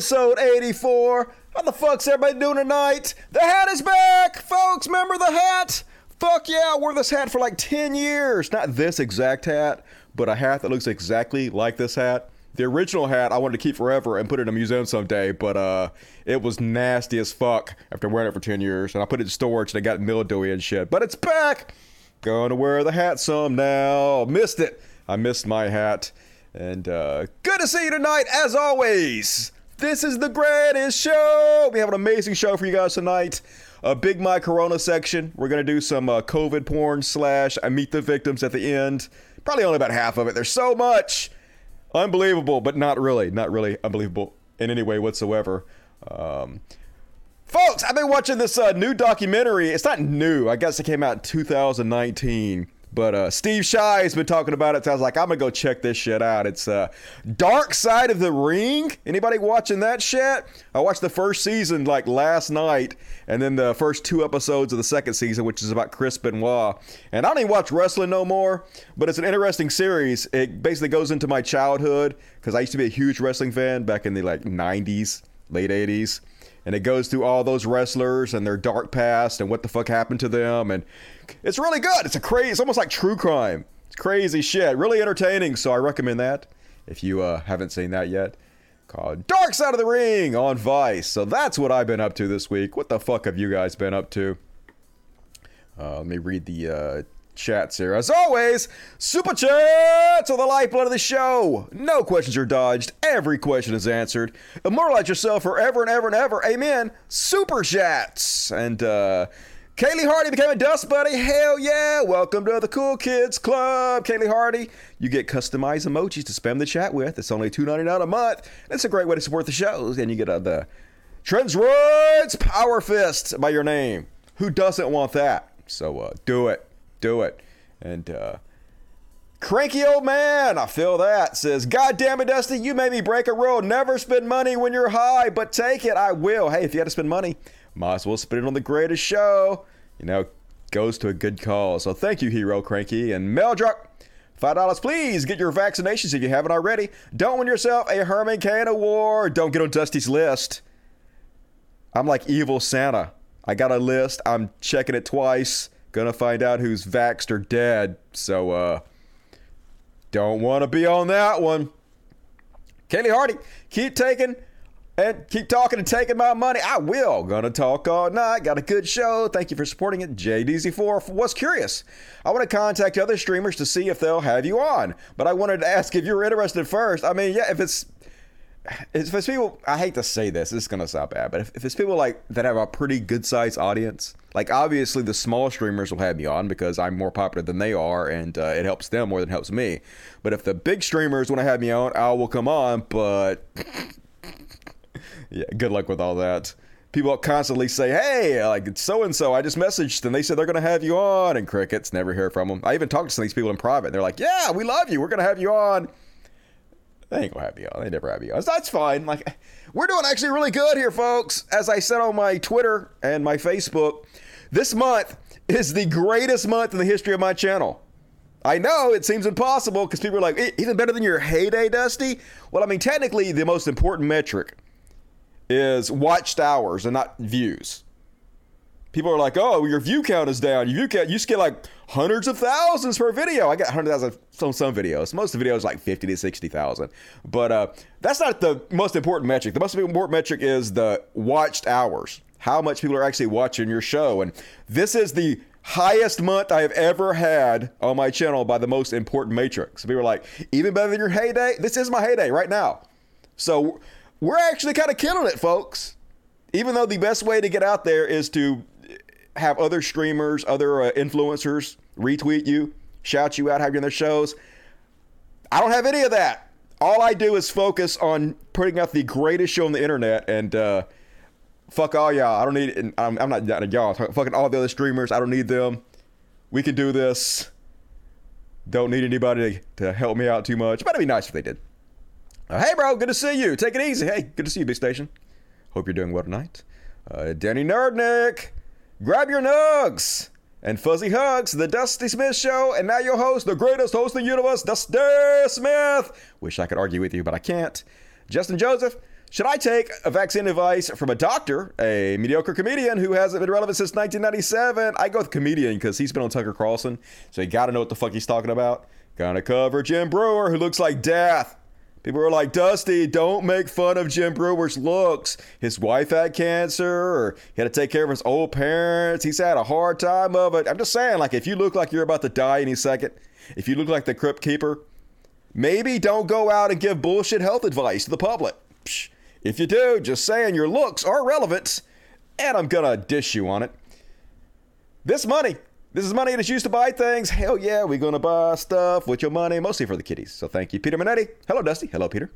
episode 84. How the fuck's everybody doing tonight? The hat is back, folks. Remember the hat? Fuck yeah, I wore this hat for like 10 years. Not this exact hat, but a hat that looks exactly like this hat. The original hat I wanted to keep forever and put it in a museum someday, but uh, it was nasty as fuck after wearing it for 10 years. And I put it in storage and it got mildewy and shit. But it's back. Gonna wear the hat some now. Missed it. I missed my hat. And uh, good to see you tonight, as always. This is the greatest show. We have an amazing show for you guys tonight. A big my Corona section. We're gonna do some uh, COVID porn slash I meet the victims at the end. Probably only about half of it. There's so much. Unbelievable, but not really. Not really unbelievable in any way whatsoever. Um, folks, I've been watching this uh, new documentary. It's not new. I guess it came out in 2019. But uh, Steve Shy has been talking about it. So I was like, I'm gonna go check this shit out. It's uh, Dark Side of the Ring. Anybody watching that shit? I watched the first season like last night, and then the first two episodes of the second season, which is about Chris Benoit. And I don't even watch wrestling no more, but it's an interesting series. It basically goes into my childhood because I used to be a huge wrestling fan back in the like 90s, late 80s and it goes through all those wrestlers and their dark past and what the fuck happened to them and it's really good. It's a crazy it's almost like true crime. It's crazy shit. Really entertaining so i recommend that. If you uh, haven't seen that yet called dark side of the ring on vice. So that's what i've been up to this week. What the fuck have you guys been up to? Uh, let me read the uh, chats here. As always, super chats are the lifeblood of the show. No questions are dodged. Every question is answered. Immortalize yourself forever and ever and ever. Amen. Super chats. And, uh, Kaylee Hardy became a Dust Buddy. Hell yeah. Welcome to the Cool Kids Club. Kaylee Hardy, you get customized emojis to spam the chat with. It's only $2.99 a month. It's a great way to support the shows. And you get uh, the Trensroids Power Fist by your name. Who doesn't want that? So uh, do it do it. And uh, cranky old man, I feel that says, "God damn it, Dusty, you made me break a rule. Never spend money when you're high, but take it. I will. Hey, if you had to spend money, might as well spend it on the greatest show. You know, goes to a good cause. So thank you, Hero Cranky and Meldruck. Five dollars, please. Get your vaccinations if you haven't already. Don't win yourself a Herman Cain award. Don't get on Dusty's list. I'm like evil Santa. I got a list. I'm checking it twice. Gonna find out who's vaxxed or dead. So, uh, don't want to be on that one. Kaylee Hardy, keep taking and keep talking and taking my money. I will. Gonna talk all night. Got a good show. Thank you for supporting it. JDZ4 was curious. I want to contact other streamers to see if they'll have you on. But I wanted to ask if you're interested first. I mean, yeah, if it's if it's people, I hate to say this, this is gonna sound bad, but if, if it's people like that have a pretty good sized audience, like obviously the small streamers will have me on because I'm more popular than they are, and uh, it helps them more than it helps me. But if the big streamers want to have me on, I will come on. But yeah, good luck with all that. People constantly say, "Hey, like so and so, I just messaged and they said they're gonna have you on," and crickets never hear from them. I even talked to some of these people in private. And they're like, "Yeah, we love you. We're gonna have you on." They ain't gonna have me on. They never have me on. So that's fine. Like we're doing actually really good here, folks. As I said on my Twitter and my Facebook, this month is the greatest month in the history of my channel. I know it seems impossible because people are like, even better than your heyday, Dusty. Well, I mean, technically, the most important metric is watched hours and not views people are like, "Oh, your view count is down. Your view count, you get like hundreds of thousands per video. I got hundred thousand on some videos. Most of the videos like fifty to sixty thousand. But uh, that's not the most important metric. The most important metric is the watched hours. How much people are actually watching your show, and this is the highest month I have ever had on my channel by the most important matrix. People are like, even better than your heyday. This is my heyday right now. So we're actually kind of killing it, folks even though the best way to get out there is to have other streamers, other uh, influencers retweet you, shout you out, have you on their shows. I don't have any of that. All I do is focus on putting out the greatest show on the internet and uh, fuck all y'all. I don't need. I'm, I'm not y'all. Fucking all the other streamers. I don't need them. We can do this. Don't need anybody to, to help me out too much. But it'd be nice if they did. Uh, hey, bro. Good to see you. Take it easy. Hey, good to see you, Big Station. Hope you're doing well tonight. Uh, Danny Nerdnick. Grab your nugs. and fuzzy hugs, the Dusty Smith Show, and now your host, the greatest host in the universe, Dusty Smith. Wish I could argue with you, but I can't. Justin Joseph, should I take a vaccine advice from a doctor, a mediocre comedian who hasn't been relevant since 1997? I go with comedian because he's been on Tucker Carlson, so you gotta know what the fuck he's talking about. Gonna cover Jim Breuer, who looks like death. People are like, Dusty, don't make fun of Jim Breuer's looks. His wife had cancer, or he had to take care of his old parents. He's had a hard time of it. I'm just saying, like, if you look like you're about to die any second, if you look like the Crypt Keeper, maybe don't go out and give bullshit health advice to the public. Psh, if you do, just saying your looks are relevant, and I'm gonna dish you on it. This money this is money that's used to buy things. Hell yeah, we're going to buy stuff with your money, mostly for the kiddies. So thank you, Peter Minetti. Hello, Dusty. Hello, Peter.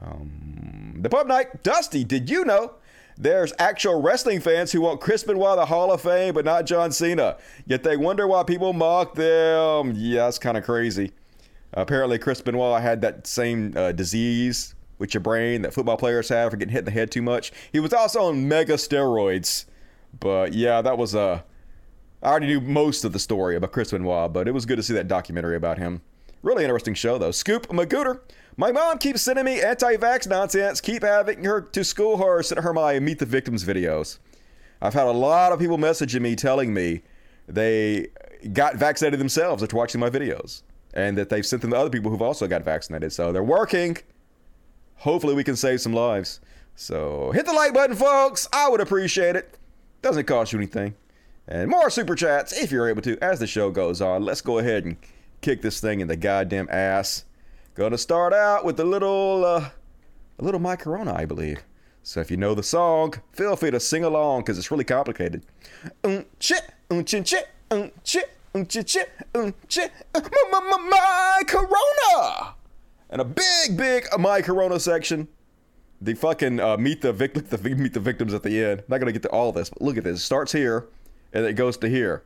Um, the pub night. Dusty, did you know there's actual wrestling fans who want Chris Benoit the Hall of Fame, but not John Cena? Yet they wonder why people mock them. Yeah, that's kind of crazy. Apparently, Chris Benoit had that same uh, disease with your brain that football players have for getting hit in the head too much. He was also on mega steroids. But yeah, that was a. I already knew most of the story about Chris Benoit, but it was good to see that documentary about him. Really interesting show, though. Scoop Magooter. My mom keeps sending me anti vax nonsense. Keep having her to school her, send her my Meet the Victims videos. I've had a lot of people messaging me telling me they got vaccinated themselves after watching my videos and that they've sent them to other people who've also got vaccinated. So they're working. Hopefully, we can save some lives. So hit the like button, folks. I would appreciate it. Doesn't cost you anything and more super chats if you're able to as the show goes on. Let's go ahead and kick this thing in the goddamn ass. Gonna start out with a little, uh, a little My Corona, I believe. So if you know the song, feel free to sing along because it's really complicated. Um, um, um, chit, my Corona, and a big, big My Corona section. The fucking uh, meet the victim, the meet the victims at the end. Not gonna get to all this, but look at this. It starts here and it goes to here.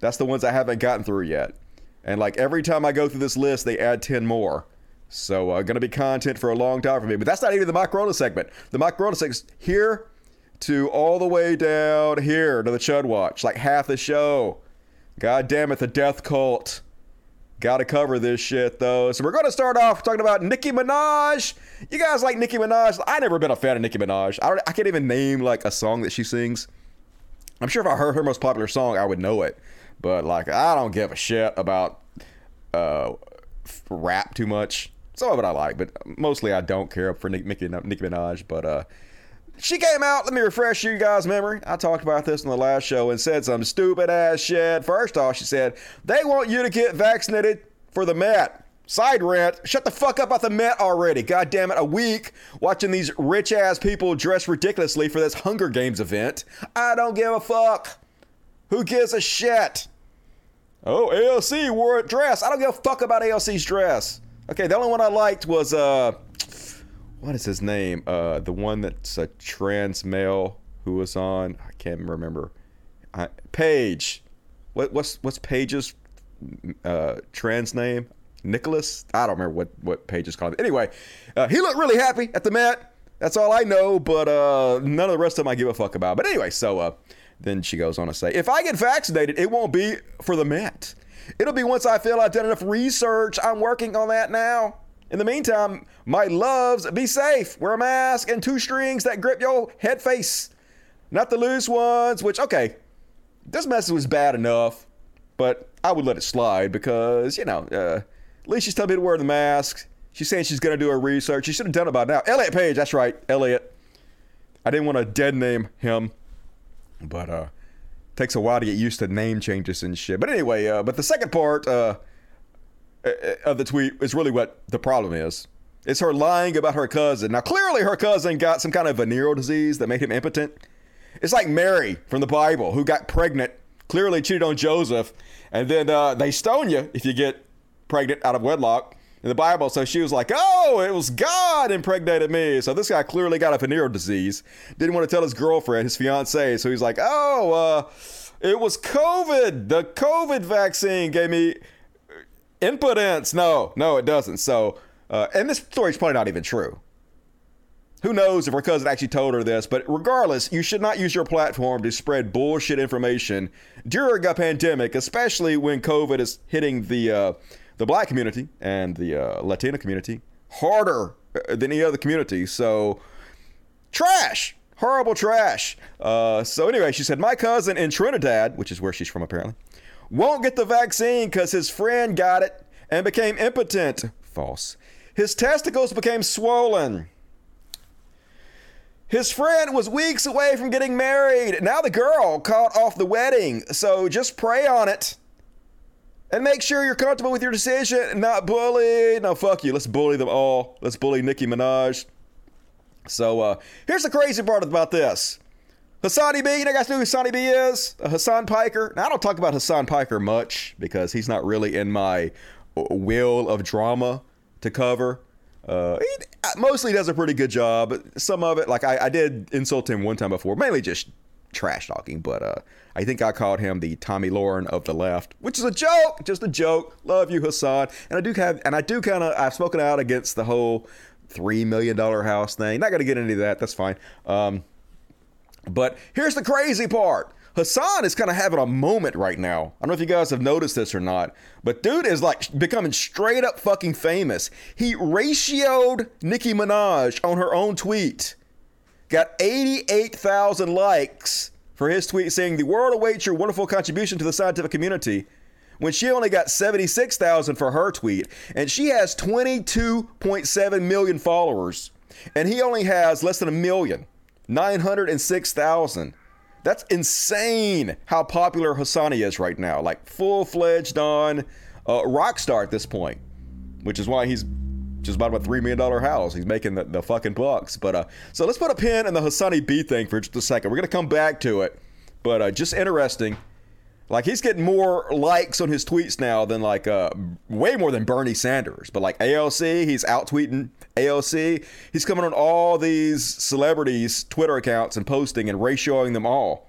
That's the ones I haven't gotten through yet. And like every time I go through this list, they add 10 more. So uh, going to be content for a long time for me. But that's not even the My Corona segment. The My Corona segment here to all the way down here to the Chud Watch, like half the show. God damn it, the death cult. Got to cover this shit though. So we're going to start off talking about Nicki Minaj. You guys like Nicki Minaj? I never been a fan of Nicki Minaj. I, I can't even name like a song that she sings. I'm sure if I heard her most popular song, I would know it. But like, I don't give a shit about uh, rap too much. Some of it I like, but mostly I don't care for Nicki, Nicki Minaj. But uh, she came out. Let me refresh you guys' memory. I talked about this in the last show and said some stupid ass shit. First off, she said they want you to get vaccinated for the Met. Side rant, shut the fuck up about the Met already. God damn it, a week watching these rich ass people dress ridiculously for this Hunger Games event. I don't give a fuck. Who gives a shit? Oh, AOC wore a dress. I don't give a fuck about AOC's dress. Okay, the only one I liked was uh what is his name? Uh the one that's a trans male who was on I can't remember. Uh, Page. What what's what's Page's uh trans name? Nicholas. I don't remember what what Page is called. Anyway, uh, he looked really happy at the Met. That's all I know, but uh, none of the rest of them I give a fuck about. But anyway, so uh, then she goes on to say, if I get vaccinated, it won't be for the Met. It'll be once I feel I've done enough research. I'm working on that now. In the meantime, my loves, be safe. Wear a mask and two strings that grip your head face. Not the loose ones, which, okay, this message was bad enough, but I would let it slide because, you know, uh, at least she's telling me to wear the mask. She's saying she's going to do her research. She should have done it by now. Elliot Page, that's right, Elliot. I didn't want to dead name him, but uh, takes a while to get used to name changes and shit. But anyway, uh, but the second part uh, uh of the tweet is really what the problem is. It's her lying about her cousin. Now, clearly, her cousin got some kind of venereal disease that made him impotent. It's like Mary from the Bible who got pregnant, clearly cheated on Joseph, and then uh, they stone you if you get pregnant out of wedlock in the Bible. So she was like, oh, it was God impregnated me. So this guy clearly got a venereal disease. Didn't want to tell his girlfriend, his fiance. So he's like, oh, uh, it was COVID. The COVID vaccine gave me impotence. No, no, it doesn't. So, uh, and this story's probably not even true. Who knows if her cousin actually told her this, but regardless, you should not use your platform to spread bullshit information during a pandemic, especially when COVID is hitting the uh, the black community and the uh, Latina community harder uh, than any other community. So, trash, horrible trash. Uh, so anyway, she said my cousin in Trinidad, which is where she's from apparently, won't get the vaccine because his friend got it and became impotent. False. His testicles became swollen. His friend was weeks away from getting married. Now the girl caught off the wedding. So just pray on it. And make sure you're comfortable with your decision, not bully. No, fuck you. Let's bully them all. Let's bully Nicki Minaj. So uh, here's the crazy part about this. HasanAbi, you know guys know who HasanAbi is? Uh, Hasan Piker. Now I don't talk about Hasan Piker much because he's not really in my wheel of drama to cover. Uh, he mostly does a pretty good job. Some of it, like I, I did insult him one time before, mainly just trash talking, but uh, I think I called him the Tomi Lahren of the left, which is a joke, just a joke. Love you, Hasan. And I do have, and I do kind of, I've spoken out against the whole three million dollar house thing. Not gonna get into that. That's fine. Um, but here's the crazy part. Hasan is kind of having a moment right now. I don't know if you guys have noticed this or not, but dude is like becoming straight up fucking famous. He ratioed Nicki Minaj on her own tweet. Got 88,000 likes for his tweet saying, The world awaits your wonderful contribution to the scientific community. When she only got 76,000 for her tweet, and she has 22.7 million followers, and he only has less than a million, 906,000. That's insane how popular HasanAbi is right now. Like full fledged on uh, rock star at this point, which is why he's just bought a three million dollar house. He's making the, the fucking bucks. But uh, so let's put a pin in the HasanAbi thing for just a second. We're gonna come back to it, but uh, just interesting. Like he's getting more likes on his tweets now than like uh, way more than Bernie Sanders. But like AOC, he's out tweeting AOC. He's coming on all these celebrities' Twitter accounts and posting and ratioing them all.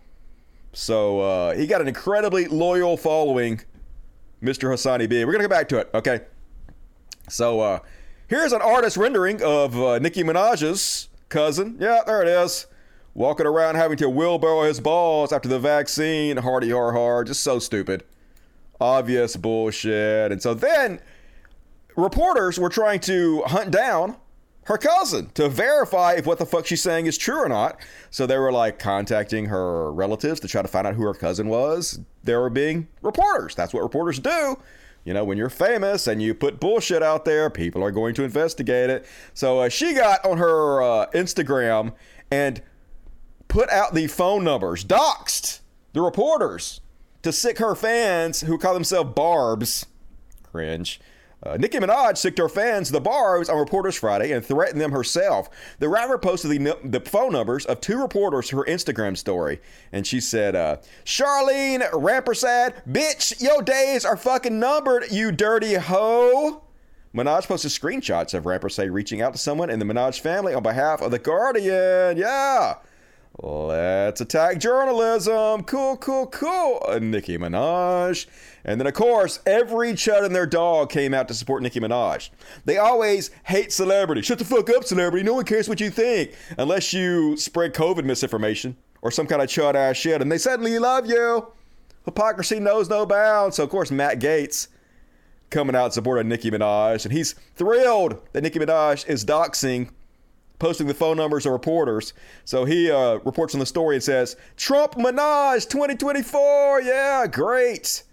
So uh, he got an incredibly loyal following, Mr. HasanAbi. We're gonna go back to it, okay? So uh, here's an artist rendering of uh, Nicki Minaj's cousin. Yeah, there it is walking around having to wheelbarrow his balls after the vaccine. Hardy har har, just so stupid. Obvious bullshit. And so then reporters were trying to hunt down her cousin to verify if what the fuck she's saying is true or not. So they were like contacting her relatives to try to find out who her cousin was. They were being reporters. That's what reporters do. You know, when you're famous and you put bullshit out there, people are going to investigate it. So uh, she got on her uh, Instagram and put out the phone numbers, doxed the reporters to sick her fans who call themselves Barbs. Cringe. Uh, Nicki Minaj sicked her fans, the bars on Reporters Friday and threatened them herself. The rapper posted the, the phone numbers of two reporters to her Instagram story. And she said, uh, Sharlene Rampersad, bitch, your days are fucking numbered, you dirty hoe. Minaj posted screenshots of Rampersad reaching out to someone in the Minaj family on behalf of The Guardian. Yeah. Let's attack journalism. Cool, cool, cool. Uh, Nicki Minaj. And then, of course, every chud and their dog came out to support Nicki Minaj. They always hate celebrity. Shut the fuck up, celebrity. No one cares what you think. Unless you spread COVID misinformation or some kind of chud ass shit. And they suddenly love you. Hypocrisy knows no bounds. So, of course, Matt Gaetz coming out in support of Nicki Minaj. And he's thrilled that Nicki Minaj is doxing posting the phone numbers of reporters. So he uh, reports on the story and says, Trump Minaj 2024. Yeah, great.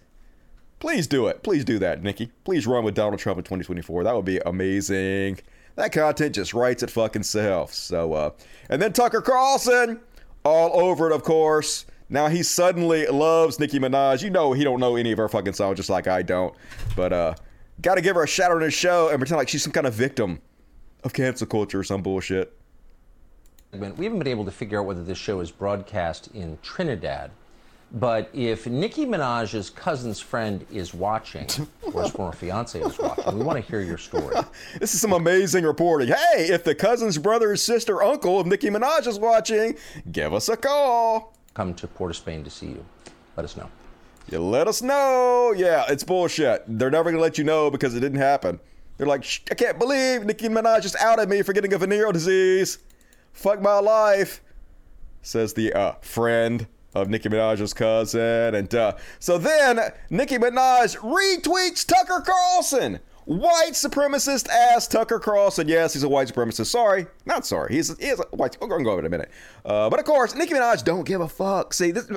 Please do it. Please do that, Nicki. Please run with Donald Trump in 2024. That would be amazing. That content just writes it fucking self. So, uh, and then Tucker Carlson, all over it, of course. Now he suddenly loves Nicki Minaj. You know he don't know any of her fucking songs, just like I don't. But uh, got to give her a shout out on his show and pretend like she's some kind of victim of cancel culture or some bullshit. We haven't been able to figure out whether this show is broadcast in Trinidad. But if Nicki Minaj's cousin's friend is watching, or his former fiance is watching, we want to hear your story. this is some amazing reporting. Hey, if the cousin's brother, sister, uncle of Nicki Minaj is watching, give us a call. Come to Port of Spain to see you. Let us know. You let us know. Yeah, it's bullshit. They're never going to let you know because it didn't happen. They're like, I can't believe Nicki Minaj just outed me for getting a venereal disease. Fuck my life, says the uh, friend of Nicki Minaj's cousin. And uh, so then Nicki Minaj retweets Tucker Carlson. White supremacist ass Tucker Carlson. Yes, he's a white supremacist. Sorry, not sorry. He's he is a white. We're gonna go over it in a minute. Uh, but of course, Nicki Minaj don't give a fuck. See this.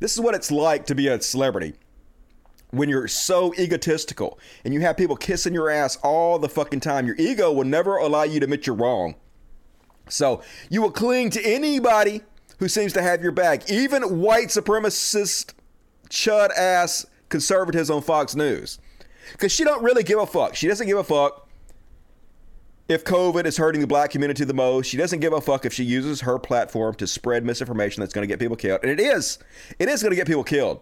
This is what it's like to be a celebrity when you're so egotistical and you have people kissing your ass all the fucking time. Your ego will never allow you to admit you're wrong. So you will cling to anybody who seems to have your back, even white supremacist, chud ass conservatives on Fox News. Because she don't really give a fuck. She doesn't give a fuck if COVID is hurting the black community the most. She doesn't give a fuck if she uses her platform to spread misinformation that's going to get people killed. And it is. It is going to get people killed.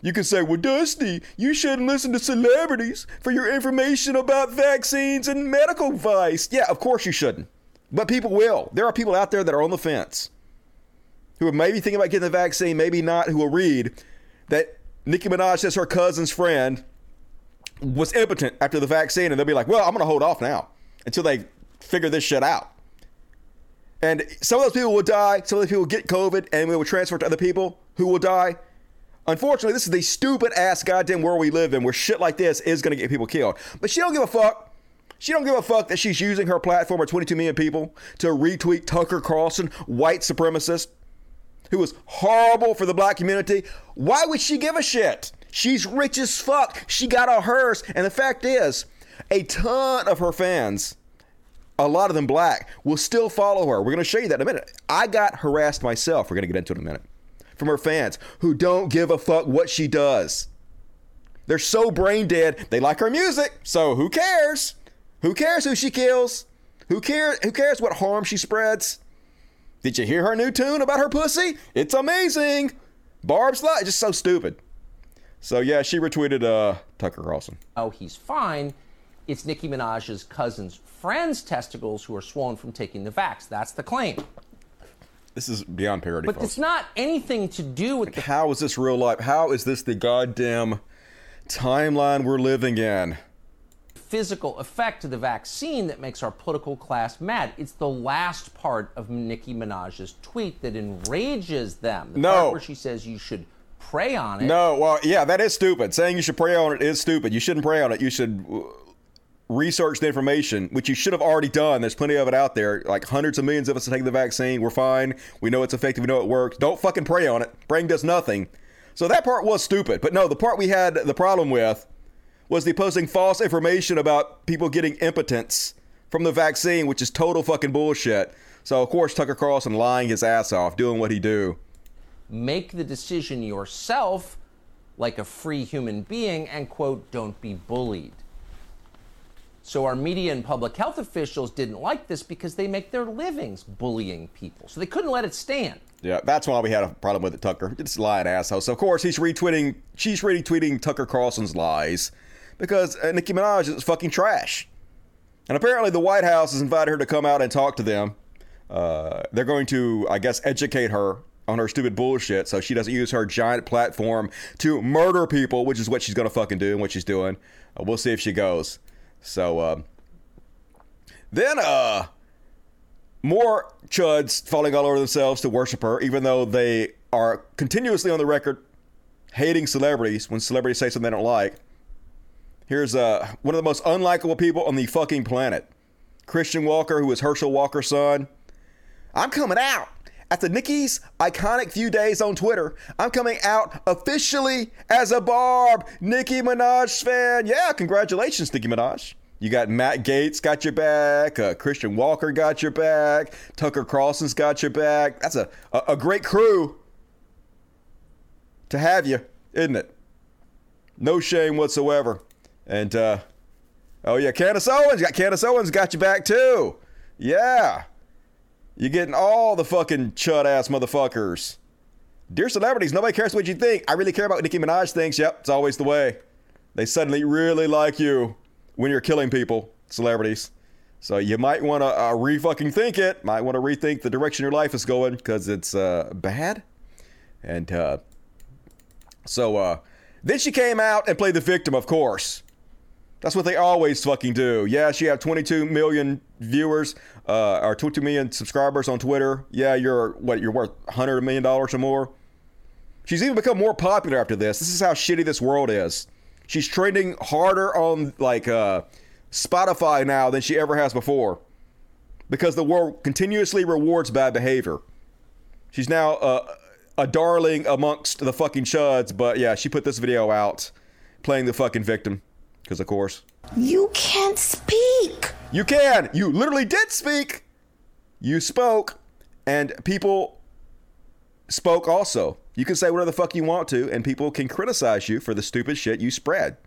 You can say, well, Dusty, you shouldn't listen to celebrities for your information about vaccines and medical advice. Yeah, of course you shouldn't. But people will. There are people out there that are on the fence who are maybe thinking about getting the vaccine, maybe not, who will read that Nicki Minaj says her cousin's friend was impotent after the vaccine, and they'll be like, well, I'm going to hold off now until they figure this shit out. And some of those people will die. Some of those people will get COVID, and we will transfer to other people who will die. Unfortunately, this is the stupid ass goddamn world we live in, where shit like this is going to get people killed. But she don't give a fuck. She don't give a fuck that she's using her platform of 22 million people to retweet Tucker Carlson, white supremacist, who was horrible for the black community. Why would she give a shit? She's rich as fuck. She got all hers. And the fact is, a ton of her fans, a lot of them black, will still follow her. We're going to show you that in a minute. I got harassed myself. We're going to get into it in a minute. From her fans who don't give a fuck what she does. They're so brain dead. They like her music, so who cares? Who cares who she kills? Who cares? Who cares what harm she spreads? Did you hear her new tune about her pussy? It's amazing. Barb's life, just so stupid. So yeah, she retweeted uh, Tucker Carlson. Oh, he's fine. It's Nicki Minaj's cousin's friend's testicles who are swollen from taking the vax. That's the claim. This is beyond parody. But folks. it's not anything to do with the How is this real life? How is this the goddamn timeline we're living in? physical effect to the vaccine that makes our political class mad. It's the last part of Nicki Minaj's tweet that enrages them. The No. part where she says you should pray on it. No, well, yeah, that is stupid. Saying you should pray on it is stupid. You shouldn't pray on it. You should uh, research the information, which you should have already done. There's plenty of it out there. Like hundreds of millions of us are taking the vaccine. We're fine. We know it's effective. We know it works. Don't fucking pray on it. Praying does nothing. So that part was stupid. But no, the part we had the problem with was the posting false information about people getting impotence from the vaccine, which is total fucking bullshit. So of course Tucker Carlson lying his ass off, doing what he do. Make the decision yourself like a free human being and, quote, don't be bullied. So our media and public health officials didn't like this because they make their livings bullying people. So they couldn't let it stand. Yeah, that's why we had a problem with it, Tucker. It's lying asshole. So of course he's retweeting. She's retweeting Tucker Carlson's lies because uh, Nicki Minaj is fucking trash. And apparently the White House has invited her to come out and talk to them. Uh, they're going to, I guess, educate her on her stupid bullshit so she doesn't use her giant platform to murder people, which is what she's going to fucking do and what she's doing. Uh, we'll see if she goes. So uh, then, uh, more chuds falling all over themselves to worship her, even though they are continuously on the record hating celebrities when celebrities say something they don't like. Here's uh, one of the most unlikable people on the fucking planet Christian Walker, who is Herschel Walker's son. I'm coming out. After Nicki's iconic few days on Twitter, I'm coming out officially as a Barb Nicki Minaj fan. Yeah, congratulations, Nicki Minaj. You got Matt Gaetz got your back, uh, Christian Walker got your back, Tucker Carlson's got your back. That's a, a, a great crew to have you, isn't it? No shame whatsoever. And uh, oh yeah, Candace Owens got Candace Owens got your back too. Yeah, you're getting all the fucking chud ass motherfuckers. Dear celebrities, nobody cares what you think. I really care about Nicki Minaj thinks. Yep, it's always the way. They suddenly really like you when you're killing people, celebrities. So you might want to uh, re-fucking think it. Might want to rethink the direction your life is going because it's uh, bad. And uh, so uh, then she came out and played the victim, of course. That's what they always fucking do. Yeah, she have 22 million viewers, uh, or 22 million subscribers on Twitter. Yeah, you're what? You're worth 100 million dollars or more. She's even become more popular after this. This is how shitty this world is. She's trending harder on like uh, Spotify now than she ever has before, because the world continuously rewards bad behavior. She's now uh, a darling amongst the fucking chuds. But yeah, she put this video out playing the fucking victim. Because, of course. You can't speak. You can. You literally did speak. You spoke, and people spoke also. You can say whatever the fuck you want to, and people can criticize you for the stupid shit you spread.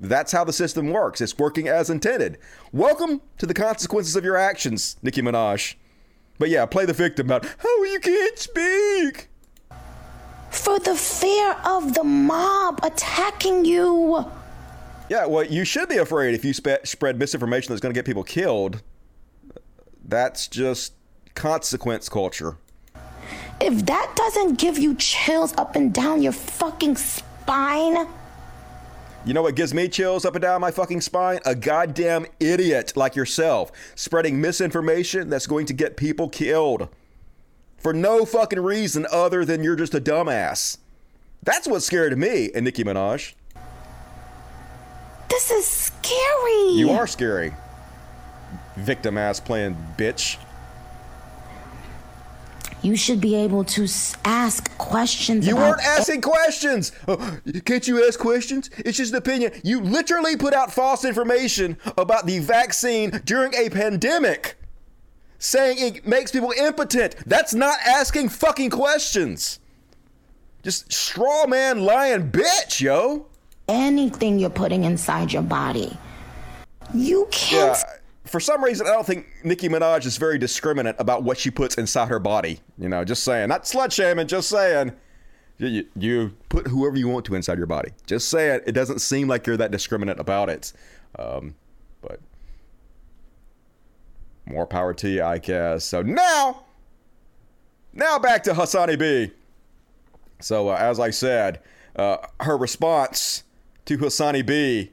That's how the system works. It's working as intended. Welcome to the consequences of your actions, Nicki Minaj. But yeah, play the victim about how oh, you can't speak. For the fear of the mob attacking you. Yeah, well, you should be afraid if you spe- spread misinformation that's going to get people killed. That's just consequence culture. If that doesn't give you chills up and down your fucking spine. You know what gives me chills up and down my fucking spine? A goddamn idiot like yourself spreading misinformation that's going to get people killed for no fucking reason other than you're just a dumbass. That's what scared me and Nicki Minaj. This is scary. You are scary. Victim ass playing bitch. You should be able to ask questions. You weren't asking questions. Oh, can't you ask questions? It's just an opinion. You literally put out false information about the vaccine during a pandemic, saying it makes people impotent. That's not asking fucking questions. Just straw man lying bitch, yo anything you're putting inside your body. You can't. Yeah, for some reason, I don't think Nicki Minaj is very discriminate about what she puts inside her body. You know, just saying. Not slut shaming, just saying. You, you, put whoever you want to inside your body. Just say it. It doesn't seem like you're that discriminate about it. Um, but more power to you, I guess. So now, now back to HasanAbi. So uh, as I said, uh, her response to HasanAbi,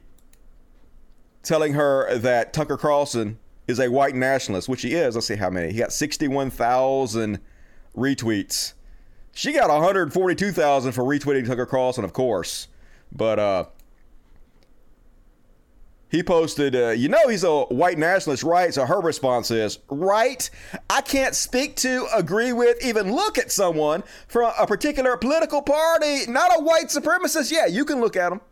telling her that Tucker Carlson is a white nationalist, which he is. Let's see how many. He got 61,000 retweets. She got 142,000 for retweeting Tucker Carlson, of course. But uh, he posted, uh, you know, he's a white nationalist, right? So her response is, right? I can't speak to, agree with, even look at someone from a particular political party, not a white supremacist. Yeah, you can look at them.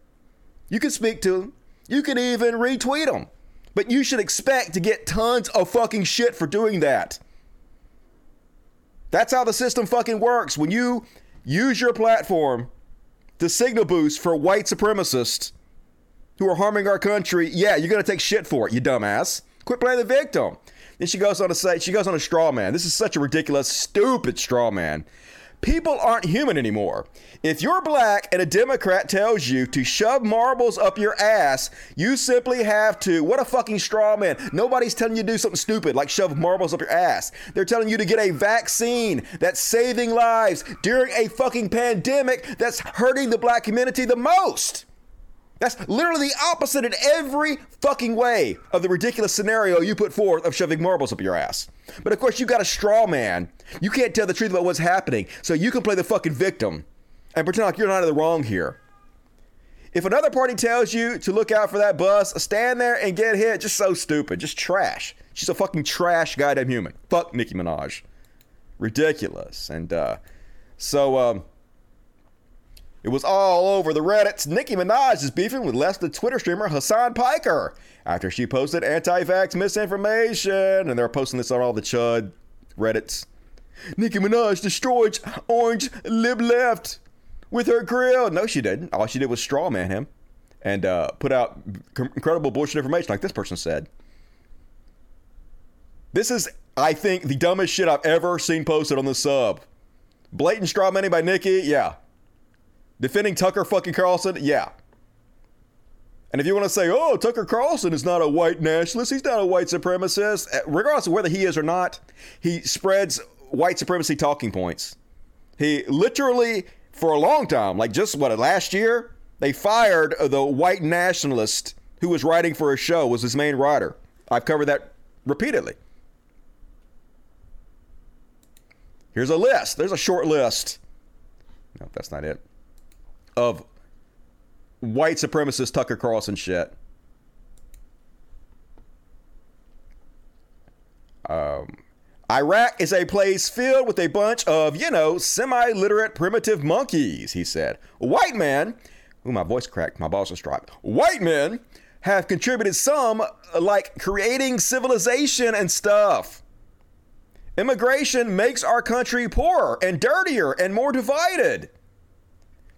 You can speak to them. You can even retweet them. But you should expect to get tons of fucking shit for doing that. That's how the system fucking works. When you use your platform to signal boost for white supremacists who are harming our country, yeah, you're gonna take shit for it, you dumbass. Quit playing the victim. Then she goes on to say, she goes on a straw man. This is such a ridiculous, stupid straw man. People aren't human anymore. If you're black and a Democrat tells you to shove marbles up your ass, you simply have to. What a fucking straw man. Nobody's telling you to do something stupid like shove marbles up your ass. They're telling you to get a vaccine that's saving lives during a fucking pandemic that's hurting the black community the most. That's literally the opposite in every fucking way of the ridiculous scenario you put forth of shoving marbles up your ass. But of course, you got a straw man. You can't tell the truth about what's happening, so you can play the fucking victim and pretend like you're not in the wrong here. If another party tells you to look out for that bus, stand there and get hit. Just so stupid. Just trash. She's a fucking trash goddamn human. Fuck Nicki Minaj. Ridiculous. And uh, so um, it was all over the Reddits. Nicki Minaj is beefing with than Twitter streamer Hasan Piker after she posted anti-vax misinformation, and they're posting this on all the chud Reddits. Nicki Minaj destroyed Orange Lib Left with her grill. No, she didn't. All she did was strawman him and uh, put out incredible bullshit information, like this person said. This is, I think, the dumbest shit I've ever seen posted on the sub. Blatant strawmanning by Nicki, yeah. Defending Tucker fucking Carlson? Yeah. And if you want to say, oh, Tucker Carlson is not a white nationalist, he's not a white supremacist, eh, regardless of whether he is or not, he spreads white supremacy talking points. He literally, for a long time, like just what, last year, they fired the white nationalist who was writing for a show, was his main writer. I've covered that repeatedly. Here's a list. There's a short list. No, that's not it. Of white supremacist Tucker Carlson shit. Um, Iraq is a place filled with a bunch of, you know, semi literate primitive monkeys, he said. White men, ooh, my voice cracked, my balls are strapped. White men have contributed some, like creating civilization and stuff. Immigration makes our country poorer and dirtier and more divided.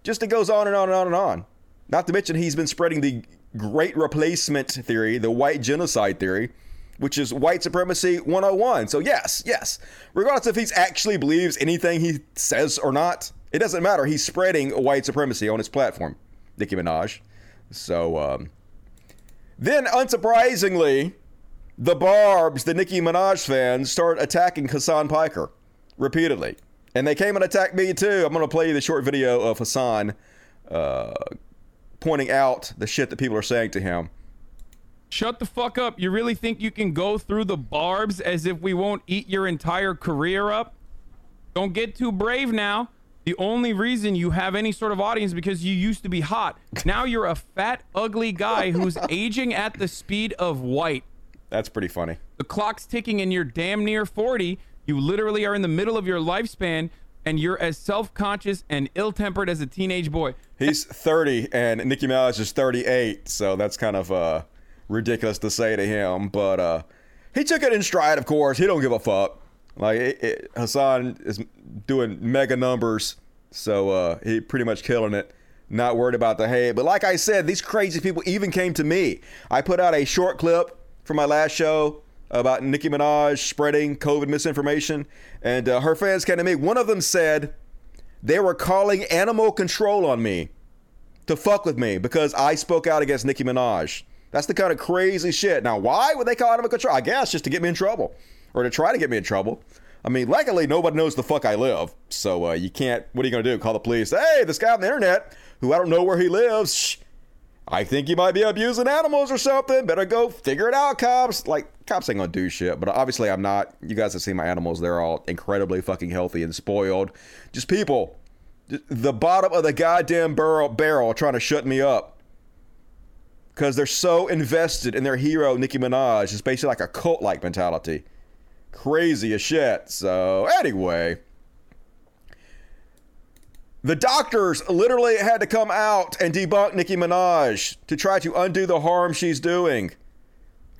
Just it goes on and on and on and on. Not to mention, he's been spreading the great replacement theory, the white genocide theory, which is white supremacy 101. So, yes, yes, regardless if he actually believes anything he says or not, it doesn't matter. He's spreading white supremacy on his platform, Nicki Minaj. So, um, then unsurprisingly, the Barbs, the Nicki Minaj fans, start attacking Hasan Piker repeatedly. And they came and attacked me too. I'm going to play you the short video of Hasan uh, pointing out the shit that people are saying to him. Shut the fuck up. You really think you can go through the barbs as if we won't eat your entire career up? Don't get too brave now. The only reason you have any sort of audience is because you used to be hot. Now you're a fat, ugly guy who's aging at the speed of white. That's pretty funny. The clock's ticking and you're damn near 40. You literally are in the middle of your lifespan and you're as self-conscious and ill-tempered as a teenage boy. He's 30 and Nicki Minaj is 38, so that's kind of uh, ridiculous to say to him. But uh, he took it in stride, of course. He don't give a fuck. Like it, it, Hasan is doing mega numbers, so uh, he pretty much killing it. Not worried about the hate. But like I said, these crazy people even came to me. I put out a short clip from my last show about Nicki Minaj spreading COVID misinformation, and uh, her fans came to me. One of them said they were calling animal control on me to fuck with me because I spoke out against Nicki Minaj. That's the kind of crazy shit. Now, why would they call animal control? I guess just to get me in trouble or to try to get me in trouble. I mean, luckily, nobody knows the fuck I live. So uh, you can't, what are you going to do? Call the police. Hey, this guy on the internet who I don't know where he lives. Shh, I think you might be abusing animals or something. Better go figure it out, cops. Like, cops ain't gonna do shit, but obviously I'm not. You guys have seen my animals. They're all incredibly fucking healthy and spoiled. Just people, the bottom of the goddamn barrel, barrel trying to shut me up. Because they're so invested in their hero, Nicki Minaj. It's basically like a cult like mentality. Crazy as shit. So, anyway. The doctors literally had to come out and debunk Nicki Minaj to try to undo the harm she's doing.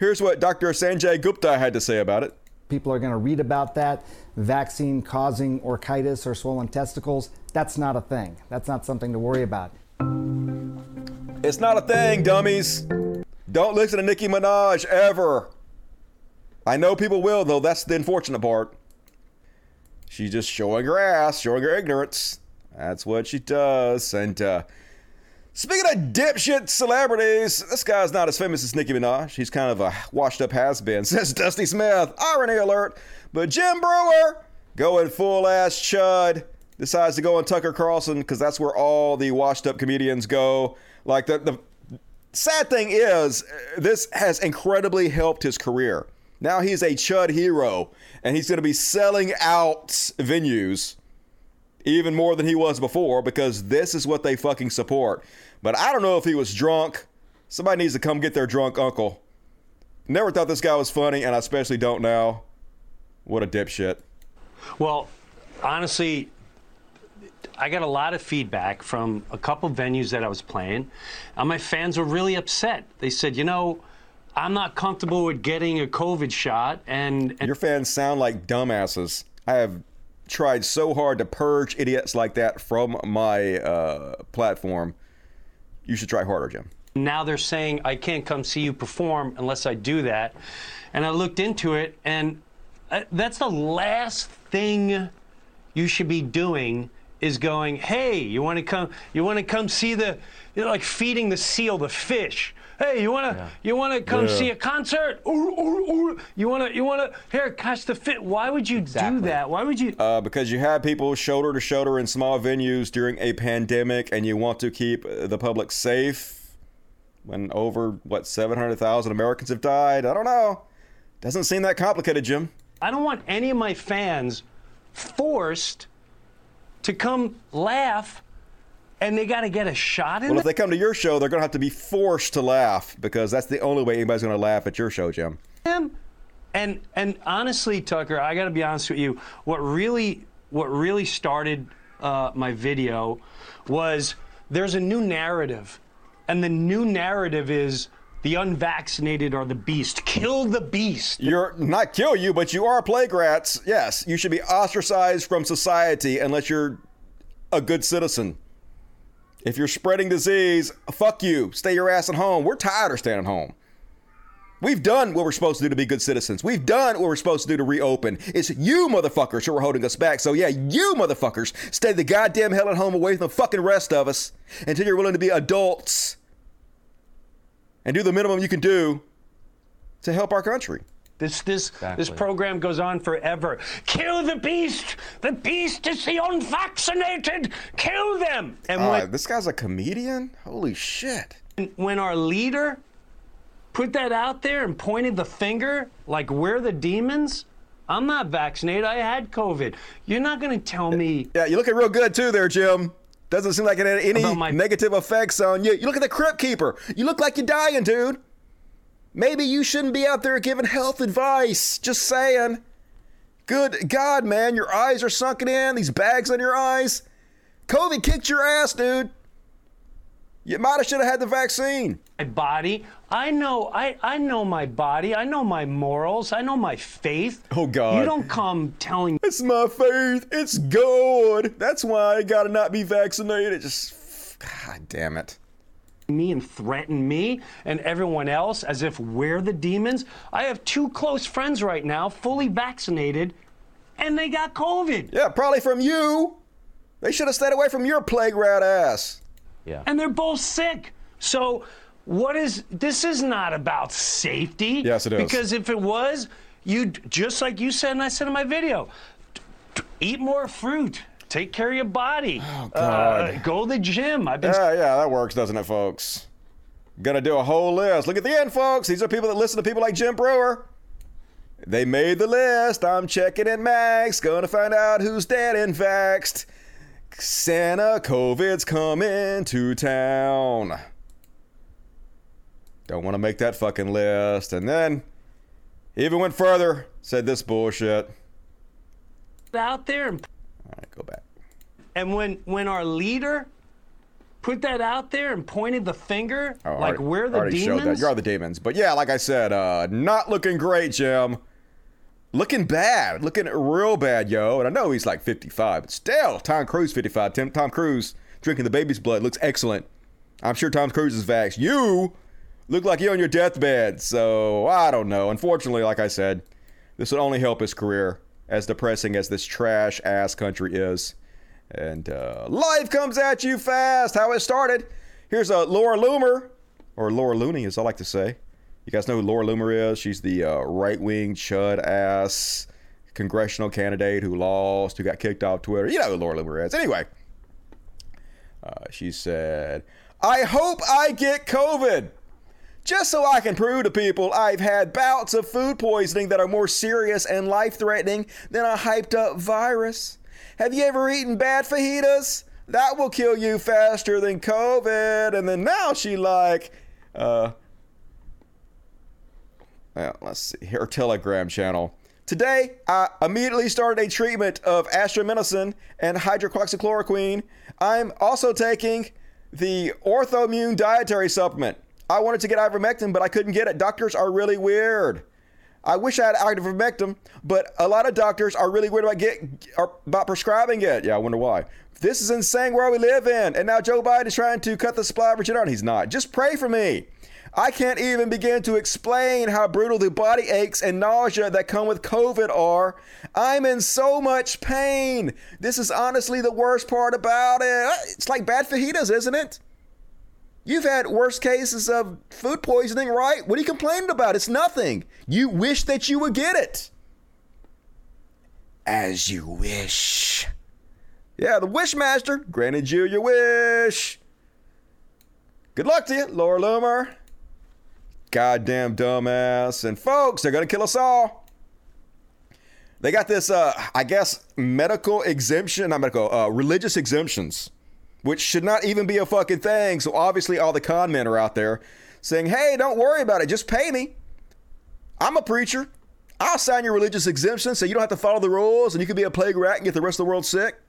Here's what Dr. Sanjay Gupta had to say about it. People are going to read about that vaccine causing orchitis or swollen testicles. That's not a thing. That's not something to worry about. It's not a thing, dummies. Don't listen to Nicki Minaj ever. I know people will, though. That's the unfortunate part. She's just showing her ass, showing her ignorance. That's what she does. And uh, speaking of dipshit celebrities, this guy's not as famous as Nicki Minaj. He's kind of a washed up has been, says Dusty Smith. Irony alert. But Jim Breuer, going full ass chud, decides to go on Tucker Carlson because that's where all the washed up comedians go. Like, the, the sad thing is, uh, this has incredibly helped his career. Now he's a chud hero, and he's going to be selling out venues even more than he was before because this is what they fucking support. But I don't know if he was drunk. Somebody needs to come get their drunk uncle. Never thought this guy was funny, and I especially don't now. What a dipshit. Well, honestly, I got a lot of feedback from a couple venues that I was playing, and my fans were really upset. They said, you know, I'm not comfortable with getting a COVID shot, and, and Your fans sound like dumbasses. I have tried so hard to purge idiots like that from my uh, platform. You should try harder, Jim. now they're saying I can't come see you perform unless I do that. And I looked into it, and uh, that's the last thing you should be doing is going, hey, you want to come? You want to come see the, you like feeding the seal the fish. Hey, you wanna you wanna come see a concert? Ooh, ooh, ooh. You wanna you wanna here catch the fit? Why would you do that? Why would you? Uh, because you have people shoulder to shoulder in small venues during a pandemic and you want to keep the public safe. when over, what, 700,000 Americans have died? I don't know. Doesn't seem that complicated, Jim. I don't want any of my fans forced to come laugh and they got to get a shot in Well, if they come to your show, they're going to have to be forced to laugh because that's the only way anybody's going to laugh at your show, Jim. And and honestly, Tucker, I got to be honest with you. What really what really started uh, my video was there's a new narrative, and the new narrative is the unvaccinated are the beast. Kill the beast. You're not kill you, but you are plague rats. Yes, you should be ostracized from society unless you're a good citizen. If you're spreading disease, fuck you. Stay your ass at home. We're tired of staying at home. We've done what we're supposed to do to be good citizens. We've done what we're supposed to do to reopen. It's you motherfuckers who are holding us back. So yeah, you motherfuckers stay the goddamn hell at home away from the fucking rest of us until you're willing to be adults and do the minimum you can do to help our country. This this this program goes on forever. Kill the beast. The beast is the unvaccinated. Kill them. And Uh, when, this guy's a comedian? Holy shit. when our leader put that out there and pointed the finger like we're the demons, I'm not vaccinated. I had COVID. You're not going to tell me Yeah, you're looking real good too there, Jim. Doesn't seem like it had any my- negative effects on you. You look at the Crypt Keeper. You look like you're dying, dude. Maybe you shouldn't be out there giving health advice. Just saying. Good God, man, your eyes are sunken in. These bags on your eyes. COVID kicked your ass, dude. You might have should have had the vaccine. my body. I know I, I know my body. I know my morals. I know my faith. Oh, God. You don't come telling It's my faith. It's God. That's why I gotta not be vaccinated. Just, God damn it. Me and threaten me and everyone else as if we're the demons. I have two close friends right now, fully vaccinated, and they got COVID. Yeah, probably from you. They should have stayed away from your plague rat ass. Yeah. and they're both sick. So, what is this? Is not about safety. Yes, it is. Because if it was, you'd just like you said, and I said in my video, t- t- eat more fruit. Take care of your body. Oh, uh, God. go to the gym. I've been Yeah, yeah, that works, doesn't it, folks? Gonna do a whole list. Look at the end, folks. These are people that listen to people like Jim Breuer. They made the list. I'm checking it, Max. Gonna find out who's dead and vaxxed. Santa COVID's coming to town. Don't want to make that fucking list. And then, even went further, said this bullshit. out there and Go back. And when when our leader put that out there and pointed the finger Oh, like already- we're the demons, that. You're the demons. But yeah, like I said, uh, not looking great, Jim. Looking bad. Looking real bad, yo. And I know he's like 55, but still, Tom Cruise 55. Tim, Tom Cruise drinking the baby's blood looks excellent. I'm sure Tom Cruise is vaxxed. You look like you're on your deathbed. So I don't know. Unfortunately, like I said, this would only help his career, as depressing as this trash ass country is. And uh, life comes at you fast. How it started. Here's uh, Laura Loomer, or Laura Looney, as I like to say. You guys know who Laura Loomer is? She's the uh, right wing chud ass congressional candidate who lost, who got kicked off Twitter. You know who Laura Loomer is. Anyway, uh, she said, I hope I get COVID. Just so I can prove to people I've had bouts of food poisoning that are more serious and life threatening than a hyped up virus. Have you ever eaten bad fajitas? That will kill you faster than COVID. And then now she like, uh, well, let's see, her Telegram channel. Today, I immediately started a treatment of azithromycin and hydroxychloroquine. I'm also taking the Orthomune dietary supplement. I wanted to get ivermectin, but I couldn't get it. Doctors are really weird. I wish I had ivermectin, but a lot of doctors are really weird about get about prescribing it. Yeah, I wonder why. This is insane where we live in, and now Joe Biden is trying to cut the supply of Regeneron. He's not. Just pray for me. I can't even begin to explain how brutal the body aches and nausea that come with COVID are. I'm in so much pain. This is honestly the worst part about it. It's like bad fajitas, isn't it? You've had worse cases of food poisoning, right? What are you complaining about? It's nothing. You wish that you would get it. As you wish. Yeah, the Wishmaster granted you your wish. Good luck to you, Laura Loomer. goddamn dumbass. And folks, they're gonna kill us all. They got this, uh, I guess, medical exemption, not medical, uh, religious exemptions, which should not even be a fucking thing. So obviously, all the con men are out there saying, hey, don't worry about it. Just pay me. I'm a preacher. I'll sign your religious exemption so you don't have to follow the rules and you can be a plague rat and get the rest of the world sick.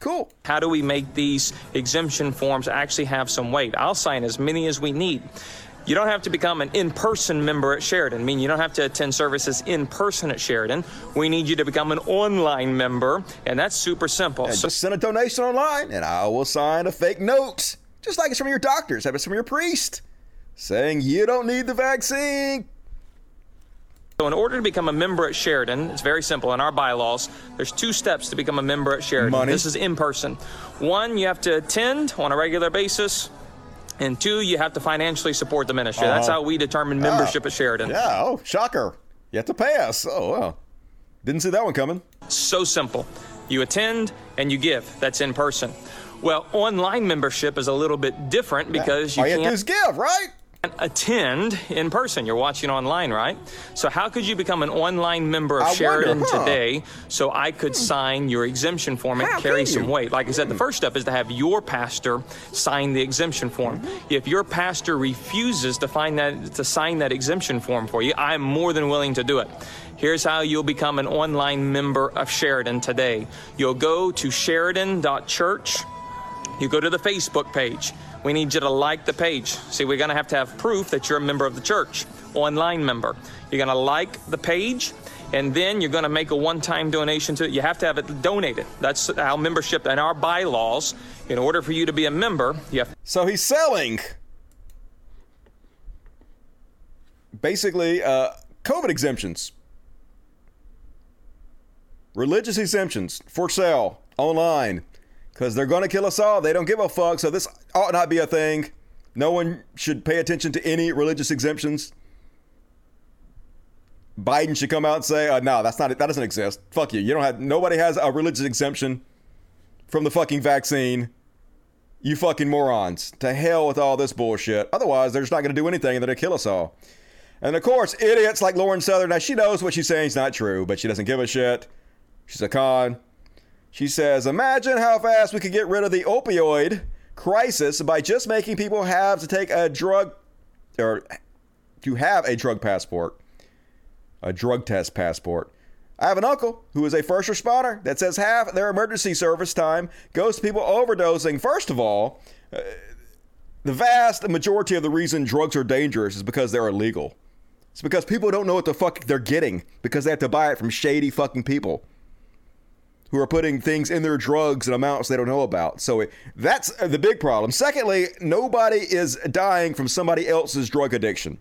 Cool. How do we make these exemption forms actually have some weight? I'll sign as many as we need. You don't have to become an in person member at Sheridan. I mean, you don't have to attend services in person at Sheridan. We need you to become an online member, and that's super simple. And So- just send a donation online and I will sign a fake note, just like it's from your doctors, have it from your priest, saying you don't need the vaccine. So, in order to become a member at Sheridan, it's very simple. In our bylaws, there's two steps to become a member at Sheridan. Money. This is in person. One, you have to attend on a regular basis. And two, you have to financially support the ministry. That's how we determine membership at Sheridan. Uh-huh. Yeah, oh, shocker. You have to pay us. Oh, wow. Didn't see that one coming. So simple. You attend and you give. That's in person. Well, online membership is a little bit different because you All you have to do can't is give, right? Attend in person. You're watching online, right? So how could you become an online member of I wonder, Sheridan huh? today so I could sign your exemption form and How carry some weight? Like I said, the first step is to have your pastor sign the exemption form. Mm-hmm. If your pastor refuses to find that to sign that exemption form for you, I'm more than willing to do it. Here's how you'll become an online member of Sheridan today. You'll go to sheridan.church you go to the Facebook page. We need you to like the page. See, we're going to have to have proof that you're a member of the church, online member. You're going to like the page, and then you're going to make a one time donation to it. You have to have it donated. That's our membership and our bylaws. In order for you to be a member, you have So he's selling basically uh, COVID exemptions, religious exemptions for sale online because they're going to kill us all. They don't give a fuck. So this ought not be a thing. No one should pay attention to any religious exemptions. Biden should come out and say, uh, "No, that's not. That doesn't exist. Fuck you. You don't have. Nobody has a religious exemption from the fucking vaccine." You fucking morons. To hell with all this bullshit. Otherwise, they're just not going to do anything and they're going to kill us all. And of course, idiots like Lauren Southern. Now, she knows what she's saying is not true, but she doesn't give a shit. She's a con. She says, Imagine how fast we could get rid of the opioid crisis by just making people have to take a drug or to have a drug passport, a drug test passport. I have an uncle who is a first responder that says half their emergency service time goes to people overdosing. First of all, uh, the vast majority of the reason drugs are dangerous is because they're illegal. It's because people don't know what the fuck they're getting because they have to buy it from shady fucking people who are putting things in their drugs in amounts they don't know about. So it, that's the big problem. Secondly, nobody is dying from somebody else's drug addiction.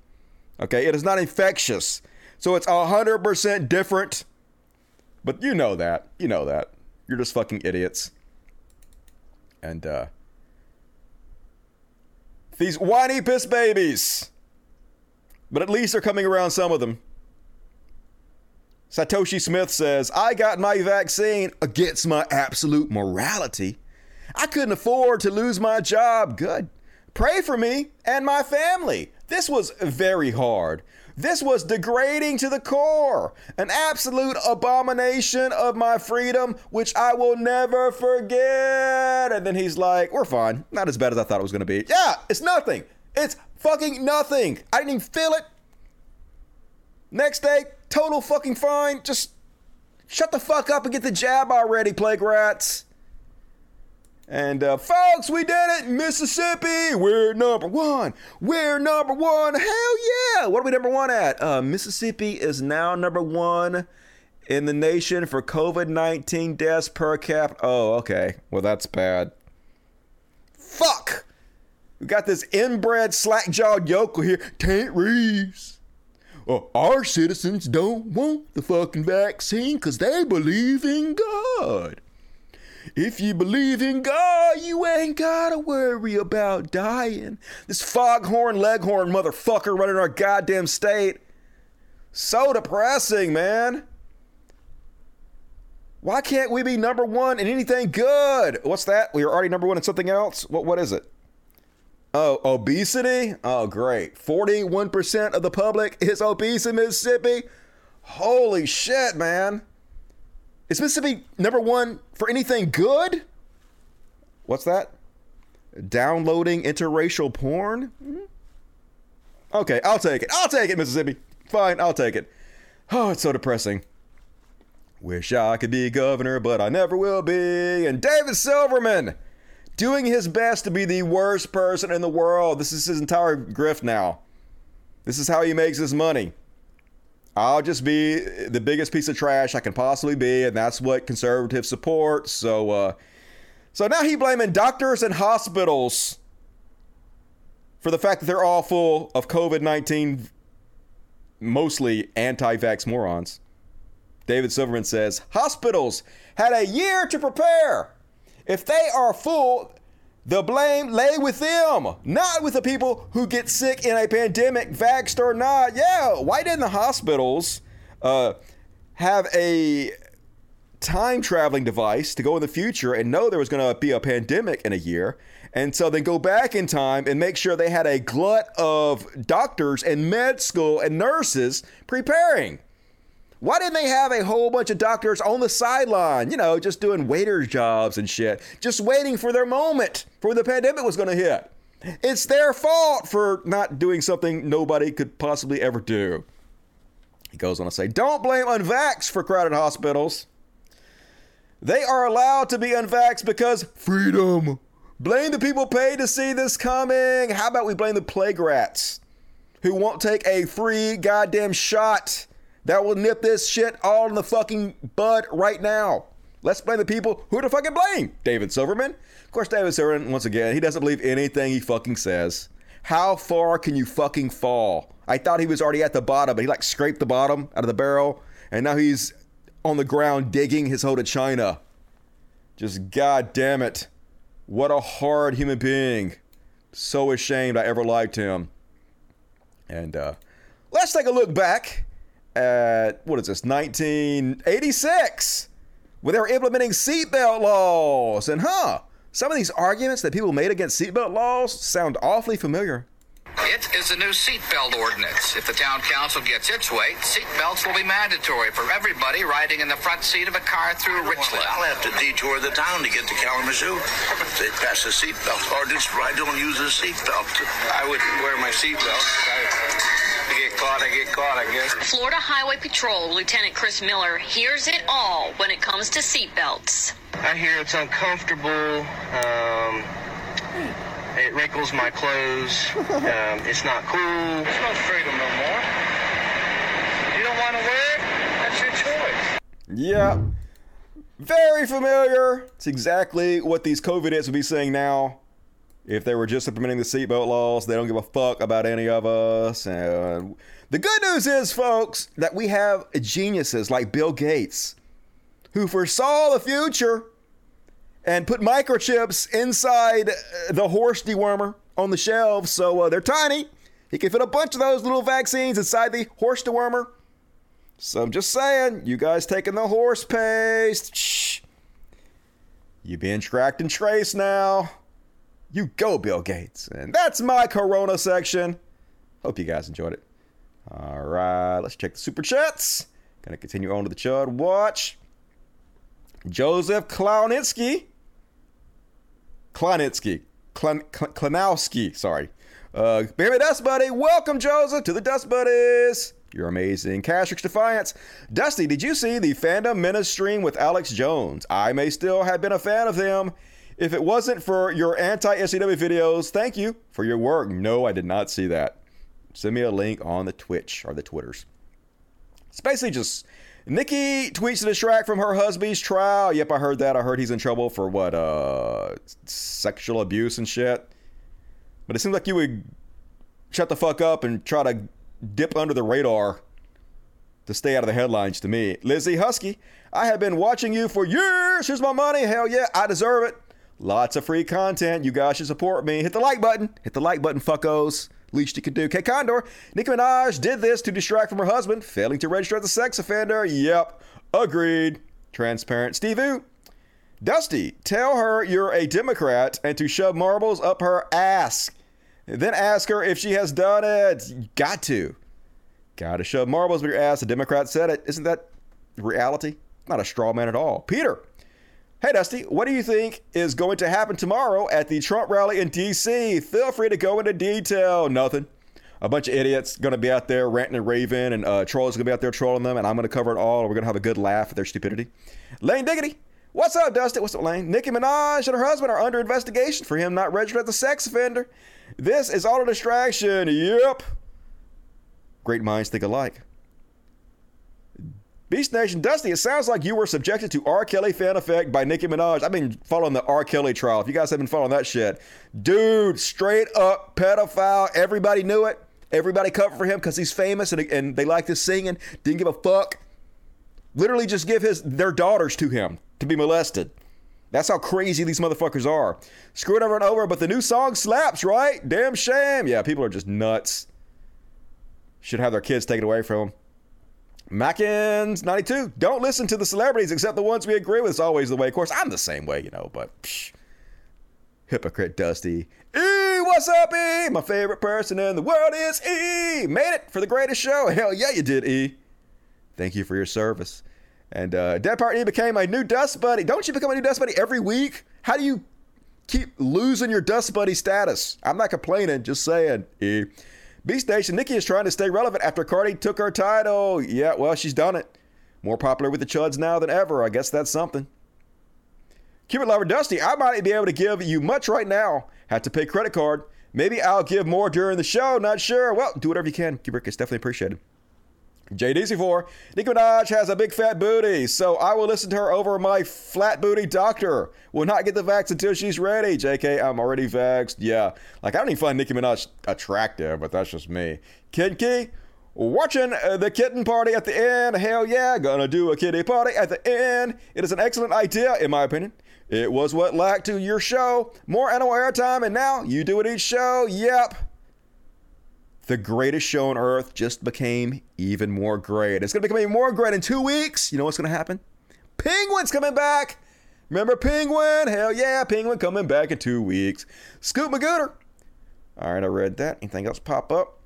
Okay, it is not infectious. So it's 100% different. But you know that. You know that. You're just fucking idiots. And uh these whiny piss babies. But at least they're coming around some of them. Satoshi Smith says, I got my vaccine against my absolute morality. I couldn't afford to lose my job. Good. Pray for me and my family. This was very hard. This was degrading to the core, an absolute abomination of my freedom, which I will never forget. And then he's like, We're fine. Not as bad as I thought it was going to be. Yeah, it's nothing. It's fucking nothing. I didn't even feel it. Next day, total fucking fine. Just shut the fuck up and get the jab already, plague rats. And uh, folks, we did it, Mississippi. We're number one. We're number one. Hell yeah! What are we number one at? Uh, Mississippi is now number one in the nation for COVID nineteen deaths per cap. Oh, okay. Well, that's bad. Fuck. We got this inbred slack-jawed yokel here, Tate Reeves. Well, our citizens don't want the fucking vaccine because they believe in God. If you believe in God, you ain't gotta worry about dying. This foghorn leghorn motherfucker running our goddamn state. So depressing, man. Why can't we be number one in anything good? What's that? We are already number one in something else? What what is it? Oh, obesity? Oh, great. 41% of the public is obese in Mississippi? Holy shit, man. Is Mississippi number one for anything good? What's that? Downloading interracial porn? Mm-hmm. Okay, I'll take it. I'll take it, Mississippi. Fine, I'll take it. Oh, it's so depressing. Wish I could be governor, but I never will be. And David Silverman doing his best to be the worst person in the world. This is his entire grift now. This is how he makes his money. I'll just be the biggest piece of trash I can possibly be, and that's what conservatives support. So, uh, so now he blaming doctors and hospitals for the fact that they're all full of COVID nineteen, mostly anti-vax morons. David Silverman says hospitals had a year to prepare. If they are full, the blame lay with them, not with the people who get sick in a pandemic, vaxxed or not. Yeah, why didn't the hospitals uh, have a time traveling device to go in the future and know there was going to be a pandemic in a year? And so then go back in time and make sure they had a glut of doctors and med school and nurses preparing. Why didn't they have a whole bunch of doctors on the sideline, you know, just doing waiters' jobs and shit, just waiting for their moment for when the pandemic was going to hit? It's their fault for not doing something nobody could possibly ever do. He goes on to say, Don't blame unvaxxed for crowded hospitals. They are allowed to be unvaxxed because freedom. Blame the people paid to see this coming. How about we blame the plague rats who won't take a free goddamn shot? That will nip this shit all in the fucking bud right now. Let's blame the people. Who to fucking blame? David Silverman. Of course, David Silverman, once again, he doesn't believe anything he fucking says. How far can you fucking fall? I thought he was already at the bottom, but he like scraped the bottom out of the barrel, and now he's on the ground digging his hole to China. Just god damn it. What a hard human being. So ashamed I ever liked him. And uh, let's take a look back at what is this 1986 when they were implementing seatbelt laws and huh some of these arguments that people made against seatbelt laws sound awfully familiar it is a new seatbelt ordinance. If the town council gets its way, seatbelts will be mandatory for everybody riding in the front seat of a car through Richland. I'll have to detour the town to get to Kalamazoo. If they pass a seatbelt ordinance, I don't use a seatbelt. I wouldn't wear my seatbelt. I, I get caught, I get caught, I guess. Florida Highway Patrol Lieutenant Chris Miller hears it all when it comes to seatbelts. I hear it's uncomfortable. Um, it wrinkles my clothes. Um, it's not cool. There's no freedom no more. You don't want to wear it? That's your choice. Yeah. Very familiar. It's exactly what these COVID hits would be saying now. If they were just implementing the seatbelt laws, they don't give a fuck about any of us. And the good news is, folks, that we have geniuses like Bill Gates who foresaw the future and put microchips inside uh, the horse dewormer on the shelves. So uh, they're tiny. He can fit a bunch of those little vaccines inside the horse dewormer. So I'm just saying, you guys taking the horse paste. Shh. You being tracked and traced now. You go, Bill Gates. And that's my Corona section. Hope you guys enjoyed it. All right, let's check the super chats. Gonna continue on to the Chud Watch. Joseph Klownitsky. Klonitsky. Klon, Klonowski, sorry. Uh, Baby Dust Buddy, welcome, Joseph, to the Dust Buddies. You're amazing. Castrix Defiance. Dusty, did you see the Fandom Menace stream with Alex Jones? I may still have been a fan of him. If it wasn't for your anti SJW videos, thank you for your work. No, I did not see that. Send me a link on the Twitch or the Twitters. It's basically just Nicki tweets to distract from her husband's trial. Yep, I heard that. I heard he's in trouble for what, uh, sexual abuse and shit. But it seems like you would shut the fuck up and try to dip under the radar to stay out of the headlines to me. Lizzie Husky, I have been watching you for years. Here's my money. Hell yeah, I deserve it. Lots of free content. You guys should support me. Hit the like button. Hit the like button, fuckos. Least you could do. K Condor, Nicki Minaj did this to distract from her husband, failing to register as a sex offender. Yep, agreed. Transparent. Steve. Dusty, tell her you're a Democrat and to shove marbles up her ass. Then ask her if she has done it. Got to. Got to shove marbles up your ass. The Democrat said it. Isn't that reality? Not a straw man at all. Peter. Hey, Dusty, what do you think is going to happen tomorrow at the Trump rally in D.C.? Feel free to go into detail. Nothing. A bunch of idiots going to be out there ranting and raving, and uh, trolls going to be out there trolling them, and I'm going to cover it all. We're going to have a good laugh at their stupidity. Lane Diggity. What's up, Dusty? What's up, Lane? Nicki Minaj and her husband are under investigation for him not registered as a sex offender. This is all a distraction. Yep. Great minds think alike. Beast Nation Dusty, it sounds like you were subjected to R. Kelly fan effect by Nicki Minaj. I've been following the R. Kelly trial. If you guys have been following that shit, dude, straight up pedophile. Everybody knew it. Everybody covered for him because he's famous and, and they liked his singing. Didn't give a fuck. Literally just give his their daughters to him to be molested. That's how crazy these motherfuckers are. Screw it over and over, but the new song slaps, right? Damn shame. Yeah, people are just nuts. Should have their kids taken away from them. Mackins 92. Don't listen to the celebrities except the ones we agree with. It's always the way. Of course, I'm the same way, you know, but psh, hypocrite Dusty. E, what's up, E? My favorite person in the world is E. Made it for the greatest show. Hell yeah, you did, E. Thank you for your service. And uh, Dead Part E became a new Dust Buddy. Don't you become a new Dust Buddy every week? How do you keep losing your Dust Buddy status? I'm not complaining, just saying, E. B Station, Nicki is trying to stay relevant after Cardi took her title. Yeah, well, she's done it. More popular with the chuds now than ever. I guess that's something. Cupid Lover Dusty, I might be able to give you much right now. Had to pay credit card. Maybe I'll give more during the show. Not sure. Well, do whatever you can. Kubrick is definitely appreciated. JDC4, Nicki Minaj has a big fat booty, so I will listen to her over my flat booty doctor. Will not get the vax until she's ready. JK, I'm already vaxxed. Yeah. Like, I don't even find Nicki Minaj attractive, but that's just me. Kid Key, watching the kitten party at the end. Hell yeah, gonna do a kitty party at the end. It is an excellent idea, in my opinion. It was what lacked to your show. More animal airtime, and now you do it each show. Yep the greatest show on earth just became even more great. It's going to become even more great in two weeks. You know what's going to happen? Penguin's coming back. Remember Penguin? Hell yeah, Penguin coming back in two weeks. Scoot Magooter. All right, I read that. Anything else pop up?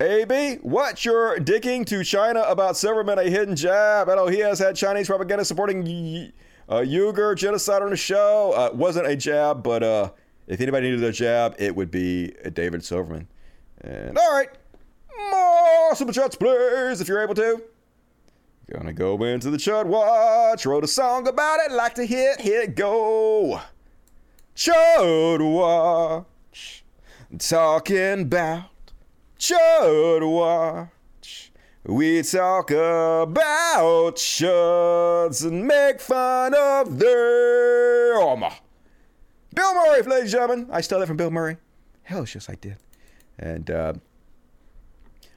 AB, what's your dicking to China about Silverman a hidden jab? I know he has had Chinese propaganda supporting uh, Uyghur genocide on the show. Uh, wasn't a jab, but uh, if anybody needed a jab, it would be David Silverman. And all right, more super chats, please, if you're able to. Gonna go into the Chud Watch. Wrote a song about it. Like to hit, hit, go. Chud Watch. Talking about Chud Watch. We talk about chuds and make fun of them. Bill Murray, ladies and gentlemen. I stole that from Bill Murray. Hell yes, I did. And uh,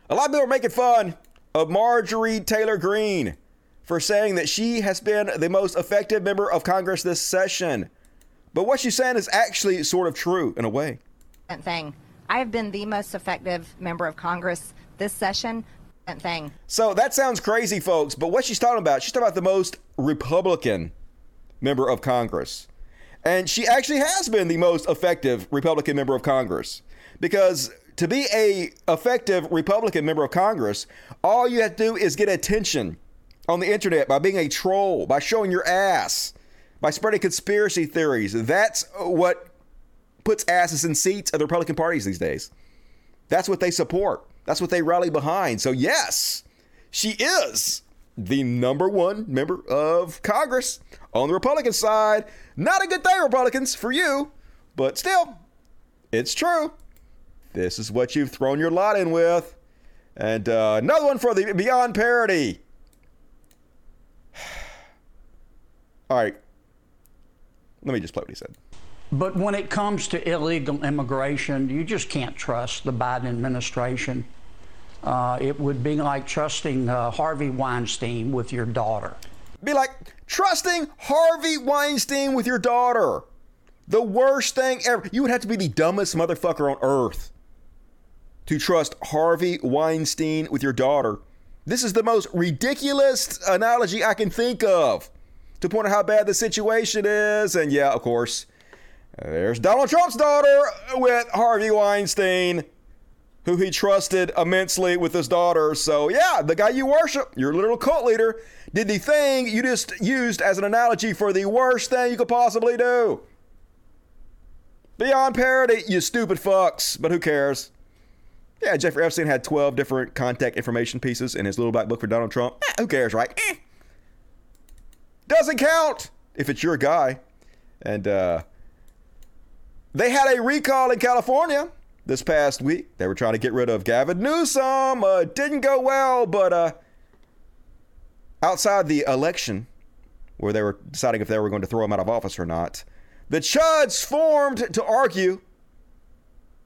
a lot of people are making fun of Marjorie Taylor Greene for saying that she has been the most effective member of Congress this session. But what she's saying is actually sort of true in a way. Thing. I have been the most effective member of Congress this session. Thing. So that sounds crazy, folks. But what she's talking about, she's talking about the most Republican member of Congress. And she actually has been the most effective Republican member of Congress because to be a effective Republican member of Congress, all you have to do is get attention on the internet by being a troll, by showing your ass, by spreading conspiracy theories. That's what puts asses in seats of the Republican parties these days. That's what they support. That's what they rally behind. So yes, she is the number one member of Congress on the Republican side. Not a good day, Republicans, for you, but still, it's true. This is what you've thrown your lot in with. And uh, another one for the Beyond Parody. All right. Let me just play what he said. But when it comes to illegal immigration, you just can't trust the Biden administration. Uh, it would be like trusting uh, Harvey Weinstein with your daughter. Be like trusting Harvey Weinstein with your daughter. The worst thing ever. You would have to be the dumbest motherfucker on earth to trust Harvey Weinstein with your daughter. This is the most ridiculous analogy I can think of to point out how bad the situation is. And yeah, of course, There's Donald Trump's daughter with Harvey Weinstein, who he trusted immensely with his daughter. So, yeah, the guy you worship, your little cult leader, did the thing you just used as an analogy for the worst thing you could possibly do. Beyond parody, you stupid fucks, but who cares? Yeah, Jeffrey Epstein had 12 different contact information pieces in his little black book for Donald Trump. Eh, who cares, right? Eh. Doesn't count if it's your guy. And uh, they had a recall in California this past week. They were trying to get rid of Gavin Newsom. Uh, didn't go well, but uh, outside the election, where they were deciding if they were going to throw him out of office or not, the chuds formed to argue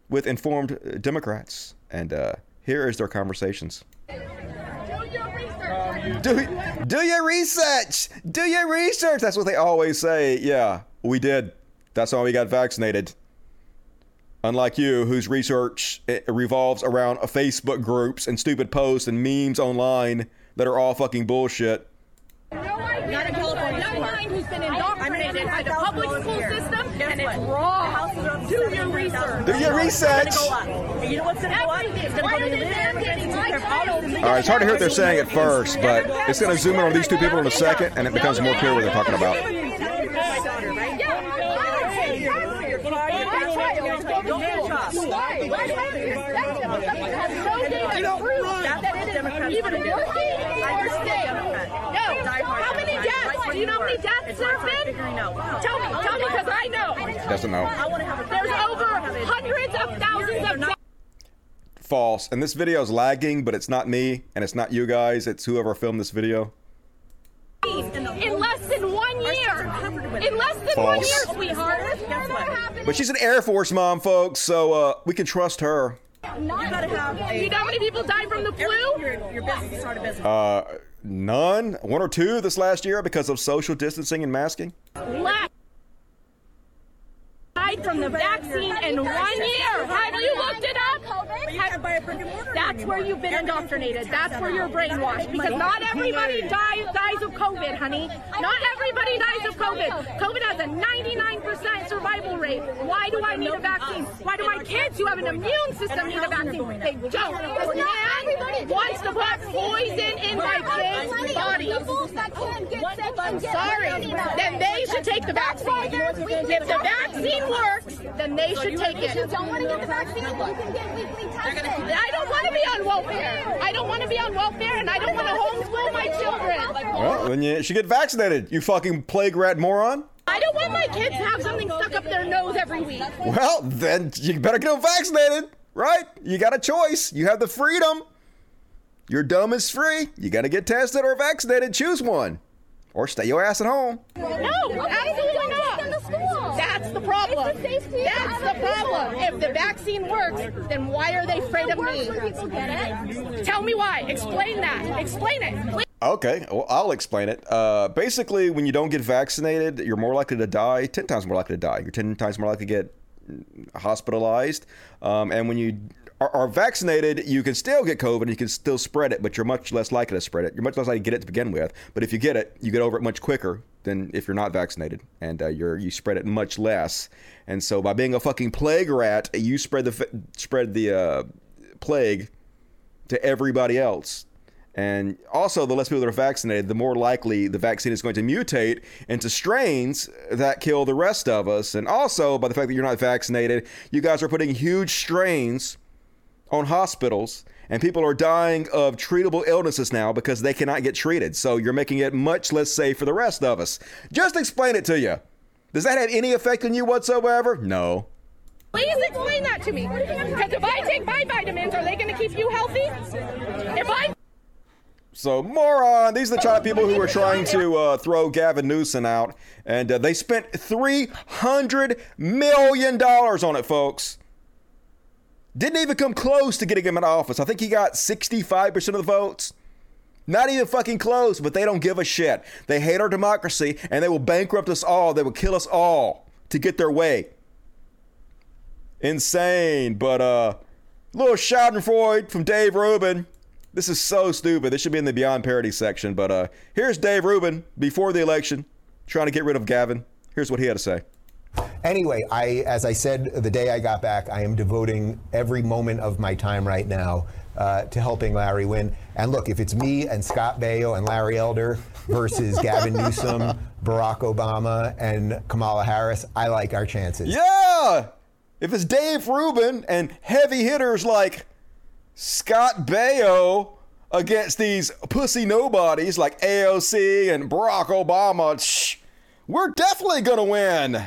with informed Democrats. And uh, here is their conversations. Do, you research? do your research. Do your research. That's what they always say. Yeah, we did. That's why we got vaccinated. Unlike you, whose research revolves around Facebook groups and stupid posts and memes online that are all fucking bullshit. Not in California. Young mind who's been indoctrinated by the public school system, and it's wrong. Do your research. Do your research. You know what's going to go up? It's going to go to the All right, it's hard to hear what they're saying at first, but it's going to zoom in on these two people in a second, and it becomes more clear what they're talking about. Even working or staying. No. How many deaths? Do you know how many deaths there have been? Tell me. Tell me because I know. Doesn't know. There's over hundreds of thousands of deaths. False. And this video is lagging, but it's not me, and it's not you guys. It's whoever filmed this video. In less than one year. In less than one year, sweetheart. But she's an Air Force mom, folks, so uh, we can trust her. You gotta have You know how many people died from the flu? Your, your business, start a business. Uh, none, one or two this last year because of social distancing and masking. Less died from the vaccine in one year. Have you looked it up? That's where you've been indoctrinated. That's where you're brainwashed. Because not everybody dies dies of COVID, honey. Not everybody dies of COVID. COVID has a 99% survival rate. Why do I need a vaccine? Why do my kids who have an immune system need a vaccine? They don't. Man wants to put poison in my kids' body. I'm sorry. Then they should take the vaccine. If the vaccine works, then they should take it. You don't want to get the vaccine, you can get weekly testing. I don't want to be on welfare. I don't want to be on welfare, and I don't want to homeschool my children. Well, then you should get vaccinated, you fucking plague rat moron. I don't want my kids to have something stuck up their nose every week. Well, then you better get them vaccinated, right? You got a choice. You have the freedom. Your dumb is free. You got to get tested or vaccinated. Choose one. Or stay your ass at home. No, absolutely not. That's the problem. That's the problem. If the vaccine works, then why are they afraid of me? Tell me why. Explain that. Explain it. Please. Okay, well, I'll explain it. Uh, basically, when you don't get vaccinated, you're more likely to die, 10 times more likely to die. You're 10 times more likely to get hospitalized. Um, and when you are, are vaccinated, you can still get COVID, you can still spread it, but you're much less likely to spread it. You're much less likely to get it to begin with. But if you get it, you get over it much quicker than if you're not vaccinated, and uh, you're you spread it much less. And so, by being a fucking plague rat, you spread the spread the uh, plague to everybody else. And also, the less people that are vaccinated, the more likely the vaccine is going to mutate into strains that kill the rest of us. And also, by the fact that you're not vaccinated, you guys are putting huge strains on hospitals, and people are dying of treatable illnesses now because they cannot get treated. So you're making it much less safe for the rest of us. Just explain it to you. Does that have any effect on you whatsoever? No. Please explain that to me. Because if I take my vitamins, are they going to keep you healthy? If I So, moron. These are the China people who are trying to uh, throw Gavin Newsom out. And uh, they spent $300 million on it, folks. Didn't even come close to getting him in office. I think he got 65% of the votes. Not even fucking close, but they don't give a shit. They hate our democracy and they will bankrupt us all. They will kill us all to get their way. Insane. But, uh, little Schadenfreude from Dave Rubin. This is so stupid. This should be in the Beyond Parody section. But uh, here's Dave Rubin before the election trying to get rid of Gavin. Here's what he had to say. Anyway, I, as I said the day I got back, I am devoting every moment of my time right now uh, to helping Larry win. And look, if it's me and Scott Baio and Larry Elder versus Gavin Newsom, Barack Obama, and Kamala Harris, I like our chances. Yeah! If it's Dave Rubin and heavy hitters like Scott Baio against these pussy nobodies like AOC and Barack Obama, shh, we're definitely gonna win.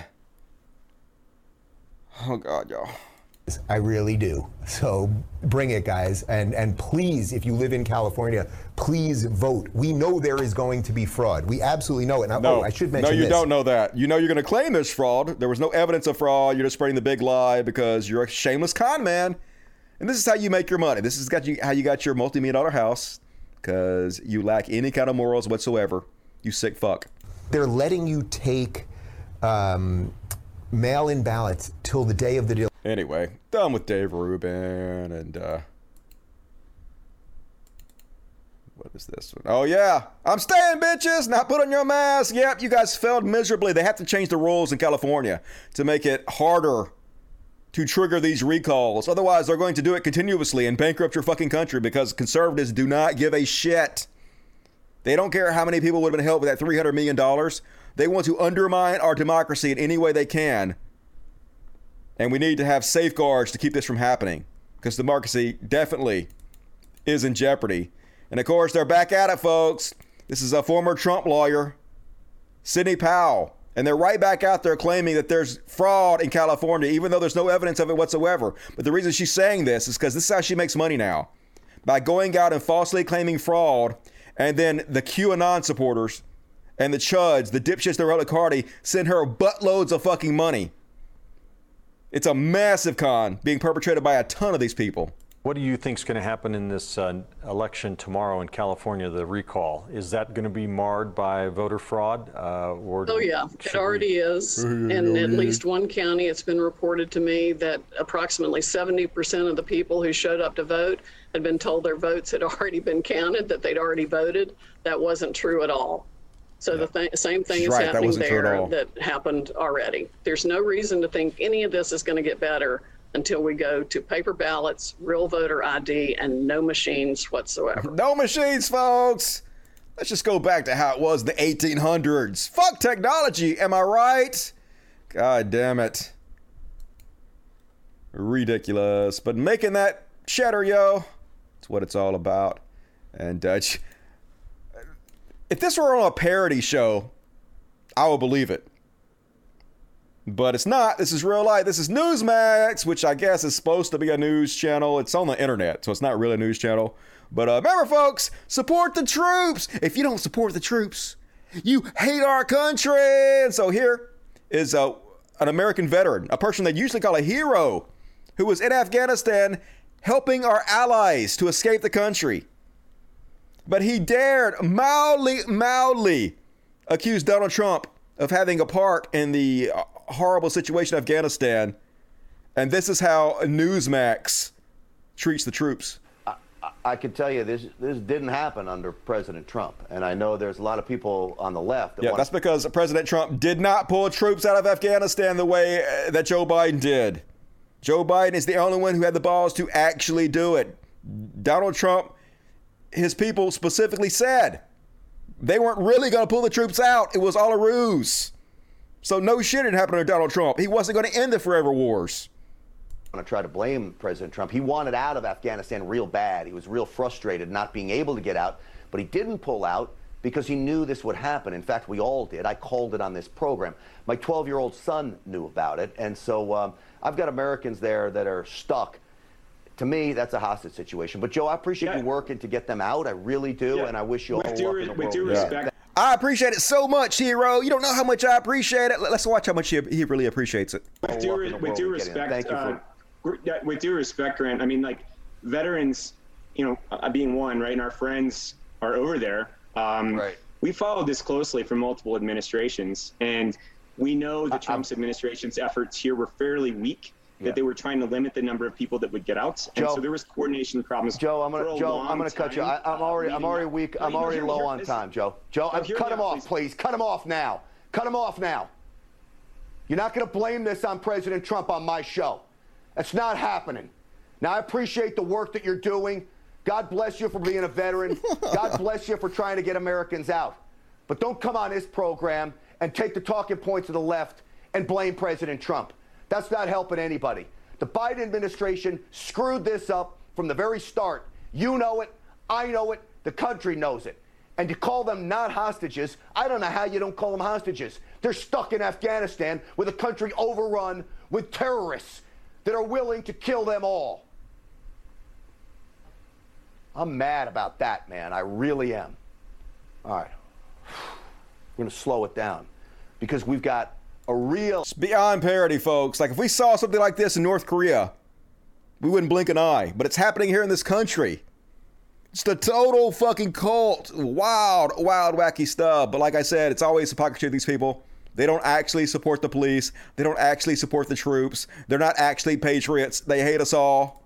Oh God, y'all. I really do. So bring it, guys. And and please, if you live in California, please vote. We know there is going to be fraud. We absolutely know it. Now, No, oh, I should mention no, you this. don't know that. You know you're going to claim there's fraud. There was no evidence of fraud. You're just spreading the big lie because you're a shameless con man. And this is how you make your money. This is got you how you got your multi-million dollar house because you lack any kind of morals whatsoever. You sick fuck. They're letting you take um, mail-in ballots till the day of the deal. Anyway, done with Dave Rubin and uh what is this one? Oh yeah, I'm staying, bitches. Now put on your mask. Yep, you guys failed miserably. They have to change the rules in California to make it harder to trigger these recalls. Otherwise, they're going to do it continuously and bankrupt your fucking country because conservatives do not give a shit. They don't care how many people would have been helped with that $300 million. They want to undermine our democracy in any way they can. And we need to have safeguards to keep this from happening because democracy definitely is in jeopardy. And of course, they're back at it, folks. This is a former Trump lawyer, Sidney Powell. And they're right back out there claiming that there's fraud in California, even though there's no evidence of it whatsoever. But the reason she's saying this is because this is how she makes money now by going out and falsely claiming fraud. And then the QAnon supporters and the chuds, the dipshits, the relic party, send her buttloads of fucking money. It's a massive con being perpetrated by a ton of these people. What do you think is going to happen in this uh, election tomorrow in California, the recall? Is that going to be marred by voter fraud? Uh, or Oh, yeah, it already is. In at least one county, it's been reported to me that approximately 70% of the people who showed up to vote had been told their votes had already been counted, that they'd already voted. That wasn't true at all. So the th- same thing She's is right, happening wasn't true at there that happened already. There's no reason to think any of this is going to get better until we go to paper ballots, real voter ID, and no machines whatsoever. No machines, folks. Let's just go back to how it was in the 1800s. Fuck technology, am I right? God damn it. Ridiculous. But making that cheddar, yo, it's what it's all about. And uh, ch- if this were on a parody show, I would believe it. But it's not. This is real life. This is Newsmax, which I guess is supposed to be a news channel. It's on the internet, so it's not really a news channel. But uh, remember, folks, support the troops. If you don't support the troops, you hate our country. And so here is uh, an American veteran, a person they usually call a hero, who was in Afghanistan helping our allies to escape the country. But he dared mildly, mildly accuse Donald Trump of having a part in the uh, horrible situation in Afghanistan. And this is how Newsmax treats the troops. I can tell you this this didn't happen under President Trump, and I know there's a lot of people on the left that Yeah, that's because President Trump did not pull troops out of Afghanistan the way uh, that Joe Biden did. Joe Biden is the only one who had the balls to actually do it. Donald Trump, his people specifically said they weren't really going to pull the troops out. It was all a ruse. So no shit had happened to Donald Trump. He wasn't going to end the forever wars. I'm going to try to blame President Trump. He wanted out of Afghanistan real bad. He was real frustrated not being able to get out, but he didn't pull out because he knew this would happen. In fact, we all did. I called it on this program. My 12-year-old son knew about it, and so um, I've got Americans there that are stuck. To me, that's a hostage situation. But Joe, I appreciate you working to get them out. I really do, and I wish you all With luck due- in the with world. due respect- I appreciate it so much, hero. You don't know how much I appreciate it. Let's watch how much he, he really appreciates it. with due, with due respect, uh, gr- yeah, with due respect, Grant, I mean, like veterans, you know, uh, being one, right, and our friends are over there. Um, right. We followed this closely for multiple administrations, and we know the Trump's administration's efforts here were fairly weak. That Yeah. they were trying to limit the number of people that would get out, and Joe- so there was coordination problems. Joe, I'm gonna Joe, I'm gonna cut you. time, I, I'm already uh, I'm already weak. I'm No, no, already here- low here- on listen. time, Joe. Joe, No, I'm, hear cut him out, off, please. please. Cut him off now. Cut him off now. You're not going to blame this on President Trump on my show. That's not happening. Now, I appreciate the work that you're doing. God bless you for being a veteran. God bless you for trying to get Americans out. But don't come on this program and take the talking points of the left and blame President Trump. That's not helping anybody. The Biden administration screwed this up from the very start. You know it. I know it. The country knows it. And to call them not hostages, I don't know how you don't call them hostages. They're stuck in Afghanistan with a country overrun with terrorists that are willing to kill them all. I'm mad about that, man. I really am. All right. We're going to slow it down because we've got a real. It's beyond parody, folks. Like if we saw something like this in North Korea, we wouldn't blink an eye. But it's happening here in this country. It's the total fucking cult. Wild, wild, wacky stuff. But like I said, it's always hypocrisy of these people. They don't actually support the police. They don't actually support the troops. They're not actually patriots. They hate us all.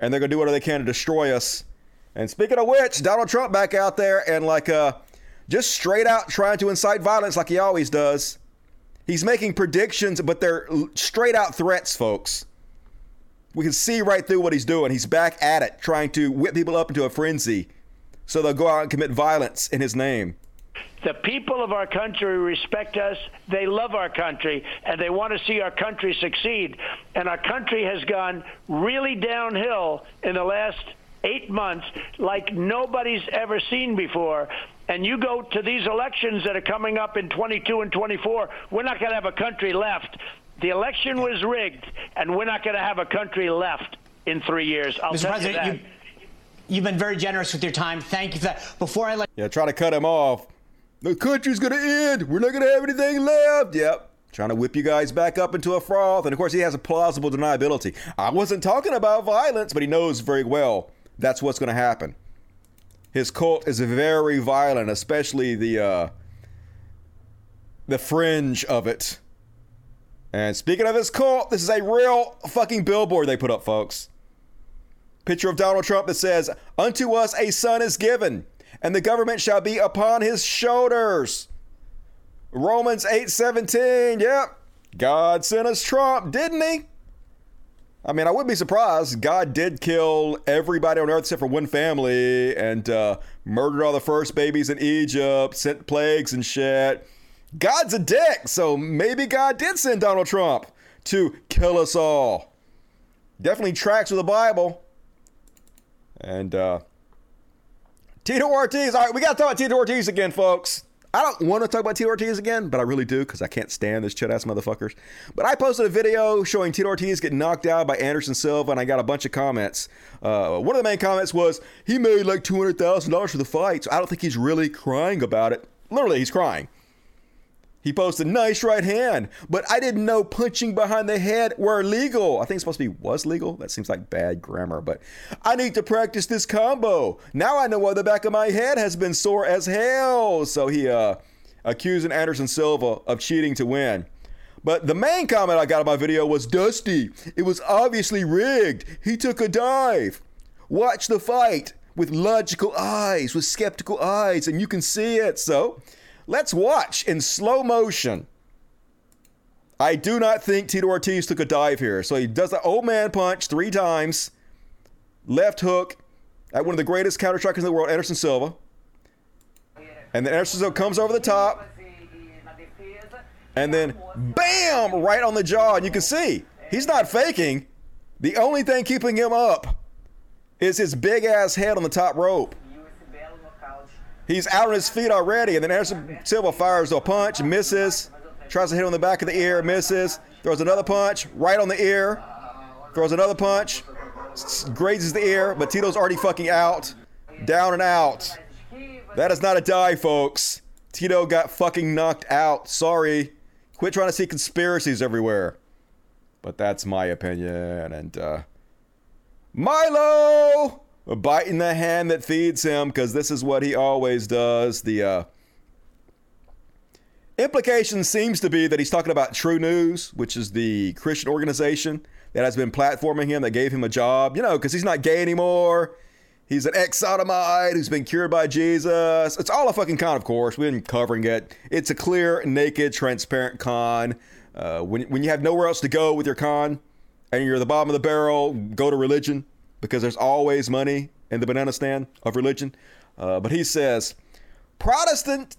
And they're going to do whatever they can to destroy us. And speaking of which, Donald Trump back out there and like uh just straight out trying to incite violence like he always does. He's making predictions, but they're straight out threats, folks. We can see right through what he's doing. He's back at it, trying to whip people up into a frenzy so they'll go out and commit violence in his name. The people of our country respect us. They love our country, and they want to see our country succeed. And our country has gone really downhill in the last eight months like nobody's ever seen before. And you go to these elections that are coming up in 22 and 24, we're not going to have a country left. The election was rigged, and we're not going to have a country left in three years. I'll Mr. tell President, you that. You, have been very generous with your time. Thank you for that. Before I let Yeah, try to cut him off. The country's going to end. We're not going to have anything left. Yep. Trying to whip you guys back up into a froth. And of course, he has a plausible deniability. I wasn't talking about violence, but he knows very well that's what's going to happen. His cult is very violent, especially the uh, the fringe of it. And speaking of his cult, this is a real fucking billboard they put up, folks. Picture of Donald Trump that says, "Unto us a son is given, and the government shall be upon his shoulders." Romans 8:17. Yep. God sent us Trump, didn't he? I mean, I wouldn't be surprised. God did kill everybody on earth except for one family and uh, murdered all the first babies in Egypt, sent plagues and shit. God's a dick, so maybe God did send Donald Trump to kill us all. Definitely tracks with the Bible. And uh, Tito Ortiz. All right, we got to talk about Tito Ortiz again, folks. I don't want to talk about Tito Ortiz again, but I really do because I can't stand this chit ass motherfuckers. But I posted a video showing Tito Ortiz get knocked out by Anderson Silva, and I got a bunch of comments. Uh, one of the main comments was he made like two hundred thousand dollars for the fight, so I don't think he's really crying about it. Literally, he's crying. He posted nice right hand, but I didn't know punching behind the head were legal. I think it's supposed to be was legal. That seems like bad grammar, but I need to practice this combo. Now I know why the back of my head has been sore as hell. So he uh accusing Anderson Silva of cheating to win. But the main comment I got on my video was Dusty. It was obviously rigged. He took a dive. Watch the fight with logical eyes, with skeptical eyes, and you can see it. So Let's watch in slow motion. I do not think Tito Ortiz took a dive here. So he does the old man punch three times, left hook at one of the greatest counter strikers in the world, Anderson Silva. And then Anderson Silva comes over the top. And then, bam, right on the jaw. And you can see he's not faking. The only thing keeping him up is his big ass head on the top rope. He's out on his feet already, and then Anderson Silva fires a punch, misses, tries to hit on the back of the ear, misses, throws another punch right on the ear, throws another punch, grazes the ear, but Tito's already fucking out, down and out. That is not a die, folks. Tito got fucking knocked out. Sorry. Quit trying to see conspiracies everywhere. But that's my opinion, and uh, Milo biting the hand that feeds him because this is what he always does. The uh, implication seems to be that he's talking about True News, which is the Christian organization that has been platforming him, that gave him a job, you know, because he's not gay anymore. He's an ex sodomite who's been cured by Jesus. It's all a fucking con, of course. We've been covering it. It's a clear, naked, transparent con. Uh, when, when you have nowhere else to go with your con and you're the bottom of the barrel, go to religion because there's always money in the banana stand of religion. Uh, but he says, Protestant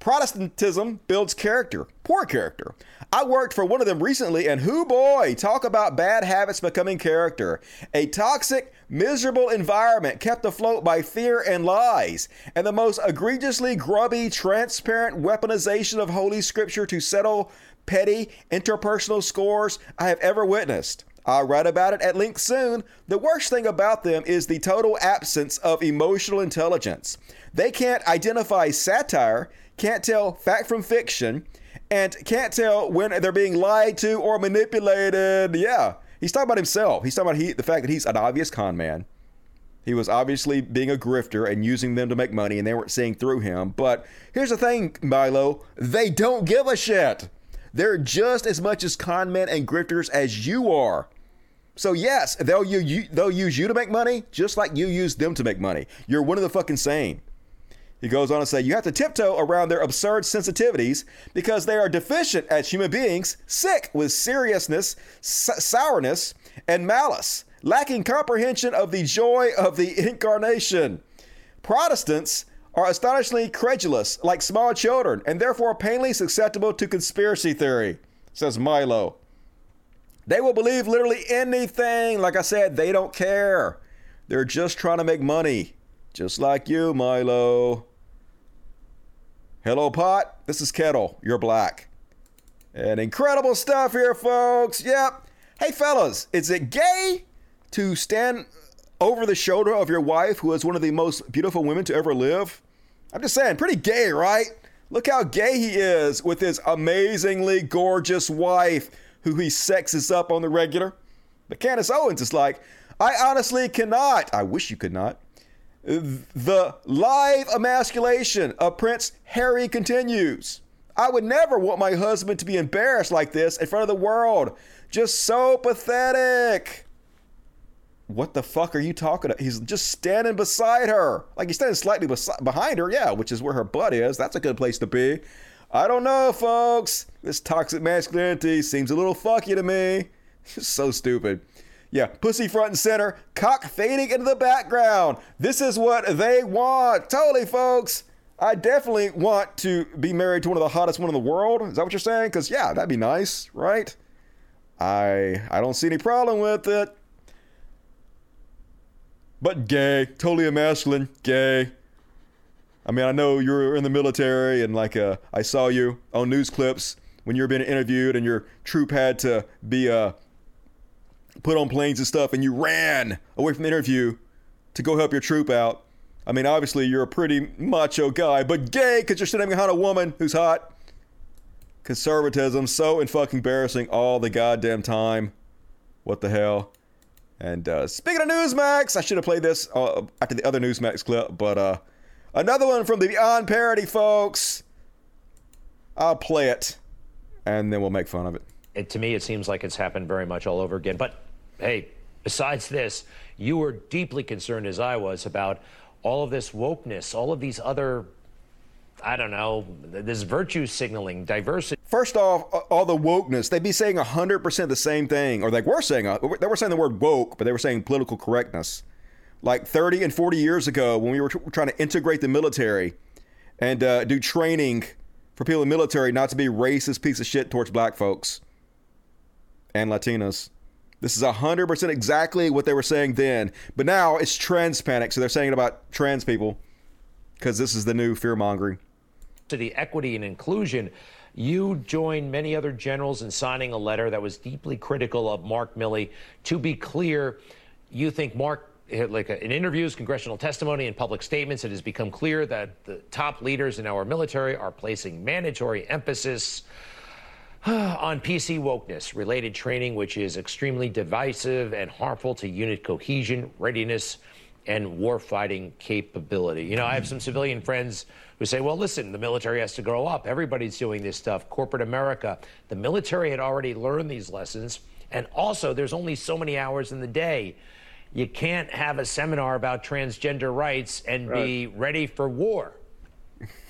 Protestantism builds character, poor character. I worked for one of them recently, and who boy, talk about bad habits becoming character. A toxic, miserable environment kept afloat by fear and lies, and the most egregiously grubby, transparent weaponization of Holy Scripture to settle petty interpersonal scores I have ever witnessed. I'll write about it at length soon. The worst thing about them is the total absence of emotional intelligence. They can't identify satire, can't tell fact from fiction, and can't tell when they're being lied to or manipulated. Yeah, he's talking about himself. He's talking about he, the fact that he's an obvious con man. He was obviously being a grifter and using them to make money, and they weren't seeing through him. But here's the thing, Milo they don't give a shit. They're just as much as con men and grifters as you are. So yes, they'll you, you, they'll use you to make money, just like you use them to make money. You're one of the fucking same. He goes on to say, You have to tiptoe around their absurd sensitivities because they are deficient as human beings, sick with seriousness, s- sourness, and malice, lacking comprehension of the joy of the incarnation. Protestants are astonishingly credulous, like small children, and therefore painfully susceptible to conspiracy theory, says Milo. They will believe literally anything. Like I said, they don't care. They're just trying to make money. Just like you, Milo. Hello, Pot. This is Kettle. You're black. And incredible stuff here, folks. Yep. Hey, fellas, is it gay to stand over the shoulder of your wife, who is one of the most beautiful women to ever live? I'm just saying, pretty gay, right? Look how gay he is with his amazingly gorgeous wife, who he sexes up on the regular. But Candace Owens is like, I honestly cannot. I wish you could not the live emasculation of Prince Harry continues. I would never want my husband to be embarrassed like this in front of the world. Just so pathetic. What the fuck are you talking about? He's just standing beside her. Like he's standing slightly behind her, yeah, which is where her butt is. That's a good place to be. I don't know, folks. This toxic masculinity seems a little fucky to me. so stupid. Yeah, pussy front and center, cock fading into the background. This is what they want. Totally, folks. I definitely want to be married to one of the hottest one in the world. Is that what you're saying? Because yeah, that'd be nice, right? I I don't see any problem with it. But gay, totally a masculine, gay. I mean, I know you're in the military, and like uh, I saw you on news clips when you were being interviewed, and your troop had to be uh, put on planes and stuff, and you ran away from the interview to go help your troop out. I mean, obviously, you're a pretty macho guy, but gay because you're sitting behind a woman who's hot. Conservatism, so in fucking embarrassing all the goddamn time. What the hell? And uh, speaking of Newsmax, I should have played this uh, after the other Newsmax clip, but uh, another one from the Beyond Parody, folks. I'll play it, and then we'll make fun of it. it. To me, it seems like it's happened very much all over again. But hey, besides this, you were deeply concerned, as I was, about all of this wokeness, all of these other, I don't know, this virtue signaling, diversity. First off, all the wokeness, they'd be saying 100% the same thing, or they were saying, they were saying the word woke, but they were saying political correctness. Like 30 and 40 years ago, when we were trying to integrate the military and uh, do training for people in the military not to be racist piece of shit towards black folks and Latinos. This is 100% exactly what they were saying then. But now it's trans panic. So they're saying it about trans people because this is the new fear mongering. To the equity and inclusion, you joined many other generals in signing a letter that was deeply critical of Mark Milley. To be clear, you think Mark, like in interviews, congressional testimony, and public statements, it has become clear that the top leaders in our military are placing mandatory emphasis on PC wokeness related training, which is extremely divisive and harmful to unit cohesion, readiness, and warfighting capability. You know, I have some civilian friends who say, well, listen, the military has to grow up. Everybody's doing this stuff. Corporate America. The military had already learned these lessons. And also, there's only so many hours in the day. You can't have a seminar about transgender rights and right. be ready for war.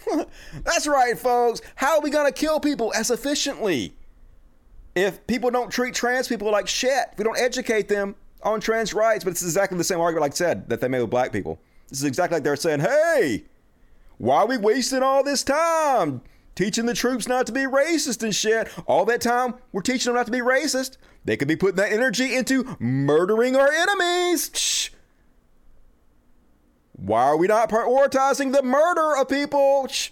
That's right, folks. How are we going to kill people as efficiently? if people don't treat trans people like shit, if we don't educate them on trans rights, but it's exactly the same argument, like I said, that they made with black people. This is exactly like they're saying, hey, why are we wasting all this time teaching the troops not to be racist and shit? All that time we're teaching them not to be racist. They could be putting that energy into murdering our enemies. Shh. Why are we not prioritizing the murder of people? Shh.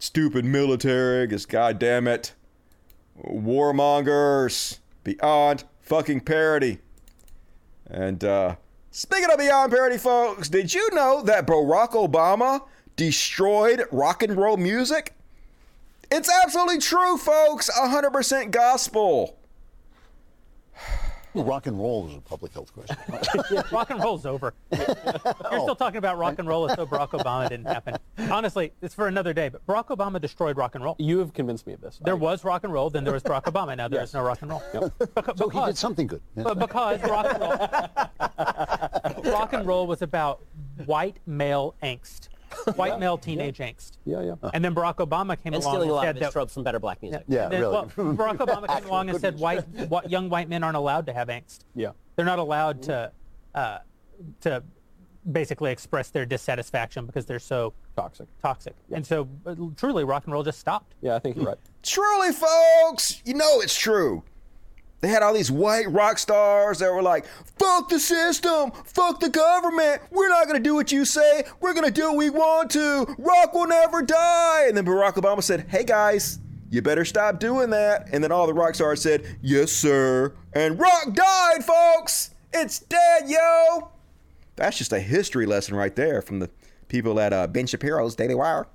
Stupid military, just goddamn it. Warmongers. Beyond fucking parody. And uh, speaking of beyond parody, folks, did you know that Barack Obama destroyed rock and roll music? It's absolutely true, folks. 100% gospel. Well, rock and roll is a public health question. yeah, rock and roll's over. You're still talking about rock and roll as though Barack Obama didn't happen. Honestly, it's for another day, but Barack Obama destroyed rock and roll. You have convinced me of this. There was rock and roll, then there was Barack Obama. Now there yes. is no rock and roll. Yep. Because, so he did something good. But because rock and roll, rock and roll was about white male angst white yeah, male teenage yeah. angst. Yeah, yeah. And then Barack Obama came and along stealing and a lot said of his that, tropes from better black music. Yeah, then, really. Well, Barack Obama came along and said white, what, young white men aren't allowed to have angst. Yeah. They're not allowed to uh, to basically express their dissatisfaction because they're so toxic. Toxic. Yeah. And so uh, truly rock and roll just stopped. Yeah, I think you're right. Truly, folks, you know it's true. They had all these white rock stars that were like, fuck the system, fuck the government, we're not gonna do what you say, we're gonna do what we want to, rock will never die. And then Barack Obama said, hey guys, you better stop doing that. And then all the rock stars said, yes, sir. And rock died, folks. It's dead, yo. That's just a history lesson right there from the people at uh, Ben Shapiro's Daily Wire.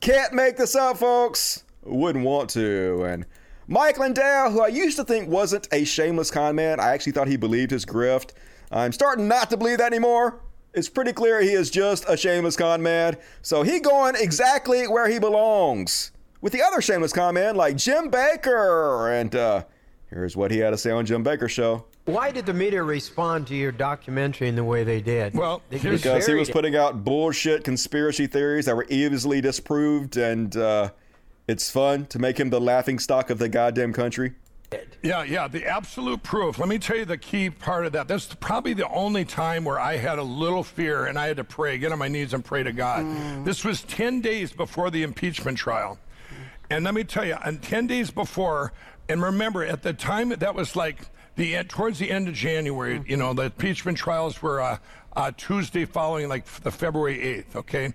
Can't make this up, folks. Wouldn't want to. And Mike Lindell, who I used to think wasn't a shameless con man, I actually thought he believed his grift. I'm starting not to believe that anymore. It's pretty clear he is just a shameless con man. So he going exactly where he belongs. With the other shameless con man like Jim Bakker. And uh, here's what he had to say on Jim Bakker's show. Why did the media respond to your documentary in the way they did? Well, because he was putting out bullshit conspiracy theories that were easily disproved and uh, it's fun to make him the laughing stock of the goddamn country. Yeah, yeah, the absolute proof. Let me tell you the key part of that. That's probably the only time where I had a little fear and I had to pray, get on my knees and pray to God. Mm. This was 10 days before the impeachment trial. And let me tell you, and 10 days before, and remember, at the time, that was like the towards the end of January, you know, the impeachment trials were uh, uh, Tuesday following like the February 8th, okay?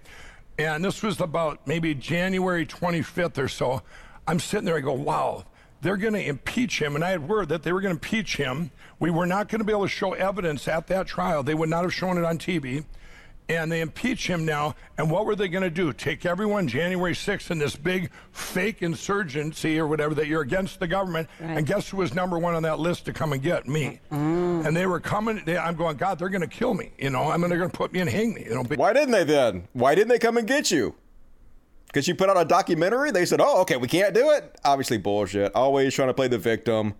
And this was about maybe January 25th or so. I'm sitting there, I go, wow, they're going to impeach him. And I had word that they were going to impeach him. We were not going to be able to show evidence at that trial. They would not have shown it on TV and they impeach him now. And what were they going to do? Take everyone January 6th in this big fake insurgency or whatever that you're against the government. Right. And guess who was number one on that list to come and get me? Mm. And they were coming. They, I'm going, God, they're going to kill me. You know, I mean, they're going to put me and hang me. You know. Why didn't they then? Why didn't they come and get you? Because you put out a documentary? They said, oh, okay, we can't do it. Obviously, bullshit. Always trying to play the victim.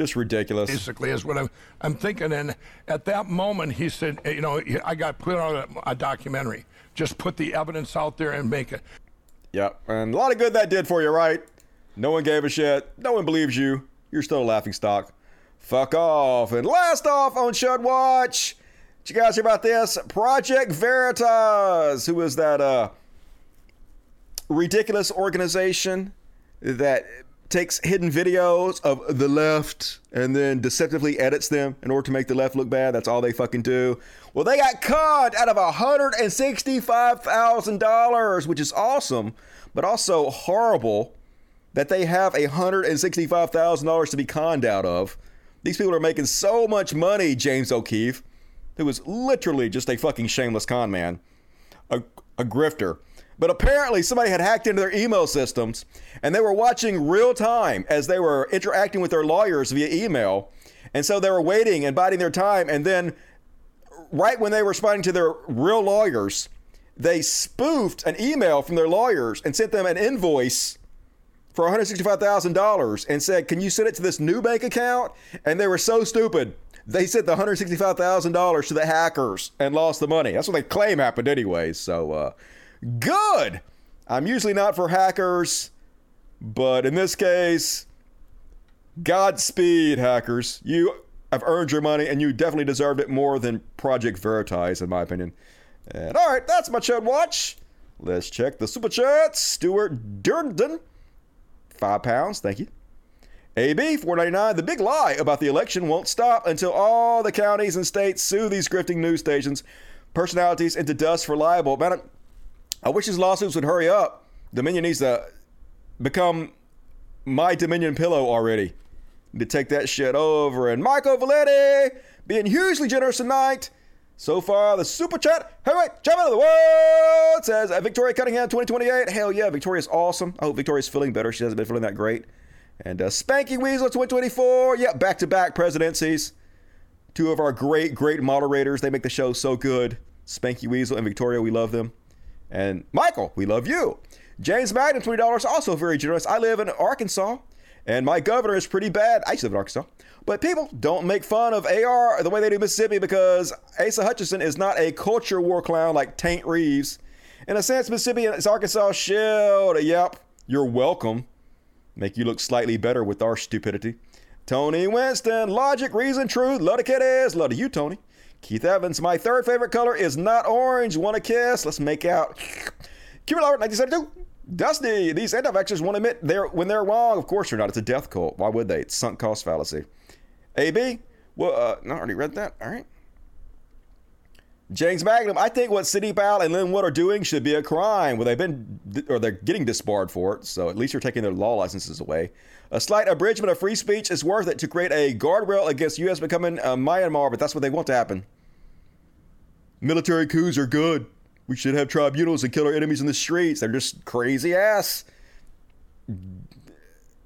Just ridiculous. Basically, is what I'm, I'm thinking. And at that moment, he said, you know, I got put on a, a documentary. Just put the evidence out there and make it. Yep. And a lot of good that did for you, right? No one gave a shit. No one believes you. You're still a laughing stock. Fuck off. And last off on Shud Watch. Did you guys hear about this? Project Veritas. Who is that uh ridiculous organization that takes hidden videos of the left and then deceptively edits them in order to make the left look bad. That's all they fucking do. Well, they got conned out of $165,000, which is awesome, but also horrible that they have $165,000 to be conned out of. These people are making so much money, James O'Keefe, who was literally just a fucking shameless con man, a, a grifter. But apparently, somebody had hacked into their email systems and they were watching real time as they were interacting with their lawyers via email. And so they were waiting and biding their time. And then, right when they were responding to their real lawyers, they spoofed an email from their lawyers and sent them an invoice for $165,000 and said, Can you send it to this new bank account? And they were so stupid. They sent the $165,000 to the hackers and lost the money. That's what they claim happened, anyways. So, uh, Good. I'm usually not for hackers, but in this case, Godspeed, hackers. You have earned your money, and you definitely deserved it more than Project Veritas, in my opinion. And all right, that's my chat watch. Let's check the super chat. Stuart Durden, five pounds. Thank you. AB 499. The big lie about the election won't stop until all the counties and states sue these grifting news stations, personalities into dust for libel. Man, I wish these lawsuits would hurry up. Dominion needs to become my Dominion pillow already. To take that shit over. And Michael Valetti being hugely generous tonight. So far, the super chat heavyweight champion of the world says Victoria Cunningham 2028. Hell yeah, Victoria's awesome. I hope Victoria's feeling better. She hasn't been feeling that great. And uh, Spanky Weasel 2024. Yeah, back to back presidencies. Two of our great, great moderators. They make the show so good. Spanky Weasel and Victoria, we love them. And Michael, we love you. James Magnum, $20, also very generous. I live in Arkansas, and my governor is pretty bad. I used to live in Arkansas. But people don't make fun of AR the way they do Mississippi because Asa Hutchinson is not a culture war clown like Tate Reeves. In a sense, Mississippi and Arkansas shield. Yep, you're welcome. Make you look slightly better with our stupidity. Tony Winston, logic, reason, truth. Love the kiddies. Love to you, Tony. Keith Evans, my third favorite color is not orange. Want a kiss? Let's make out. Cuba Robert, 1972. Dusty, these anti-vaxxers won't admit they're when they're wrong. Of course they're not. It's a death cult. Why would they? It's sunk cost fallacy. AB, well, uh, no, I already read that. All right. James Magnum, I think what Sidney Powell and Lin Wood are doing should be a crime. Well, they've been, or they're getting disbarred for it, so at least you're taking their law licenses away. A slight abridgment of free speech is worth it to create a guardrail against U.S. becoming uh, Myanmar, but that's what they want to happen. Military coups are good. We should have tribunals and kill our enemies in the streets. They're just crazy ass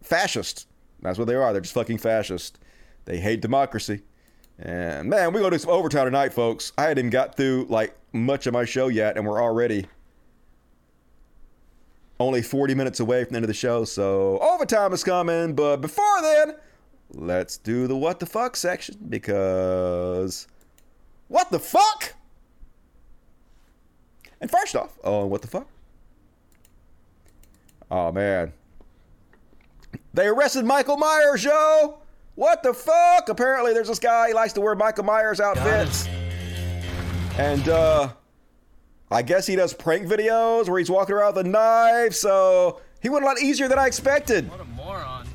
fascists. That's what they are. They're just fucking fascist. They hate democracy. And man, we're gonna do some overtime tonight, folks. I hadn't even got through like much of my show yet, and we're already only 40 minutes away from the end of the show. So overtime is coming. But before then, let's do the what the fuck section because what the fuck? And first off, oh, what the fuck? Oh man, they arrested Michael Myers, yo. What the fuck? Apparently, there's this guy. He likes to wear Michael Myers outfits. And, uh, I guess he does prank videos where he's walking around with a knife. So he went a lot easier than I expected. What a moron.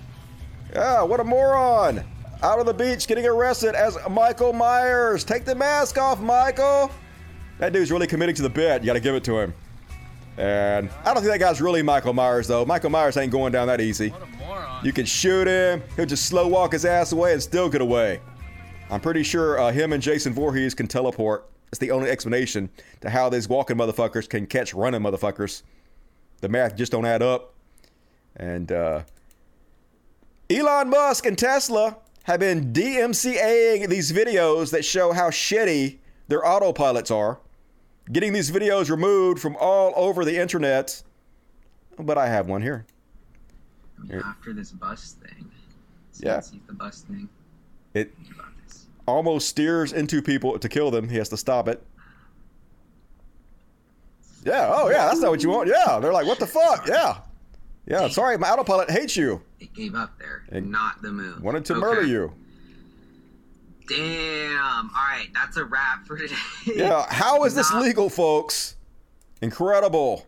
Yeah, what a moron. Out on the beach getting arrested as Michael Myers. Take the mask off, Michael. That dude's really committing to the bit. You got to give it to him. And I don't think that guy's really Michael Myers, though. Michael Myers ain't going down that easy. You can shoot him. He'll just slow walk his ass away and still get away. I'm pretty sure uh, him and Jason Voorhees can teleport. It's the only explanation to how these walking motherfuckers can catch running motherfuckers. The math just don't add up. And uh, Elon Musk and Tesla have been DMCAing these videos that show how shitty their autopilots are, getting these videos removed from all over the internet. But I have one here. Here. After this bus thing, yeah, the bus thing. It almost steers into people to kill them. He has to stop it. Yeah. Oh, yeah. That's not what you want. Yeah. They're like, what the fuck? Yeah. Yeah. Sorry, my autopilot hates you. It gave up there, it not the moon. Wanted to okay. murder you. Damn. All right, that's a wrap for today. Yeah. How is this legal, folks? Incredible.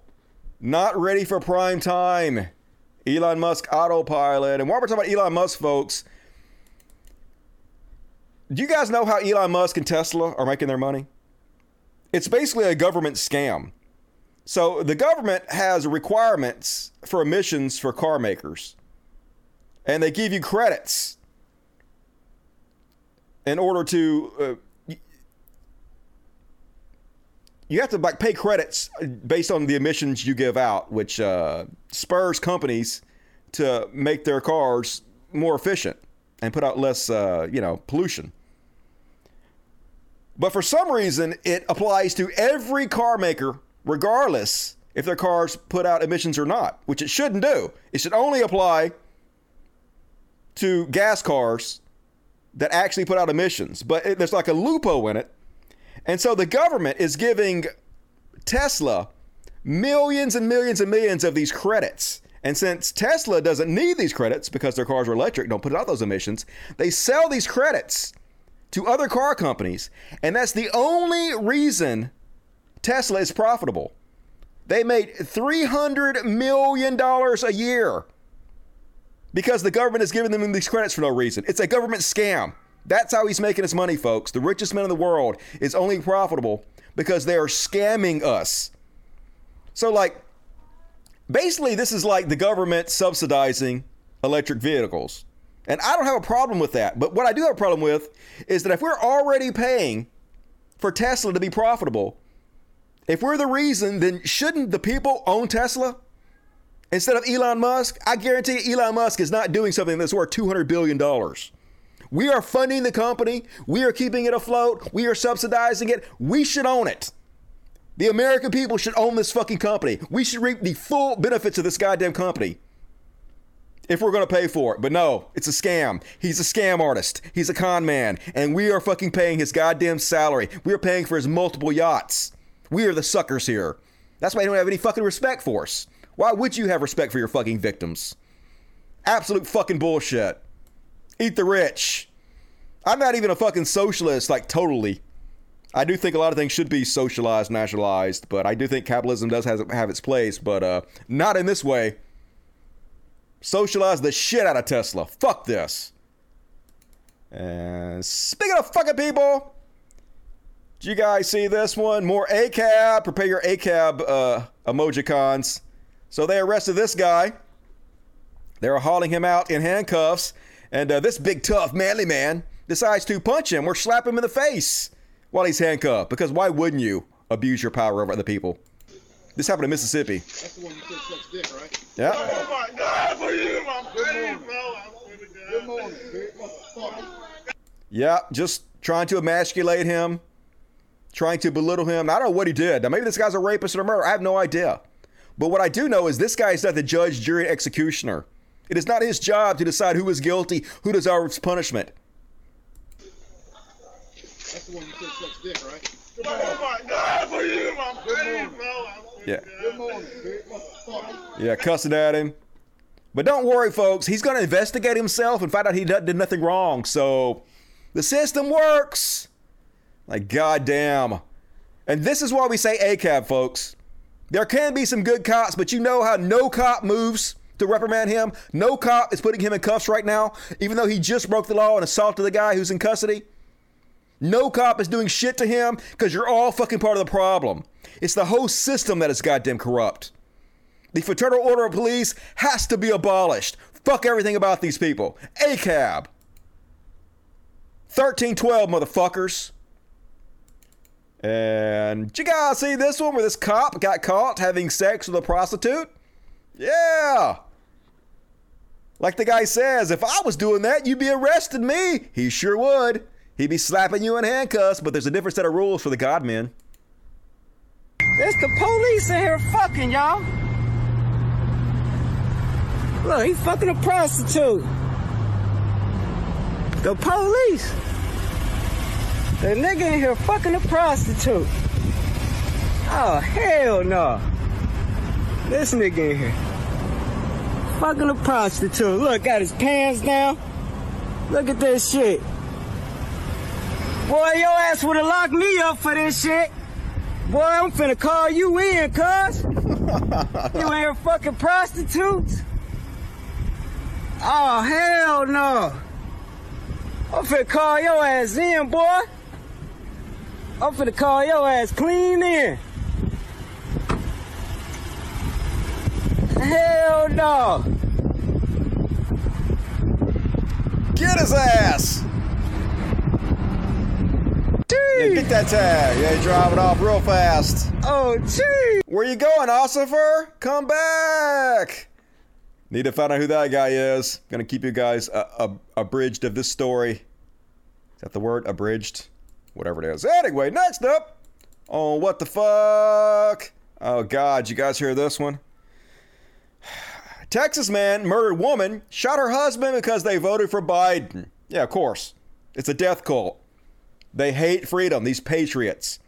Not ready for prime time. Elon Musk autopilot. And while we're talking about Elon Musk, folks, do you guys know how Elon Musk and Tesla are making their money? It's basically a government scam. So the government has requirements for emissions for car makers, and they give you credits in order to. Uh, you have to like pay credits based on the emissions you give out, which uh, spurs companies to make their cars more efficient and put out less, uh, you know, pollution. But for some reason, it applies to every car maker, regardless if their cars put out emissions or not, which it shouldn't do. It should only apply to gas cars that actually put out emissions. But it, there's like a loophole in it. And so the government is giving Tesla millions and millions and millions of these credits. And since Tesla doesn't need these credits because their cars are electric, don't put out those emissions, they sell these credits to other car companies. And that's the only reason Tesla is profitable. They made $300 million a year because the government is giving them these credits for no reason. It's a government scam. That's how he's making his money, folks. The richest man in the world is only profitable because they are scamming us. So, like, basically, this is like the government subsidizing electric vehicles. And I don't have a problem with that. But what I do have a problem with is that if we're already paying for Tesla to be profitable, if we're the reason, then shouldn't the people own Tesla instead of Elon Musk? I guarantee Elon Musk is not doing something that's worth $200 billion. We are funding the company. We are keeping it afloat. We are subsidizing it. We should own it. The American people should own this fucking company. We should reap the full benefits of this goddamn company if we're going to pay for it. But no, it's a scam. He's a scam artist. He's a con man. And we are fucking paying his goddamn salary. We are paying for his multiple yachts. We are the suckers here. That's why you don't have any fucking respect for us. Why would you have respect for your fucking victims? Absolute fucking bullshit. Eat the rich. I'm not even a fucking socialist, like totally. I do think a lot of things should be socialized, nationalized, but I do think capitalism does have, have its place, but uh, not in this way. Socialize the shit out of Tesla. Fuck this. And speaking of fucking people, do you guys see this one? More ACAB. Prepare your ACAB uh, emojicons. So they arrested this guy. They were hauling him out in handcuffs. And uh, this big, tough, manly man decides to punch him or slap him in the face while he's handcuffed. Because why wouldn't you abuse your power over other people? This happened in Mississippi. That's the one you said sucks dick, right? Yeah. Oh my God, for you, my baby, Good morning, big. Yeah, just trying to emasculate him, trying to belittle him. I don't know what he did. Now, maybe this guy's a rapist or a murderer. I have no idea. But what I do know is this guy is not the judge, jury, and executioner. It is not his job to decide who is guilty, who deserves punishment. That's the one you said sucks dick, right? Oh my God, for you, my baby, Yeah. Good morning, motherfucker. Yeah, cussing at him. But don't worry, folks. He's going to investigate himself and find out he did nothing wrong. So the system works. Like, goddamn. And this is why we say ACAB, folks. There can be some good cops, but you know how no cop moves to reprimand him? No cop is putting him in cuffs right now, even though he just broke the law and assaulted the guy who's in custody. No cop is doing shit to him because you're all fucking part of the problem. It's the whole system that is goddamn corrupt. The fraternal order of police has to be abolished. Fuck everything about these people. ACAB. 1312, motherfuckers. And you guys see this one where this cop got caught having sex with a prostitute? Yeah. Like the guy says, if I was doing that, you'd be arresting me. He sure would. He'd be slapping you in handcuffs, but there's a different set of rules for the God men. It's the police in here fucking, y'all. Look, he fucking a prostitute. The police. The nigga in here fucking a prostitute. Oh, hell no. This nigga in here. Fucking a prostitute. Look, got his pants down. Look at this shit. Boy, your ass would have locked me up for this shit. Boy, I'm finna call you in, cuz. you ain't here fucking prostitutes? Oh, hell no. I'm finna call your ass in, boy. I'm finna call your ass clean in. Hell no. Get his ass. Yeah, get that tag. Yeah, drive it off real fast. Oh, gee. Where you going, Ossifer? Come back. Need to find out who that guy is. Gonna keep you guys uh, abridged of this story. Is that the word? Abridged? Whatever it is. Anyway, next up on What the Fuck? Oh, God, you guys hear this one? Texas man murdered woman, shot her husband because they voted for Biden. Yeah, of course. It's a death cult. They hate freedom, these patriots.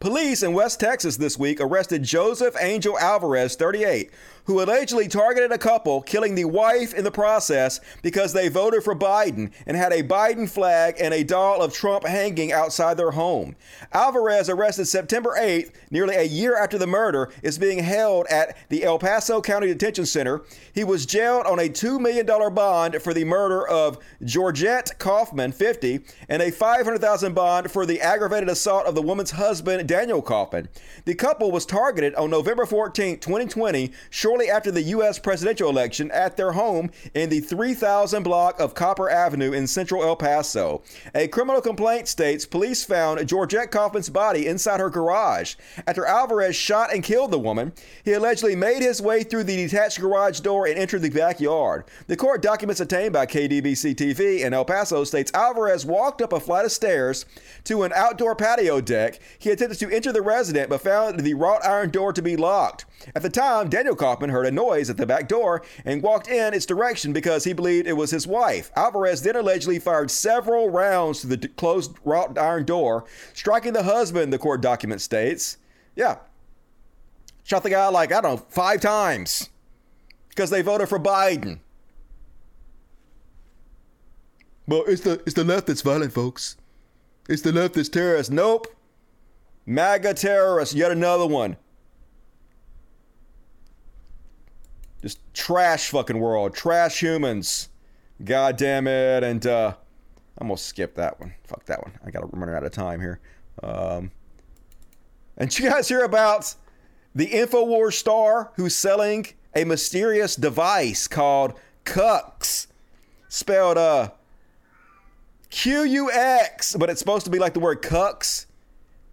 Police in West Texas this week arrested Joseph Angel Alvarez, 38, who allegedly targeted a couple, killing the wife in the process because they voted for Biden and had a Biden flag and a doll of Trump hanging outside their home. Alvarez, arrested September 8th, nearly a year after the murder, is being held at the El Paso County Detention Center. He was jailed on a $2 million bond for the murder of Georgette Kaufman, 50, and a 500,000 bond for the aggravated assault of the woman's husband, Daniel Kaufman. The couple was targeted on November 14, 2020, shortly after the U.S. presidential election at their home in the 3000 block of Copper Avenue in central El Paso. A criminal complaint states police found Georgette Kaufman's body inside her garage. After Alvarez shot and killed the woman, he allegedly made his way through the detached garage door and entered the backyard. The court documents obtained by KDBC TV in El Paso states Alvarez walked up a flight of stairs to an outdoor patio deck. He attempted to enter the resident but found the wrought iron door to be locked. At the time, Daniel Kaufman heard a noise at the back door and walked in its direction because he believed it was his wife. Alvarez then allegedly fired several rounds through the closed wrought iron door, striking the husband, the court document states. Yeah. Shot the guy like, I don't know, five times because they voted for Biden. Well, it's the it's the left that's violent, folks. It's the left that's terrorist. Nope. MAGA terrorist, yet another one. Just trash fucking world. Trash humans. God damn it. And uh I'm gonna skip that one. Fuck that one. I gotta run out of time here. Um and you guys hear about the InfoWars star who's selling a mysterious device called Cucks. Spelled uh Q U X, but it's supposed to be like the word cucks.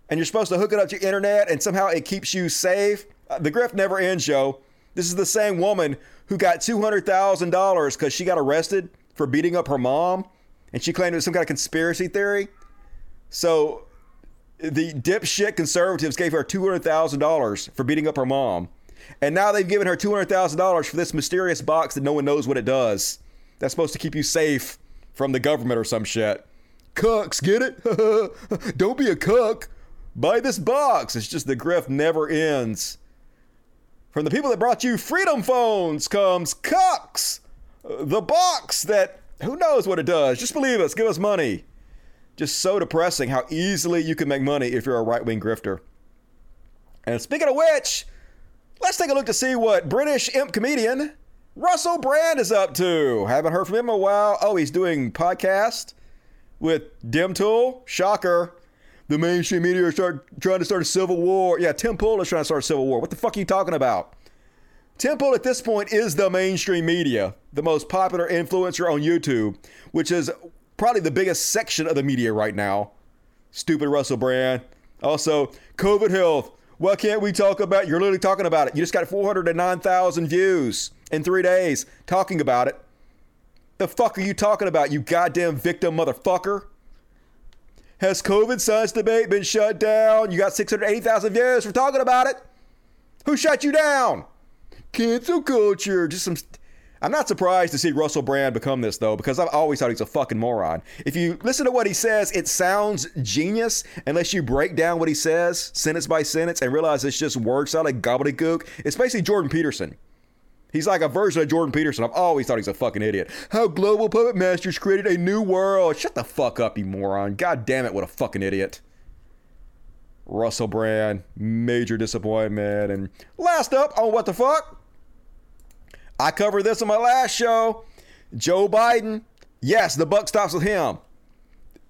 And you're supposed to hook it up to your internet and somehow it keeps you safe. Uh, the grift never ends, Joe. This is the same woman who got $200,000 because she got arrested for beating up her mom. And she claimed it was some kind of conspiracy theory. So the dipshit conservatives gave her $200,000 for beating up her mom. And now they've given her $200,000 for this mysterious box that no one knows what it does. That's supposed to keep you safe from the government or some shit. Cooks, get it? Don't be a cook. Buy this box. It's just the grift never ends. From the people that brought you Freedom Phones comes Cucks, the box that who knows what it does. Just believe us. Give us money. Just so depressing how easily you can make money if you're a right wing grifter. And speaking of which, let's take a look to see what British imp comedian Russell Brand is up to. Haven't heard from him in a while. Oh, he's doing podcast with Dim Tool. Shocker. The mainstream media are start, trying to start a civil war. Yeah, Tim Pool is trying to start a civil war. What the fuck are you talking about? Tim Pool at this point is the mainstream media, the most popular influencer on YouTube, which is probably the biggest section of the media right now. Stupid Russell Brand. Also, COVID health. Why can't we talk about? You're literally talking about it. You just got 409,000 views in three days talking about it. The fuck are you talking about, you goddamn victim motherfucker? Has COVID science debate been shut down? You got 680,000 views for talking about it. Who shut you down? Cancel culture. Just some. I'm not surprised to see Russell Brand become this, though, because I've always thought he's a fucking moron. If you listen to what he says, it sounds genius unless you break down what he says sentence by sentence and realize it's just words out like gobbledygook. It's basically Jordan Peterson. He's like a version of Jordan Peterson. I've always thought he's a fucking idiot. How global puppet masters created a new world. Shut the fuck up, you moron. God damn it, what a fucking idiot. Russell Brand, major disappointment. And last up on What the Fuck, I covered this on my last show. Joe Biden, yes, the buck stops with him.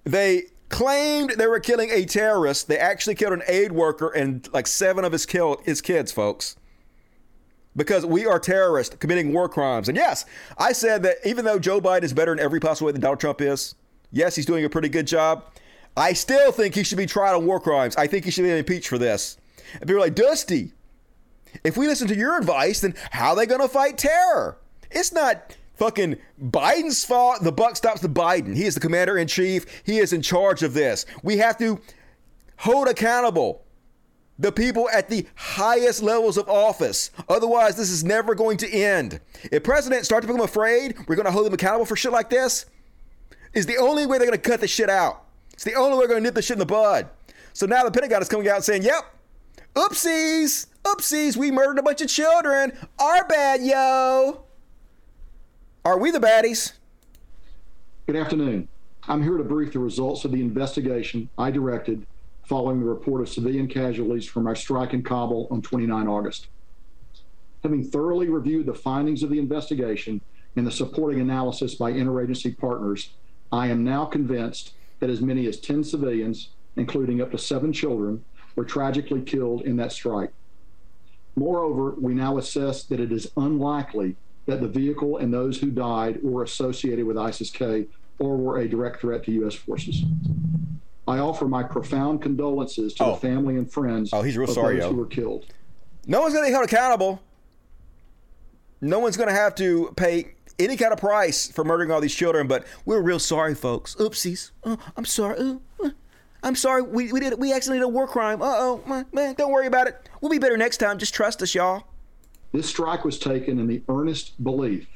They claimed they were killing a terrorist. They actually killed an aid worker and like seven of his, killed, his kids, folks because we are terrorists committing war crimes. And yes, I said that even though Joe Biden is better in every possible way than Donald Trump is, yes, he's doing a pretty good job. I still think he should be tried on war crimes. I think he should be impeached for this. And people are like, Dusty, if we listen to your advice, then how are they going to fight terror? It's not fucking Biden's fault. The buck stops with Biden. He is the commander in chief. He is in charge of this. We have to hold accountable the people at the highest levels of office. Otherwise, this is never going to end. If presidents start to become afraid, we're going to hold them accountable for shit like this. Is the only way they're going to cut the shit out. It's the only way we're going to nip the shit in the bud. So now the Pentagon is coming out saying, yep, oopsies, oopsies, we murdered a bunch of children. Our bad, yo. Are we the baddies? Good afternoon. I'm here to brief the results of the investigation I directed following the report of civilian casualties from our strike in Kabul on 29 August. Having thoroughly reviewed the findings of the investigation and the supporting analysis by interagency partners, I am now convinced that as many as 10 civilians, including up to seven children, were tragically killed in that strike. Moreover, we now assess that it is unlikely that the vehicle and those who died were associated with ISIS K or were a direct threat to U.S. forces. I offer my profound condolences to Oh. the family and friends Oh, he's real of sorry, those yo. who were killed. No one's going to be held accountable. No one's going to have to pay any kind of price for murdering all these children, but we're real sorry, folks. Oopsies. Oh, I'm sorry. Uh, I'm sorry. We, we did we accidentally did a war crime. Uh oh, man, don't worry about it. We'll be better next time. Just trust us, y'all. This strike was taken in the earnest belief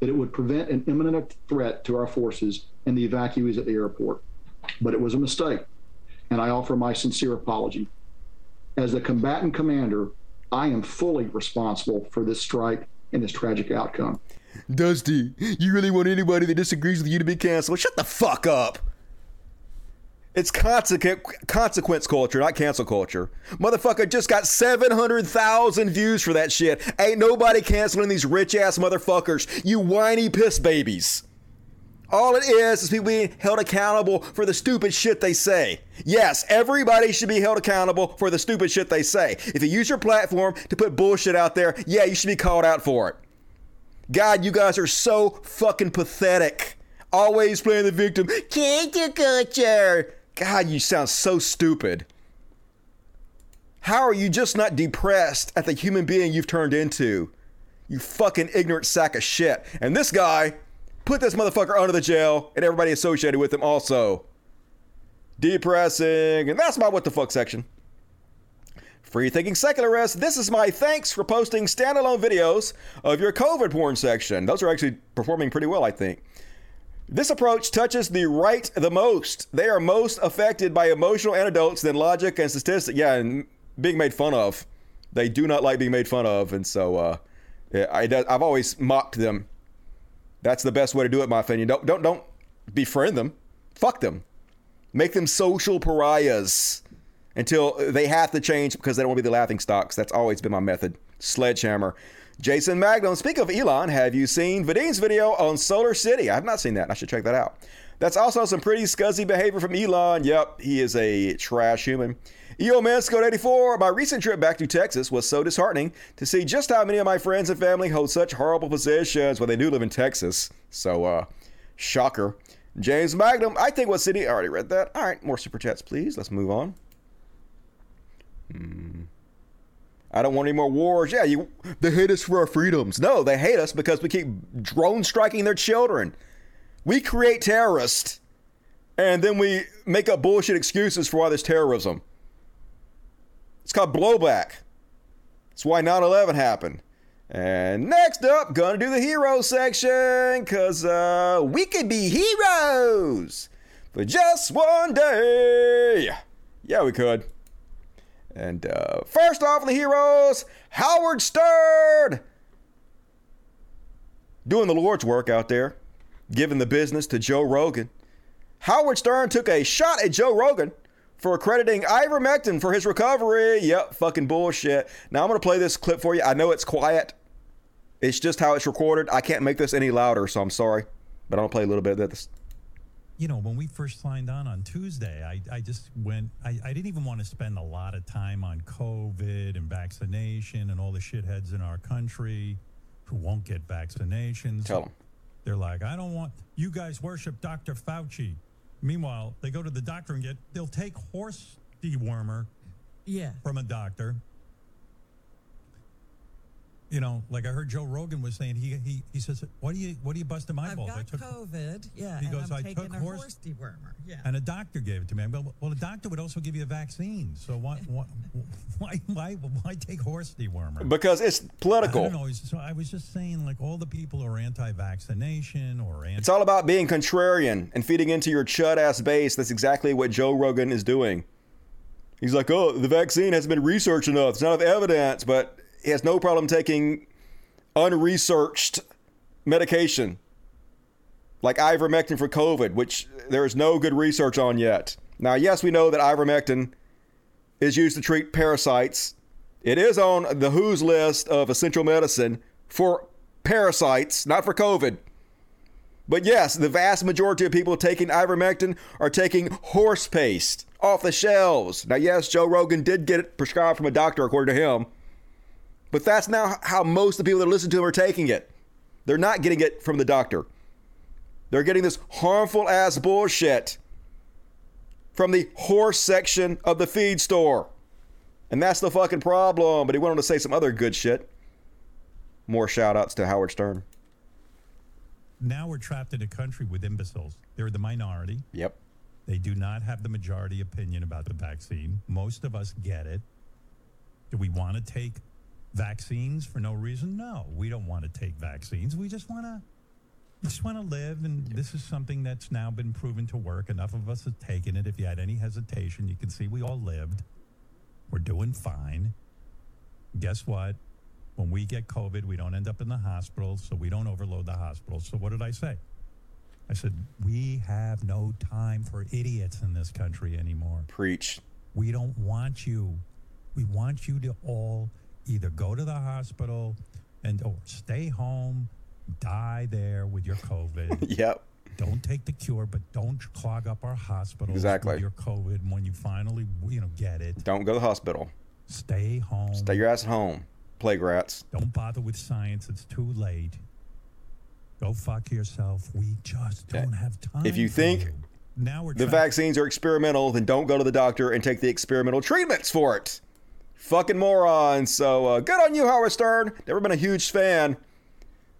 that it would prevent an imminent threat to our forces and the evacuees at the airport. But it was a mistake, and I offer my sincere apology. As the combatant commander, I am fully responsible for this strike and this tragic outcome. Dusty, you really want anybody that disagrees with you to be canceled? Shut the fuck up. It's consequent, consequence culture, not cancel culture. Motherfucker just got 700,000 views for that shit. Ain't nobody canceling these rich ass motherfuckers. You whiny piss babies. All it is is people being held accountable for the stupid shit they say. Yes, everybody should be held accountable for the stupid shit they say. If you use your platform to put bullshit out there, yeah, you should be called out for it. God, you guys are so fucking pathetic. Always playing the victim. Cancel culture. God, you sound so stupid. How are you just not depressed at the human being you've turned into? You fucking ignorant sack of shit. And this guy put this motherfucker under the jail and everybody associated with him also. Depressing. And that's my what the fuck section. Free thinking secularists, this is my thanks for posting standalone videos of your COVID porn section. Those are actually performing pretty well, I think. This approach touches the right the most. They are most affected by emotional antidotes than logic and statistics. Yeah, and being made fun of. They do not like being made fun of, and so uh, I, I've always mocked them. That's the best way to do it, my opinion. Don't don't don't befriend them. Fuck them. Make them social pariahs until they have to change because they don't want to be the laughing stocks. That's always been my method. Sledgehammer. Jason Magnum, speak of Elon, have you seen Vadim's video on Solar City? I have not seen that. I should check that out. That's also some pretty scuzzy behavior from Elon. Yep, he is a trash human. EO Manscode 84, my recent trip back to Texas was so disheartening to see just how many of my friends and family hold such horrible positions when they do live in Texas. So, uh, shocker. James Magnum, I think what city? I already read that. All right, more super chats, please. Let's move on. Hmm. I don't want any more wars. Yeah, you, they hate us for our freedoms. No, they hate us because we keep drone striking their children. We create terrorists, and then we make up bullshit excuses for why there's terrorism. It's called blowback. That's why 9 11 happened. And next up, gonna do the hero section, because uh, we could be heroes for just one day. Yeah, we could. And uh, first off, the heroes, Howard Stern. Doing the Lord's work out there, giving the business to Joe Rogan. Howard Stern took a shot at Joe Rogan for accrediting ivermectin for his recovery. Yep, fucking bullshit. Now I'm going to play this clip for you. I know it's quiet. It's just how it's recorded. I can't make this any louder, so I'm sorry. But to play a little bit of this. you know, when we first signed on on Tuesday, I, I just went, I, I didn't even want to spend a lot of time on COVID and vaccination and all the shitheads in our country who won't get vaccinations. Tell them. They're like, I don't want, you guys worship Dr. Fauci. Meanwhile, they go to the doctor and get, they'll take horse dewormer Yeah. from a doctor. You know, like I heard Joe Rogan was saying, he he, he says, "What do you what do you busting my I've balls?" I got took COVID. Yeah. He and goes, I'm "I took a horse- horse dewormer. Yeah. And a doctor gave it to me. I go, well, a doctor would also give you a vaccine. So why, why, why, why, why take horse dewormer? Because it's political. I don't know. So I was just saying, like all the people who are anti-vaccination or anti. It's all about being contrarian and feeding into your chud ass base. That's exactly what Joe Rogan is doing. He's like, oh, the vaccine hasn't been researched enough. It's not enough evidence, but he has no problem taking unresearched medication like ivermectin for COVID, which there is no good research on yet. Now, yes, we know that ivermectin is used to treat parasites. It is on the WHO's list of essential medicine for parasites, not for COVID. But yes, the vast majority of people taking ivermectin are taking horse paste off the shelves. Now, yes, Joe Rogan did get it prescribed from a doctor, according to him. But that's now how most of the people that listen to him are taking it. They're not getting it from the doctor. They're getting this harmful ass bullshit from the horse section of the feed store. And that's the fucking problem. But he went on to say some other good shit. More shout outs to Howard Stern. Now we're trapped in a country with imbeciles. They're the minority. Yep. They do not have the majority opinion about the vaccine. Most of us get it. Do we want to take vaccines for no reason? No, we don't want to take vaccines. We just want to just want to live, and this is something that's now been proven to work. Enough of us have taken it. If you had any hesitation, you can see we all lived. We're doing fine. Guess what? When we get COVID, we don't end up in the hospital, so we don't overload the hospital. So what did I say? I said, we have no time for idiots in this country anymore. Preach. We don't want you. We want you to all either go to the hospital and or stay home, die there with your COVID. yep. Don't take the cure, but don't clog up our hospitals Exactly. with your COVID. And when you finally, you know, get it, Don't go to the hospital. stay home. Stay your ass at home. Plague rats. Don't bother with science. It's too late. Go fuck yourself. We just don't have time. If you think you. now we're the vaccines are experimental, then don't go to the doctor and take the experimental treatments for it. Fucking morons. So uh, good on you, Howard Stern. Never been a huge fan,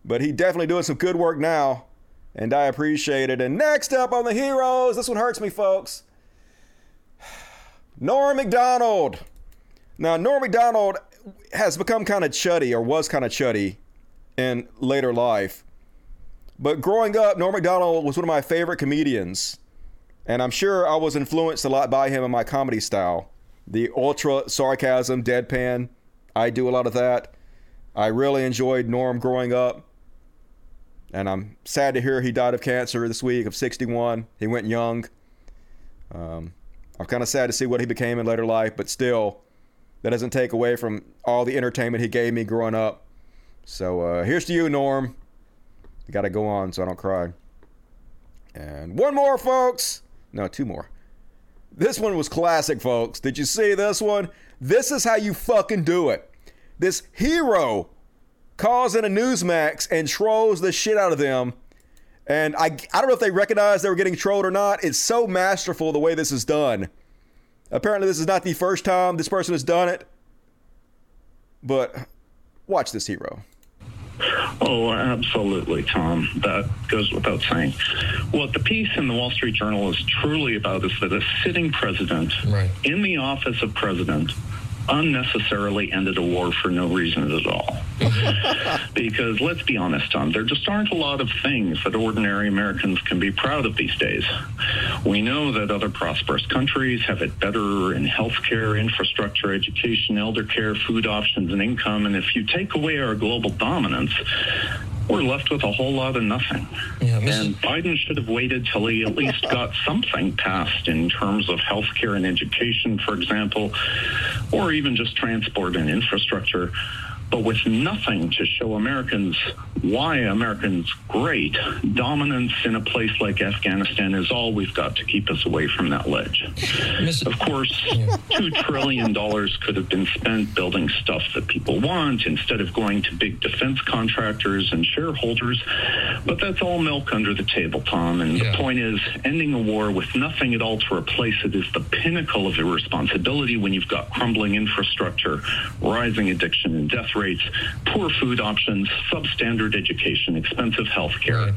but he definitely doing some good work now, and I appreciate it. And next up on the heroes, this one hurts me, folks. Norm Macdonald. Now, Norm Macdonald has become kind of chuddy, or was kind of chuddy in later life. But growing up, Norm Macdonald was one of my favorite comedians. And I'm sure I was influenced a lot by him in my comedy style. The ultra sarcasm, deadpan. I do a lot of that. I really enjoyed Norm growing up. And I'm sad to hear he died of cancer this week of 61. He went young. Um, I'm kind of sad to see what he became in later life, but still, that doesn't take away from all the entertainment he gave me growing up. So uh, here's to you, Norm. Got to go on so I don't cry. And one more, folks. No, two more. This one was classic, folks. Did you see this one? This is how you fucking do it. This hero calls in a Newsmax and trolls the shit out of them. And I, I don't know if they recognize they were getting trolled or not. It's so masterful the way this is done. Apparently, this is not the first time this person has done it. But watch this hero. Oh, absolutely, Tom. That goes without saying. What the piece in the Wall Street Journal is truly about is that a sitting president in the office of president unnecessarily ended a war for no reason at all. because let's be honest, Tom, there just aren't a lot of things that ordinary Americans can be proud of these days. We know that other prosperous countries have it better in healthcare, infrastructure, education, elder care, food options, and income. And if you take away our global dominance, we're left with a whole lot of nothing. and Biden should have waited till he at least got something passed in terms of health care and education, for example, or even just transport and infrastructure. But with nothing to show Americans why Americans great, dominance in a place like Afghanistan is all we've got to keep us away from that ledge. Of course, two trillion dollars could have been spent building stuff that people want instead of going to big defense contractors and shareholders. But that's all milk under the table, Tom. And the point is, ending a war with nothing at all to replace it is the pinnacle of irresponsibility when you've got crumbling infrastructure, rising addiction and death rates, poor food options, substandard education, expensive health care,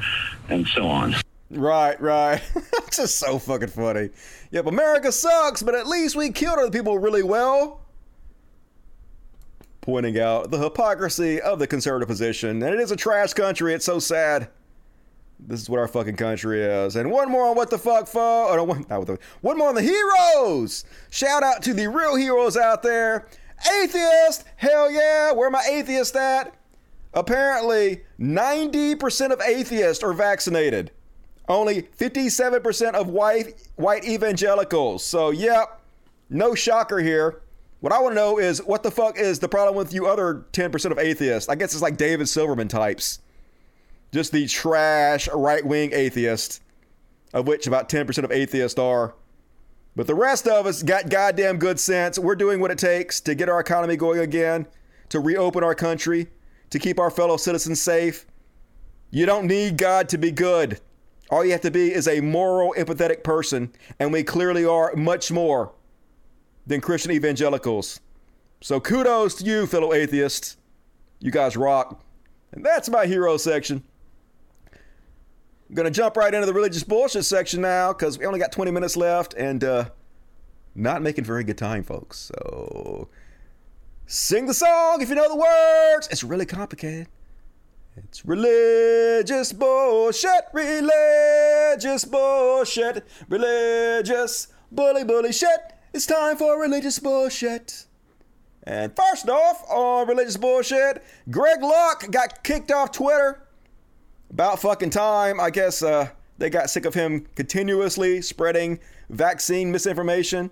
and so on. Right, right. Just so fucking funny. Yep, America sucks, but at least we killed other people really well. Pointing out the hypocrisy of the conservative position. And it is a trash country. It's so sad. This is what our fucking country is. And one more on what the fuck, fo. Oh, no, one, not what the, one more on the heroes. Shout out to the real heroes out there. Atheist, hell yeah. Where my atheist at? Apparently, 90% of atheists are vaccinated. Only 57% of white white evangelicals. So, yep, no shocker here. What I want to know is what the fuck is the problem with you other 10% of atheists? I guess it's like David Silverman types. Just the trash right wing atheists, of which about 10% of atheists are. But the rest of us got goddamn good sense. We're doing what it takes to get our economy going again, to reopen our country, to keep our fellow citizens safe. You don't need God to be good. All you have to be is a moral, empathetic person, and we clearly are much more than Christian evangelicals. So kudos to you, fellow atheists. You guys rock. And that's my hero section. I'm going to jump right into the religious bullshit section now because we only got 20 minutes left and uh, not making very good time, folks. So sing the song if you know the words. It's really complicated. It's religious bullshit, religious bullshit, religious bully bully shit. It's time for religious bullshit. And first off, on religious bullshit, Greg Locke got kicked off Twitter. About fucking time. I guess uh, they got sick of him continuously spreading vaccine misinformation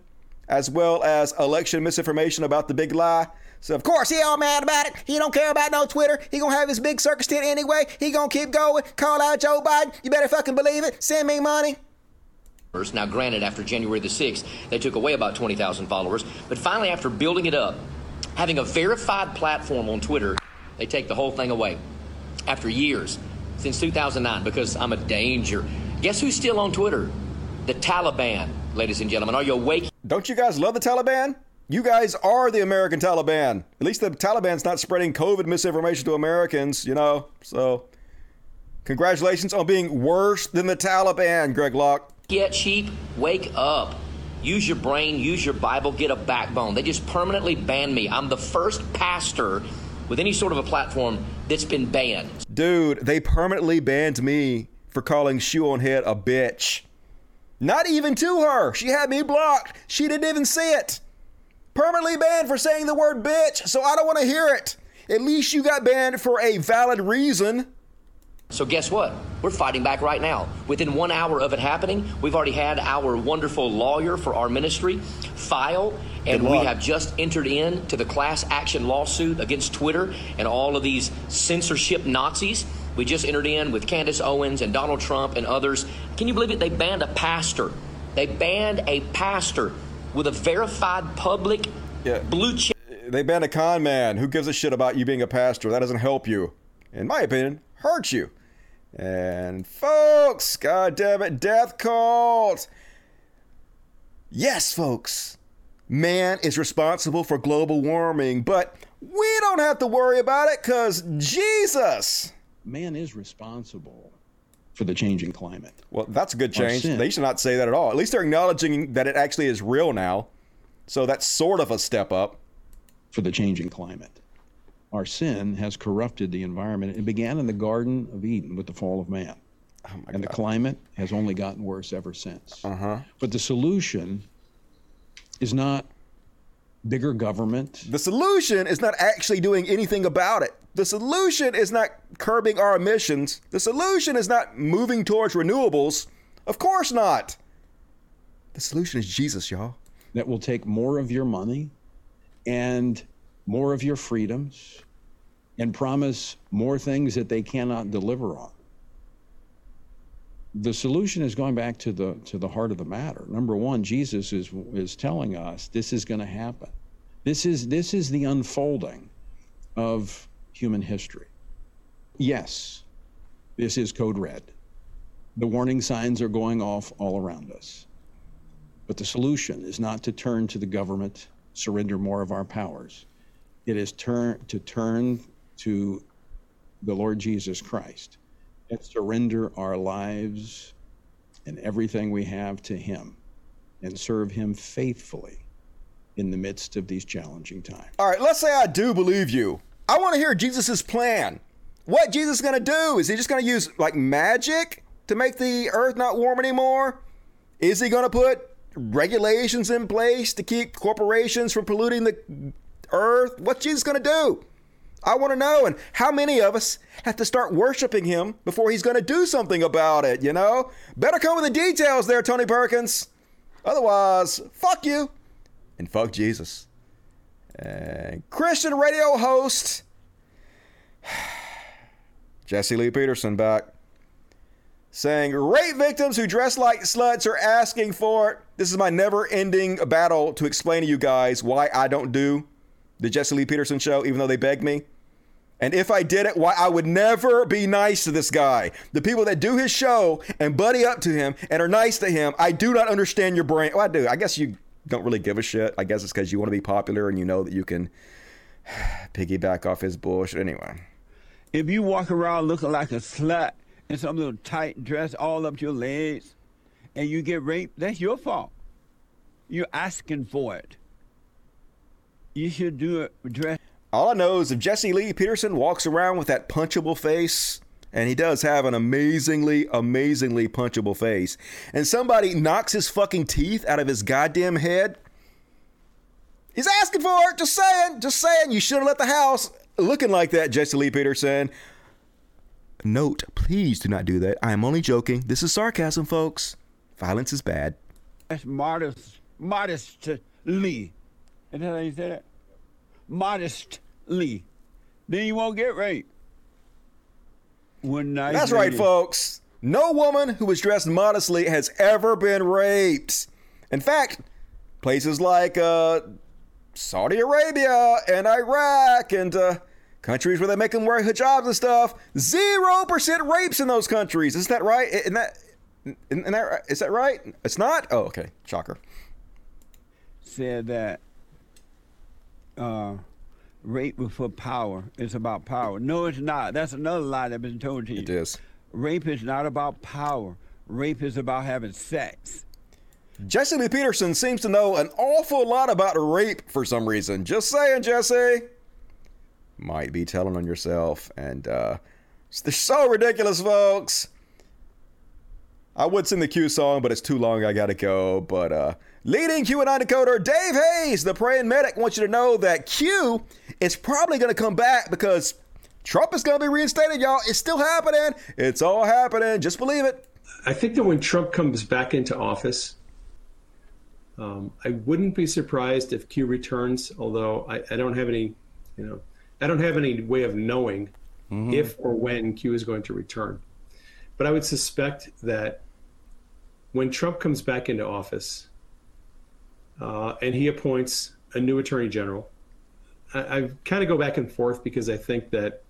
as well as election misinformation about the big lie. So of course he all mad about it. He don't care about no Twitter. He gonna have his big circus tent anyway. He gonna keep going. Call out Joe Biden. You better fucking believe it. Send me money. Now, granted, after January the 6th, they took away about 20,000 followers. But finally, after building it up, having a verified platform on Twitter, they take the whole thing away. After years, since 2009, because I'm a danger. Guess who's still on Twitter? The Taliban, ladies and gentlemen. Are you awake? Don't you guys love the Taliban? You guys are the American Taliban. At least the Taliban's not spreading COVID misinformation to Americans, you know? So, congratulations on being worse than the Taliban, Greg Locke. Get sheep, wake up. Use your brain, use your Bible, get a backbone. They just permanently banned me. I'm the first pastor with any sort of a platform that's been banned. Dude, they permanently banned me for calling Shoe on Head a bitch. Not even to her. She had me blocked. She didn't even see it permanently banned for saying the word bitch, so I don't want to hear it. At least you got banned for a valid reason. So, guess what? We're fighting back right now. Within one hour of it happening, we've already had our wonderful lawyer for our ministry file, and we have just entered into the class action lawsuit against Twitter and all of these censorship Nazis. We just entered in with Candace Owens and Donald Trump and others. Can you believe it? They banned a pastor. They banned a pastor with a verified public yeah. blue chip. They banned a con man. Who gives a shit about you being a pastor? That doesn't help you. In my opinion, hurts you. And folks, god damn it, death cult. Yes, folks. Man is responsible for global warming, but we don't have to worry about it because Jesus. Man is responsible for the changing climate. Well, that's a good change. They should not say that at all. At least they're acknowledging that it actually is real now. So that's sort of a step up. For the changing climate. Our sin has corrupted the environment. It began in the Garden of Eden with the fall of man. Oh and the climate has only gotten worse ever since. Uh-huh. But the solution is not bigger government. The solution is not actually doing anything about it. The solution is not curbing our emissions. The solution is not moving towards renewables. Of course not. The solution is Jesus, y'all. That will take more of your money and more of your freedoms and promise more things that they cannot deliver on. The solution is going back to the to the heart of the matter. Number 1, Jesus is is telling us this is going to happen. This is this is the unfolding of human history. Yes, this is code red. The warning signs are going off all around us. But the solution is not to turn to the government, surrender more of our powers. It is turn to turn to the Lord Jesus Christ and surrender our lives and everything we have to him and serve him faithfully in the midst of these challenging times. All right, let's say I do believe you. I want to hear Jesus' plan. what Jesus is going to do. Is he just going to use like magic to make the earth not warm anymore? Is he going to put regulations in place to keep corporations from polluting the earth? What's Jesus going to do? I want to know. And how many of us have to start worshiping him before he's going to do something about it, you know? Better come with the details there, Tony Perkins. Otherwise, fuck you and fuck Jesus. And Christian radio host Jesse Lee Peterson back saying rape victims who dress like sluts are asking for it. This is my never ending battle to explain to you guys why I don't do the Jesse Lee Peterson show, even though they begged me. And if I did it, why I would never be nice to this guy. The people that do his show and buddy up to him and are nice to him, I do not understand your brain. Well, I do. I guess you don't really give a shit. I guess it's because you want to be popular and you know that you can piggyback off his bullshit. Anyway. If you walk around looking like a slut in some little tight dress all up your legs and you get raped, that's your fault. You're asking for it. You should do it dress. All I know is if Jesse Lee Peterson walks around with that punchable face, and he does have an amazingly, amazingly punchable face, and somebody knocks his fucking teeth out of his goddamn head, he's asking for it. Just saying, just saying. You should have left the house looking like that, Jesse Lee Peterson. Note, please do not do that. I am only joking. This is sarcasm, folks. Violence is bad. That's modest, modestly. Is that how you say that? Modestly. Then you won't get raped. One night. That's right, folks. No woman who was dressed modestly has ever been raped. In fact, places like uh, Saudi Arabia and Iraq and uh, countries where they make them wear hijabs and stuff, zero percent rapes in those countries. Is that right? Isn't that, isn't that is that right? It's not. Oh, okay. Shocker. Said that uh, rape was for power. It's about power. No, it's not. That's another lie that's been told to you. It is. Rape is not about power. Rape is about having sex. Jesse Lee Peterson seems to know an awful lot about rape for some reason. Just saying, Jesse. Might be telling on yourself. And uh, they're so ridiculous, folks. I would sing the Q song, but it's too long. I gotta go. But uh, leading QAnon decoder Dave Hayes, the praying medic, wants you to know that Q is probably gonna come back because Trump is gonna be reinstated, y'all. It's still happening. It's all happening. Just believe it. I think that when Trump comes back into office, um, I wouldn't be surprised if Q returns, although I, I, don't have any, you know, I don't have any way of knowing mm-hmm. if or when Q is going to return. But I would suspect that when Trump comes back into office uh, and he appoints a new attorney general, I, I kind of go back and forth because I think that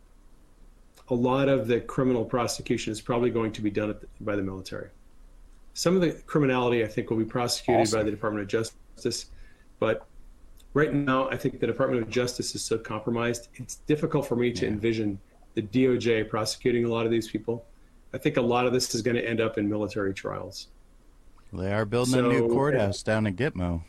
a lot of the criminal prosecution is probably going to be done the, by the military. Some of the criminality, I think, will be prosecuted awesome. by the Department of Justice, but right now, I think the Department of Justice is so compromised. It's difficult for me to envision the DOJ prosecuting a lot of these people. I think a lot of this is going to end up in military trials. They are building so, a new courthouse down in Gitmo.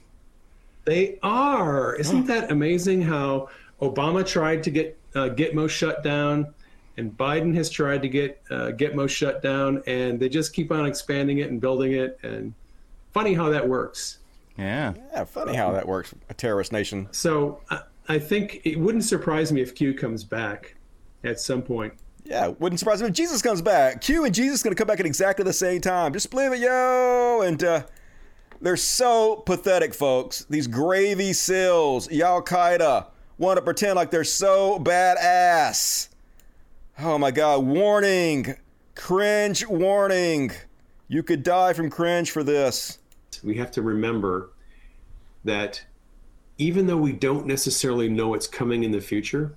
They are. Isn't that amazing how Obama tried to get uh, Gitmo shut down? and Biden has tried to get uh, Gitmo shut down, and they just keep on expanding it and building it. And funny how that works. Yeah, yeah, funny how that works. A terrorist nation. So I, I think it wouldn't surprise me if Q comes back at some point. Yeah, wouldn't surprise me if Jesus comes back. Q and Jesus going to come back at exactly the same time. Just believe it, yo. And uh, they're so pathetic, folks. These gravy seals, Y'all Qaeda, want to pretend like they're so badass. Oh my God, warning! Cringe warning! You could die from cringe for this. We have to remember that even though we don't necessarily know what's coming in the future,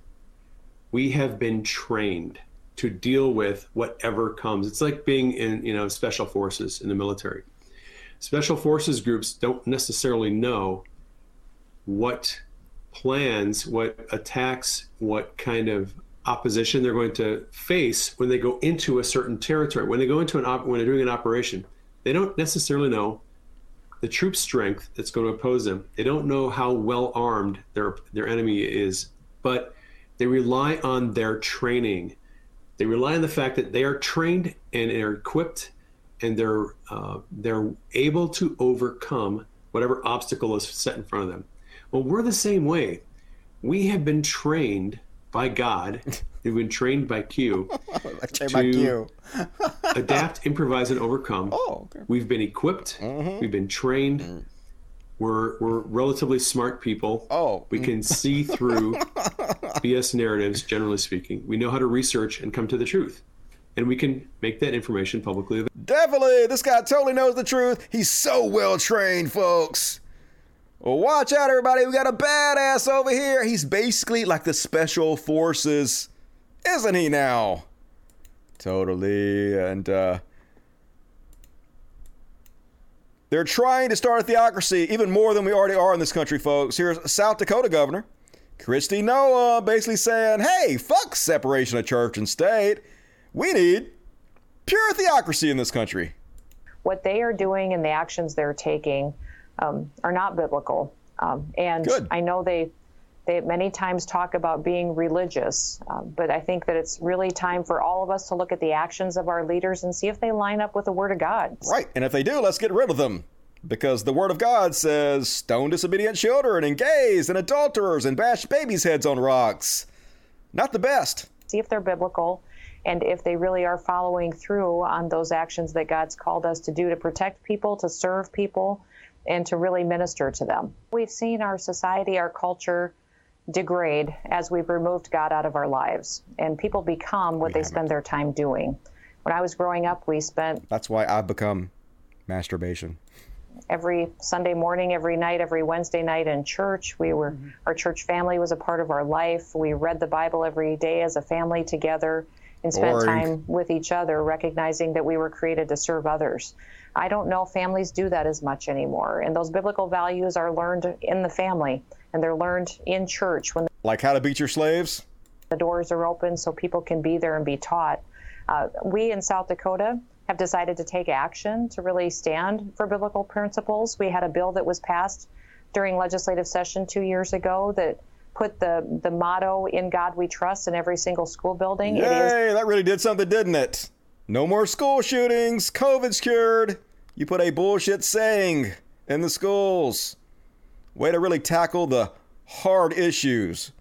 we have been trained to deal with whatever comes. It's like being in, you know, special forces in the military. Special forces groups don't necessarily know what plans, what attacks, what kind of opposition they're going to face when they go into a certain territory. When they go into an op- when they're doing an operation, they don't necessarily know the troop strength that's going to oppose them. They don't know how well armed their their enemy is, but they rely on their training They rely on the fact that they are trained and are equipped, and they're uh, they're able to overcome whatever obstacle is set in front of them. Well, we're the same way. We have been trained by God. We've been trained by Q trained by Q. adapt, improvise, and overcome. Oh, okay. We've been equipped. Mm-hmm. We've been trained. We're we're relatively smart people. Oh, we can see through BS narratives. Generally speaking, we know how to research and come to the truth, and we can make that information publicly available. Definitely, this guy totally knows the truth. He's so well trained, folks. Well, watch out, everybody. We got a badass over here. He's basically like the special forces, isn't he now? Totally. And uh, they're trying to start a theocracy even more than we already are in this country, folks. Here's South Dakota governor Kristi Noem basically saying, hey, fuck separation of church and state. We need pure theocracy in this country. What they are doing and the actions they're taking um, are not biblical. Um, and Good. I know they they many times talk about being religious, um, but I think that it's really time for all of us to look at the actions of our leaders and see if they line up with the Word of God. Right. And if they do, let's get rid of them. Because the Word of God says stone disobedient children and gays and adulterers and bash babies' heads on rocks. Not the best. See if they're biblical and if they really are following through on those actions that God's called us to do to protect people, to serve people, and to really minister to them. We've seen our society, our culture degrade as we've removed God out of our lives, and people become what they spend their time doing. When I was growing up, we spent That's why I've become masturbation. every Sunday morning, every night, every Wednesday night in church. We were mm-hmm. our church family was a part of our life. We read the Bible every day as a family together and spent time with each other, recognizing that we were created to serve others. I don't know families do that as much anymore. And those biblical values are learned in the family and they're learned in church when Like how to beat your slaves? the doors are open so people can be there and be taught. Uh, we in South Dakota have decided to take action to really stand for biblical principles. We had a bill that was passed during legislative session two years ago that put the, the motto "In God We Trust" in every single school building. It is Yay, that really did something, didn't it? No more school shootings. COVID's cured. You put a bullshit saying in the schools. Way to really tackle the hard issues,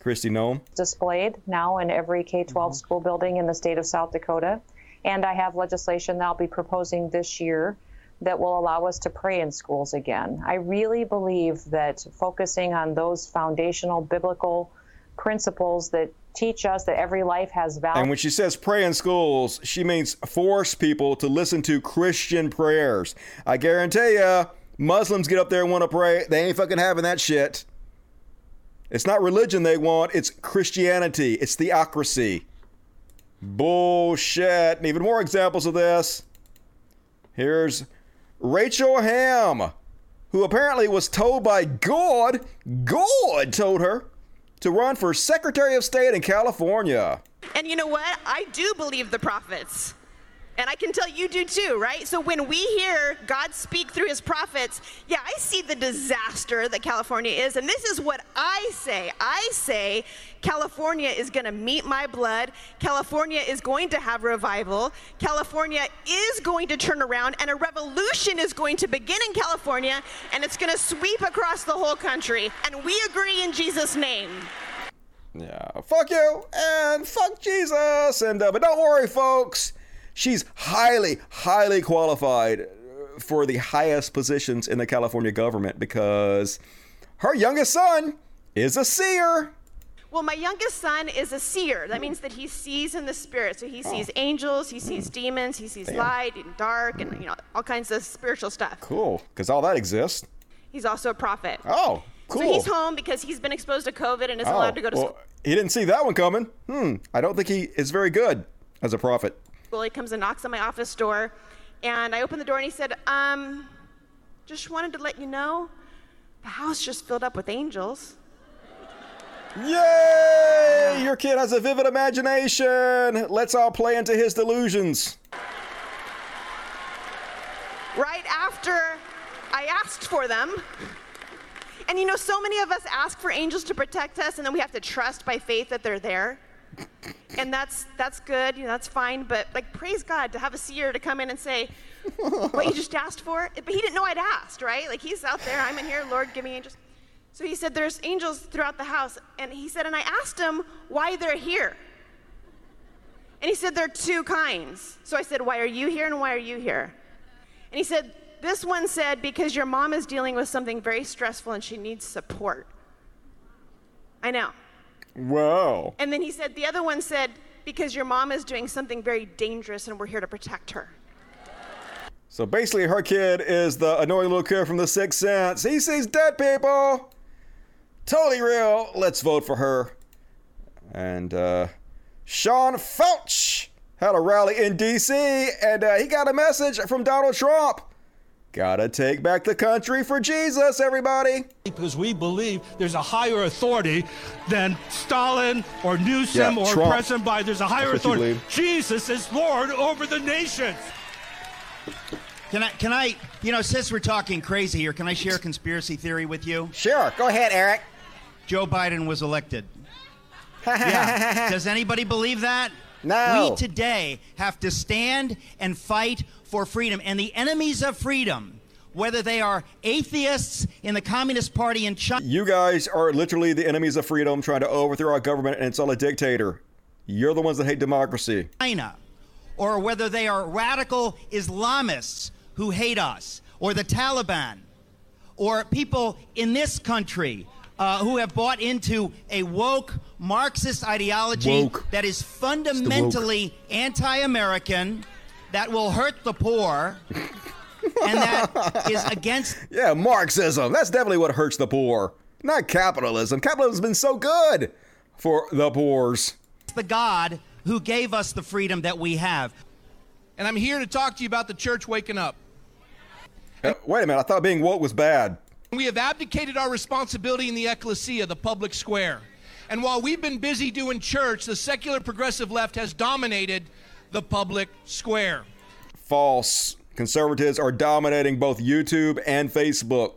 Kristi Noem. displayed now in every K 12 mm-hmm. school building in the state of South Dakota. And I have legislation that I'll be proposing this year that will allow us to pray in schools again. I really believe that focusing on those foundational biblical principles that teach us that every life has value. And when she says pray in schools, she means force people to listen to Christian prayers. I guarantee you, Muslims get up there and want to pray. They ain't fucking having that shit. It's not religion they want, it's Christianity, it's theocracy. Bullshit. And even more examples of this. Here's Rachel Hamm, who apparently was told by God, God told her, to run for Secretary of State in California. And you know what? I do believe the prophets. And I can tell you do too, right? So when we hear God speak through his prophets, yeah, I see the disaster that California is. And this is what I say I say California is going to meet my blood. California is going to have revival. California is going to turn around, and a revolution is going to begin in California, and it's going to sweep across the whole country. And we agree in Jesus' name. Yeah, fuck you and fuck Jesus. And uh, but don't worry, folks. She's highly, highly qualified uh, for the highest positions in the California government because her youngest son is a seer. Well, my youngest son is a seer. That means that he sees in the spirit. So he sees angels, he sees demons, he sees Damn. light and dark, and you know all kinds of spiritual stuff. Cool, because all that exists. He's also a prophet. Oh, cool. So he's home because he's been exposed to COVID and isn't Oh, allowed to go to well, he didn't see that one coming. Hmm. I don't think he is very good as a prophet. He comes and knocks on my office door, and I open the door and he said, "Um, just wanted to let you know, the house just filled up with angels." Yay! Your kid has a vivid imagination. Let's all play into his delusions. right after I asked for them. And you know, so many of us ask for angels to protect us, and then we have to trust by faith that they're there. And that's that's good. You know, that's fine. But like, praise God to have a seer to come in and say what you just asked for. But he didn't know I'd asked, right? Like he's out there. I'm in here. Lord, give me angels. So he said, "There's angels throughout the house." And he said, and I asked him why they're here. And he said, there are two kinds. So I said, why are you here and why are you here? And he said, this one said, because your mom is dealing with something very stressful and she needs support. I know. Wow. And then he said, the other one said, because your mom is doing something very dangerous and we're here to protect her. So basically, her kid is the annoying little kid from The Sixth Sense. He sees dead people. Totally real. Let's vote for her. And uh, Sean Feucht had a rally in D.C. and uh, he got a message from Donald Trump. Gotta take back the country for Jesus, everybody. Because we believe there's a higher authority than Stalin or Newsom Yeah, or Trump. President Biden. There's a higher That's what you authority. Jesus is Lord over the nations. Can I, can I, you know, since we're talking crazy here, can I share a conspiracy theory with you? Sure. Go ahead, Eric. Joe Biden was elected. yeah. Does anybody believe that? No. We today have to stand and fight for freedom. And the enemies of freedom, whether they are atheists in the Communist Party in China, You guys are literally the enemies of freedom trying to overthrow our government and install a dictator. You're the ones that hate democracy. China, or whether they are radical Islamists who hate us, or the Taliban, or people in this country uh, who have bought into a woke Marxist ideology Woke. that is fundamentally anti American, that will hurt the poor, and that is against Yeah, Marxism. That's definitely what hurts the poor. Not capitalism. Capitalism's been so good for the poors. the God who gave us the freedom that we have. And I'm here to talk to you about the church waking up. Uh, wait a minute. I thought being woke was bad. We have abdicated our responsibility in the ecclesia, the public square. And while we've been busy doing church, the secular progressive left has dominated the public square. False. Conservatives are dominating both YouTube and Facebook.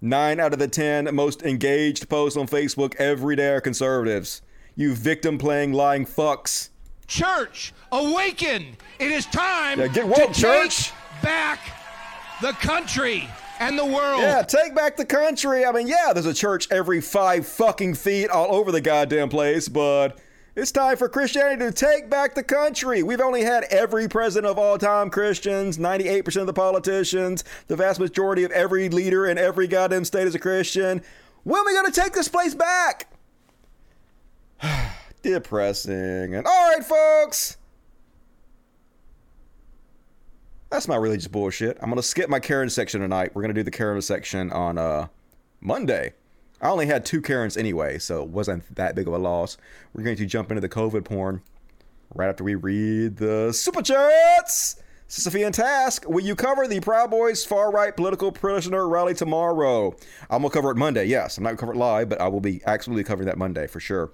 Nine out of the ten most engaged posts on Facebook every day are conservatives. You victim playing lying fucks. Church, awaken! It is time Yeah, get woke, to church. take back the country and the world. Yeah, take back the country. I mean, yeah, there's a church every five fucking feet all over the goddamn place, but it's time for Christianity to take back the country. We've only had every president of all time Christians, 98% of the politicians, the vast majority of every leader in every goddamn state is a Christian. When are we going to take this place back? Depressing. And all right, folks. That's my religious bullshit. I'm gonna skip my Karen section tonight. We're gonna do the Karen section on uh Monday. I only had two Karens anyway, so it wasn't that big of a loss. We're going to jump into the COVID porn right after we read the super chats. And Task, will you cover the Proud Boys far right political prisoner rally tomorrow? I'm gonna cover it Monday. Yes, I'm not gonna cover it live, but I will be absolutely covering that Monday for sure.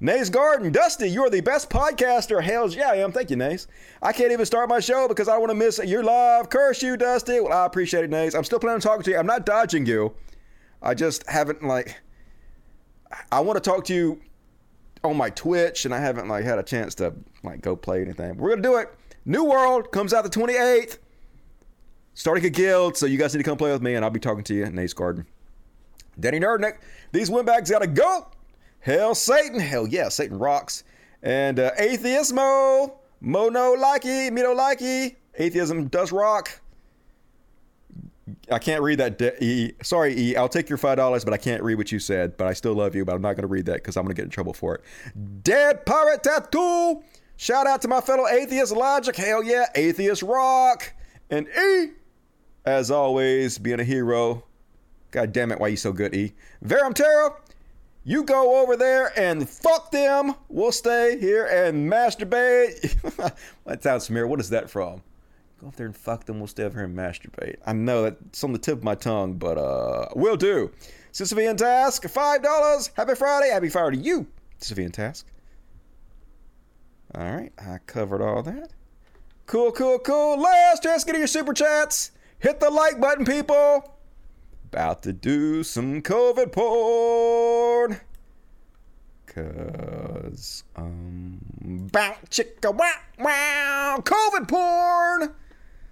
Nays Garden, Dusty, you're the best podcaster. Hells yeah, I am. Thank you, Nays. I can't even start my show because I want to miss your live. Curse you, Dusty. Well, I appreciate it, Nays. I'm still planning on talking to you. I'm not dodging you. I just haven't like. I want to talk to you on my Twitch, and I haven't like had a chance to like go play anything. We're gonna do it. New World comes out the 28th. Starting a guild, so you guys need to come play with me, and I'll be talking to you Nace Garden. Danny Nerdnick, these windbags gotta go. Hell Satan, hell yeah, Satan rocks. And uh, Atheismo, Mono likey, me no likey. Atheism does rock. I can't read that. De- e. Sorry, E. I'll take your five dollars, but I can't read what you said. But I still love you. But I'm not going to read that because I'm going to get in trouble for it. Dead pirate tattoo. Shout out to my fellow atheist Logic. Hell yeah, atheist rock. And E. As always, being a hero. God damn it, why you so good, E? Verum Terra. You go over there and fuck them. We'll stay here and masturbate. that sounds familiar. What is that from? Go up there and fuck them. We'll stay over here and masturbate. I know that's on the tip of my tongue, but uh, will do. Sisyphean Task, five dollars. Happy Friday. Happy Friday to you, Sisyphean Task. All right, I covered all that. Cool, cool, cool. Last chance to your super chats. Hit the like button, people. About to do some COVID porn. Cause um bow chicka wow wow COVID porn.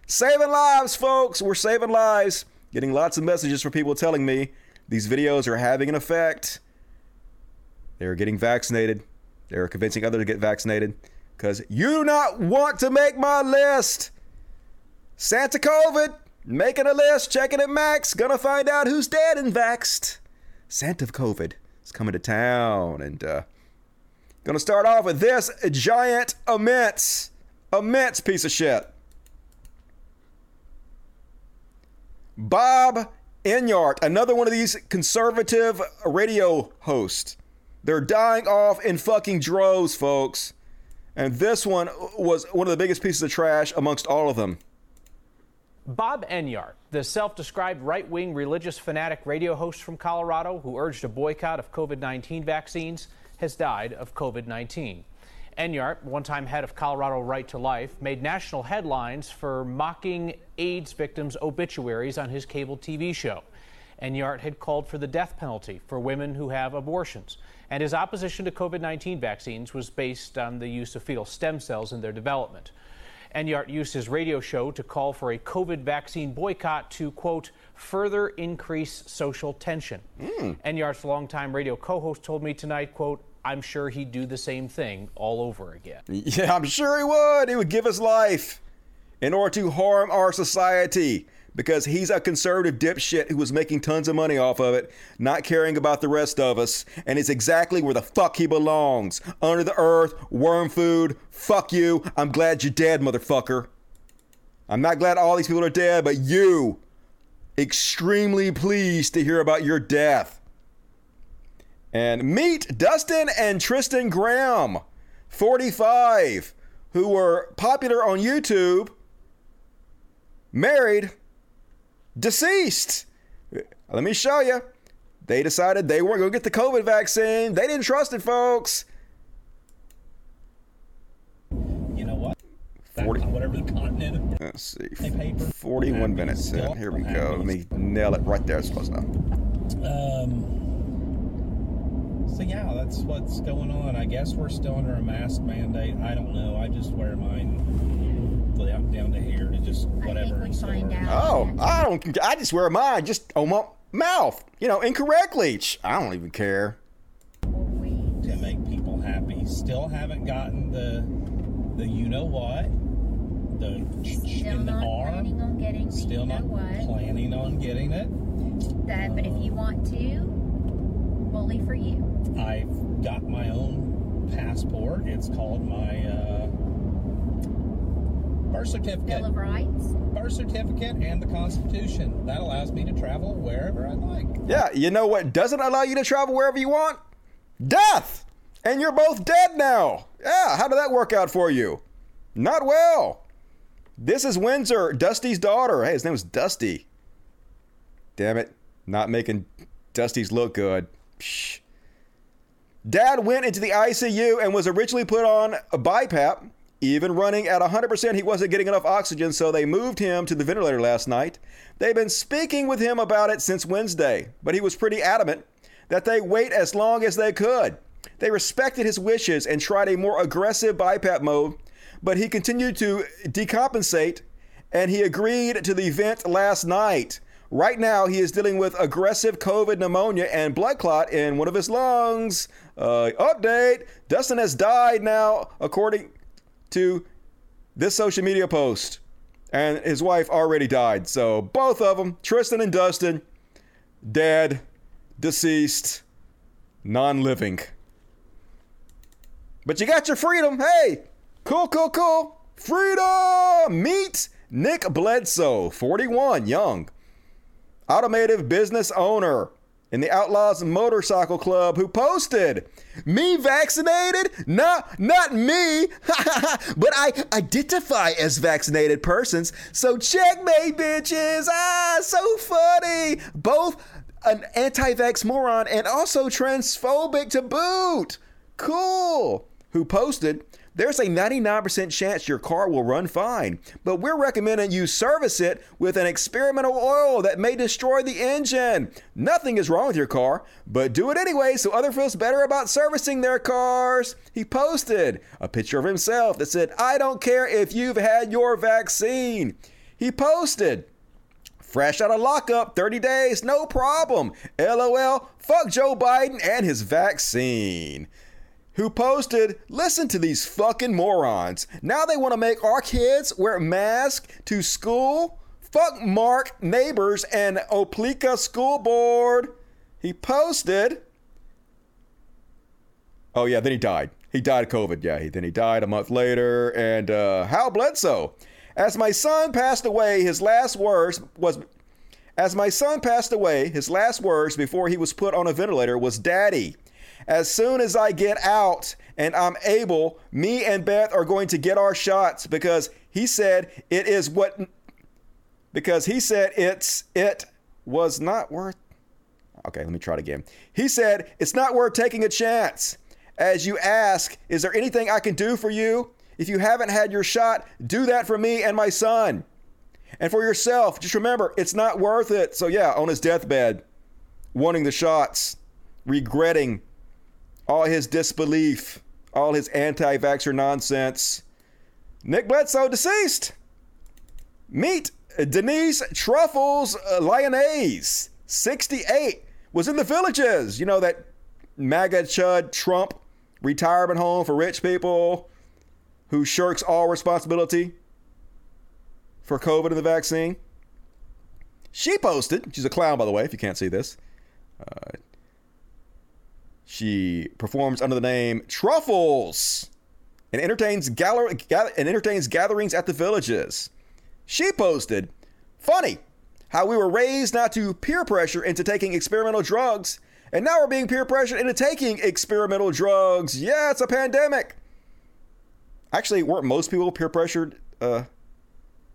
Saving lives, folks. We're saving lives. Getting lots of messages from people telling me these videos are having an effect. They're getting vaccinated. They're convincing others to get vaccinated. Because you do not want to make my list. Santa COVID, making a list, checking it max, gonna find out who's dead and vaxxed. Santa COVID is coming to town and uh, gonna start off with this giant, immense, immense piece of shit. Bob Enyart, another one of these conservative radio hosts. They're dying off in fucking droves, folks. And this one was one of the biggest pieces of trash amongst all of them. Bob Enyart, the self described right wing religious fanatic radio host from Colorado who urged a boycott of COVID 19 vaccines, has died of COVID 19. Enyart, one time head of Colorado Right to Life, made national headlines for mocking AIDS victims' obituaries on his cable TV show. Enyart had called for the death penalty for women who have abortions, and his opposition to COVID 19 vaccines was based on the use of fetal stem cells in their development. Enyart used his radio show to call for a COVID vaccine boycott to, quote, further increase social tension. Mm. Enyart's longtime radio co host told me tonight, quote, I'm sure he'd do the same thing all over again. Yeah, I'm sure he would. He would give his life in order to harm our society because he's a conservative dipshit who was making tons of money off of it, not caring about the rest of us, and it's exactly where the fuck he belongs. Under the earth, worm food. Fuck you. I'm glad you're dead, motherfucker. I'm not glad all these people are dead, but you, extremely pleased to hear about your death. And meet Dustin and Tristan Graham, 45, who were popular on YouTube, married, deceased. Let me show you. They decided they weren't going to get the COVID vaccine. They didn't trust it, folks. You know what? 40, whatever the continent. Let's see. 41 minutes in. Here we go. Let me nail it right there. It's close enough. Um, so yeah, that's what's going on. I guess we're still under a mask mandate. I don't know. I just wear mine down to here to just whatever. Oh, I don't. I just wear mine just on my mouth. You know, incorrectly. I don't even care. To make people happy. Still haven't gotten the the you know what. The Still in the not arm. planning on getting the Still not what. planning on getting it. That, but if you want to, bully for you. I've got my own passport. It's called my uh, birth certificate. Bill of Rights. Birth certificate and the Constitution. That allows me to travel wherever I like. Yeah, you know what doesn't allow you to travel wherever you want? Death! And you're both dead now. Yeah, how did that work out for you? Not well. This is Windsor, Dusty's daughter. Hey, his name was Dusty. Damn it. Not making Dusty's look good. Psh. Dad went into the ICU and was originally put on a BiPAP. Even running at 100%, he wasn't getting enough oxygen, so they moved him to the ventilator last night. They've been speaking with him about it since Wednesday, but he was pretty adamant that they wait as long as they could. They respected his wishes and tried a more aggressive BiPAP mode, but he continued to decompensate and he agreed to the event last night. Right now, he is dealing with aggressive COVID pneumonia and blood clot in one of his lungs. Uh, update Dustin has died now, according to this social media post. And his wife already died. So both of them, Tristan and Dustin, dead, deceased, non living. But you got your freedom. Hey, cool, cool, cool. Freedom! Meet Nick Bledsoe, 41, young, automotive business owner in the Outlaws Motorcycle Club who posted, Me vaccinated? Not, not me, but I identify as vaccinated persons. So checkmate, bitches. Ah, so funny. Both an anti vax moron and also transphobic to boot. Cool. who posted, there's a 99% chance your car will run fine, but we're recommending you service it with an experimental oil that may destroy the engine. Nothing is wrong with your car, but do it anyway so other feels better about servicing their cars. He posted a picture of himself that said, I don't care if you've had your vaccine. He posted, Fresh out of lockup, 30 days, no problem. LOL, fuck Joe Biden and his vaccine who posted, Listen to these fucking morons. Now they want to make our kids wear masks to school? Fuck Mark, neighbors, and Opelika School Board. He posted. Oh, yeah, then he died. He died of COVID. Yeah, he, then he died a month later. And uh, Hal Bledsoe. As my son passed away, his last words was. As my son passed away, his last words before he was put on a ventilator was Daddy. As soon as I get out and I'm able, me and Beth are going to get our shots because he said it is what because he said it's it was not worth Okay, let me try it again. He said it's not worth taking a chance. As you ask, is there anything I can do for you? If you haven't had your shot, do that for me and my son. And for yourself, just remember, it's not worth it. So, yeah, on his deathbed, wanting the shots, regretting all his disbelief, all his anti vaxxer nonsense. Nick Bledsoe deceased. Meet Denise Truffles uh, Lyonnaise, 68, was in the villages. You know, that MAGA chud Trump retirement home for rich people who shirks all responsibility for COVID and the vaccine. She posted, she's a clown, by the way, if you can't see this. Uh, she performs under the name Truffles and entertains galler- and entertains gatherings at the villages. She posted, "Funny how we were raised not to peer pressure into taking experimental drugs, and now we're being peer pressured into taking experimental drugs. Yeah, it's a pandemic." Actually, weren't most people peer pressured uh,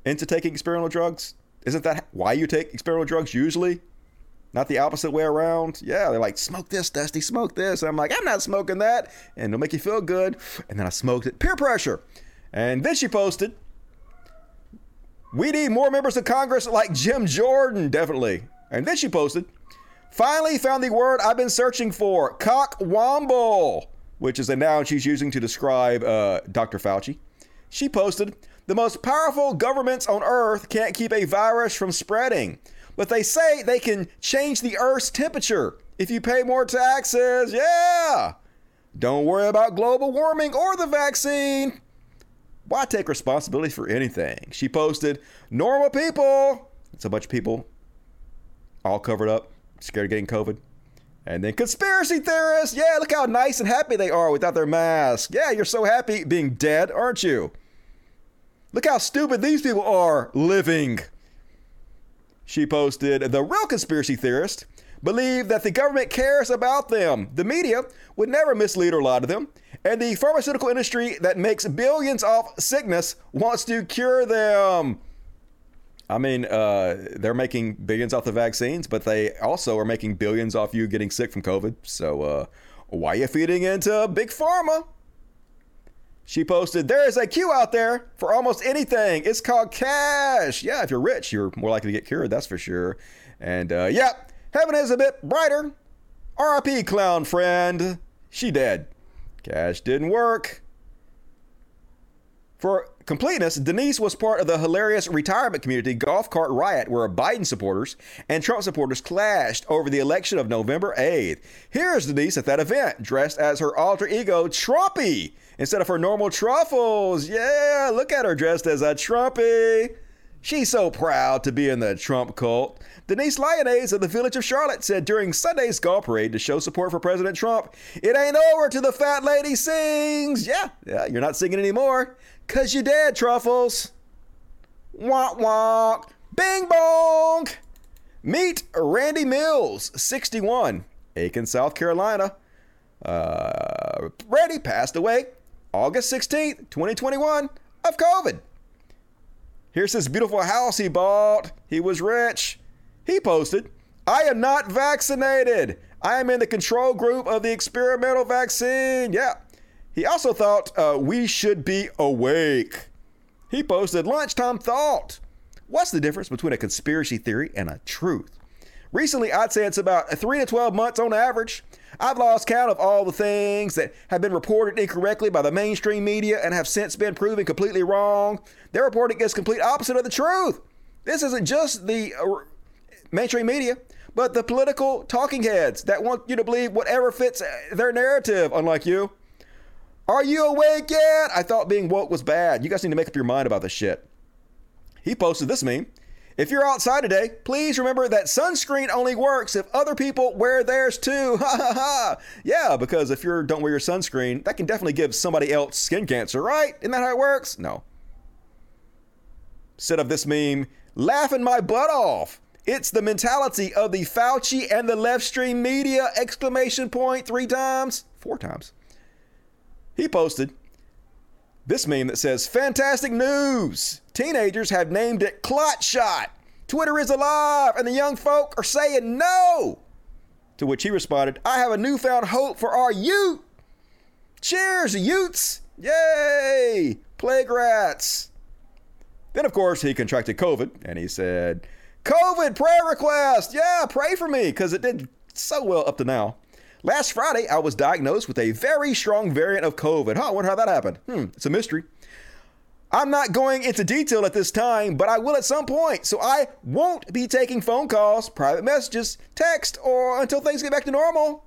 into taking experimental drugs? Isn't that why you take experimental drugs usually? Not the opposite way around. Yeah, they're like, smoke this, Dusty, smoke this. And I'm like, I'm not smoking that. And it'll make you feel good. And then I smoked it. Peer pressure. And then she posted, we need more members of Congress like Jim Jordan, definitely. And then she posted, finally found the word I've been searching for, cockwomble, which is a noun she's using to describe uh, Dr. Fauci. She posted, the most powerful governments on earth can't keep a virus from spreading. But they say they can change the Earth's temperature if you pay more taxes. Yeah. Don't worry about global warming or the vaccine. Why take responsibility for anything? She posted, normal people. It's a bunch of people all covered up, scared of getting COVID. And then conspiracy theorists. Yeah, look how nice and happy they are without their mask. Yeah, you're so happy being dead, aren't you? Look how stupid these people are living. She posted, The real conspiracy theorists believe that the government cares about them. The media would never mislead or lie to them. And the pharmaceutical industry that makes billions off sickness wants to cure them. I mean, uh, they're making billions off the vaccines, but they also are making billions off you getting sick from COVID. So, uh, why are you feeding into big pharma? She posted, There is a queue out there for almost anything. It's called cash. Yeah, if you're rich, you're more likely to get cured, that's for sure. And uh, yeah, heaven is a bit brighter. RIP, clown friend. She dead. Cash didn't work. For completeness, Denise was part of the hilarious retirement community golf cart riot where Biden supporters and Trump supporters clashed over the election of November 8th. Here's Denise at that event, dressed as her alter ego, Trumpy instead of her normal truffles. Yeah, look at her dressed as a Trumpy. She's so proud to be in the Trump cult. Denise Lyonnaise of the village of Charlotte said during Sunday's golf parade to show support for President Trump, It ain't over till the fat lady sings. Yeah, yeah, you're not singing anymore. Cause you dead, Truffles. Wonk wonk. Bing bong. Meet Randy Mills, 61, Aiken, South Carolina. Uh, Randy passed away August 16th, 2021, of COVID. Here's this beautiful house he bought. He was rich. He posted, I am not vaccinated. I am in the control group of the experimental vaccine. Yeah. He also thought uh, we should be awake. He posted lunchtime thought. What's the difference between a conspiracy theory and a truth? Recently, I'd say it's about 3 to 12 months on average. I've lost count of all the things that have been reported incorrectly by the mainstream media and have since been proven completely wrong. Their reporting is complete opposite of the truth. This isn't just the uh, mainstream media, but the political talking heads that want you to believe whatever fits their narrative, unlike you. Are you awake yet? I thought being woke was bad. You guys need to make up your mind about this shit. He posted this meme. If you're outside today, please remember that sunscreen only works if other people wear theirs too. Ha ha ha. Yeah, because if you don't wear your sunscreen, that can definitely give somebody else skin cancer, right? Isn't that how it works? No. Instead of this meme, laughing my butt off. It's the mentality of the Fauci and the left stream media! Exclamation point three times, four times. He posted this meme that says, Fantastic news! Teenagers have named it Clot Shot. Twitter is alive, and the young folk are saying no. To which he responded, I have a newfound hope for our youth. Cheers, Utes! Yay! Plague rats. Then, of course, he contracted COVID, and he said, COVID prayer request! Yeah, pray for me, because it did so well up to now. Last Friday, I was diagnosed with a very strong variant of COVID. Huh, I wonder how that happened. Hmm, it's a mystery. I'm not going into detail at this time, but I will at some point. So I won't be taking phone calls, private messages, text, or until things get back to normal.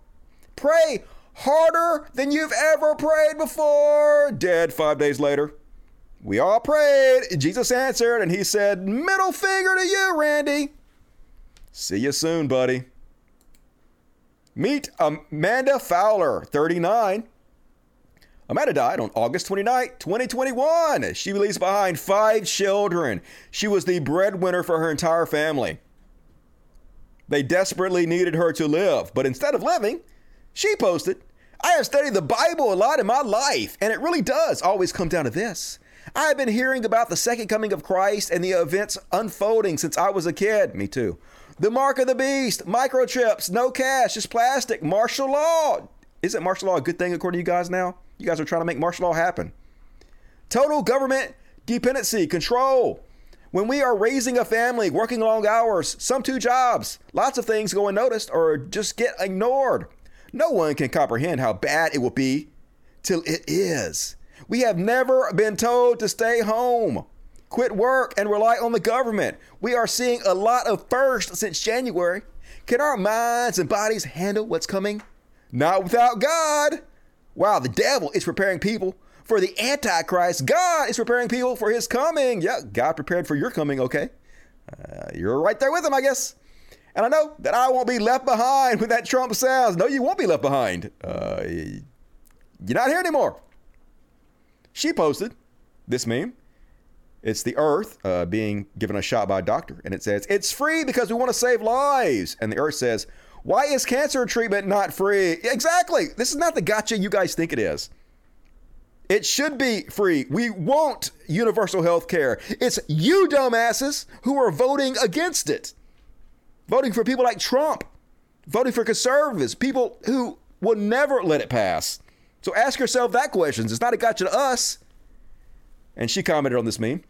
Pray harder than you've ever prayed before. Dead five days later. We all prayed. Jesus answered, and he said, Middle finger to you, Randy. See you soon, buddy. Meet Amanda Fowler, 39. Amanda died on August 29, 2021. She leaves behind five children. She was the breadwinner for her entire family. They desperately needed her to live, but instead of living, she posted, I have studied the Bible a lot in my life, and it really does always come down to this. I have been hearing about the second coming of Christ and the events unfolding since I was a kid. Me too. The mark of the beast, microchips, no cash, just plastic, martial law. Isn't martial law a good thing according to you guys now? You guys are trying to make martial law happen. Total government dependency, control. When we are raising a family, working long hours, some two jobs, lots of things go unnoticed or just get ignored. No one can comprehend how bad it will be till it is. We have never been told to stay home, quit work, and rely on the government. We are seeing a lot of first since January. Can our minds and bodies handle what's coming? Not without God. Wow, the devil is preparing people for the Antichrist. God is preparing people for his coming. Yeah, God prepared for your coming, okay? Uh, you're right there with him, I guess. And I know that I won't be left behind when that Trump sounds. No, you won't be left behind. Uh, you're not here anymore. She posted this meme. It's the Earth uh, being given a shot by a doctor, and it says, It's free because we want to save lives. And the Earth says, Why is cancer treatment not free? Exactly. This is not the gotcha you guys think it is. It should be free. We want universal health care. It's you dumbasses who are voting against it. Voting for people like Trump, voting for conservatives, people who will never let it pass. So ask yourself that question. It's not a gotcha to us. And she commented on this meme.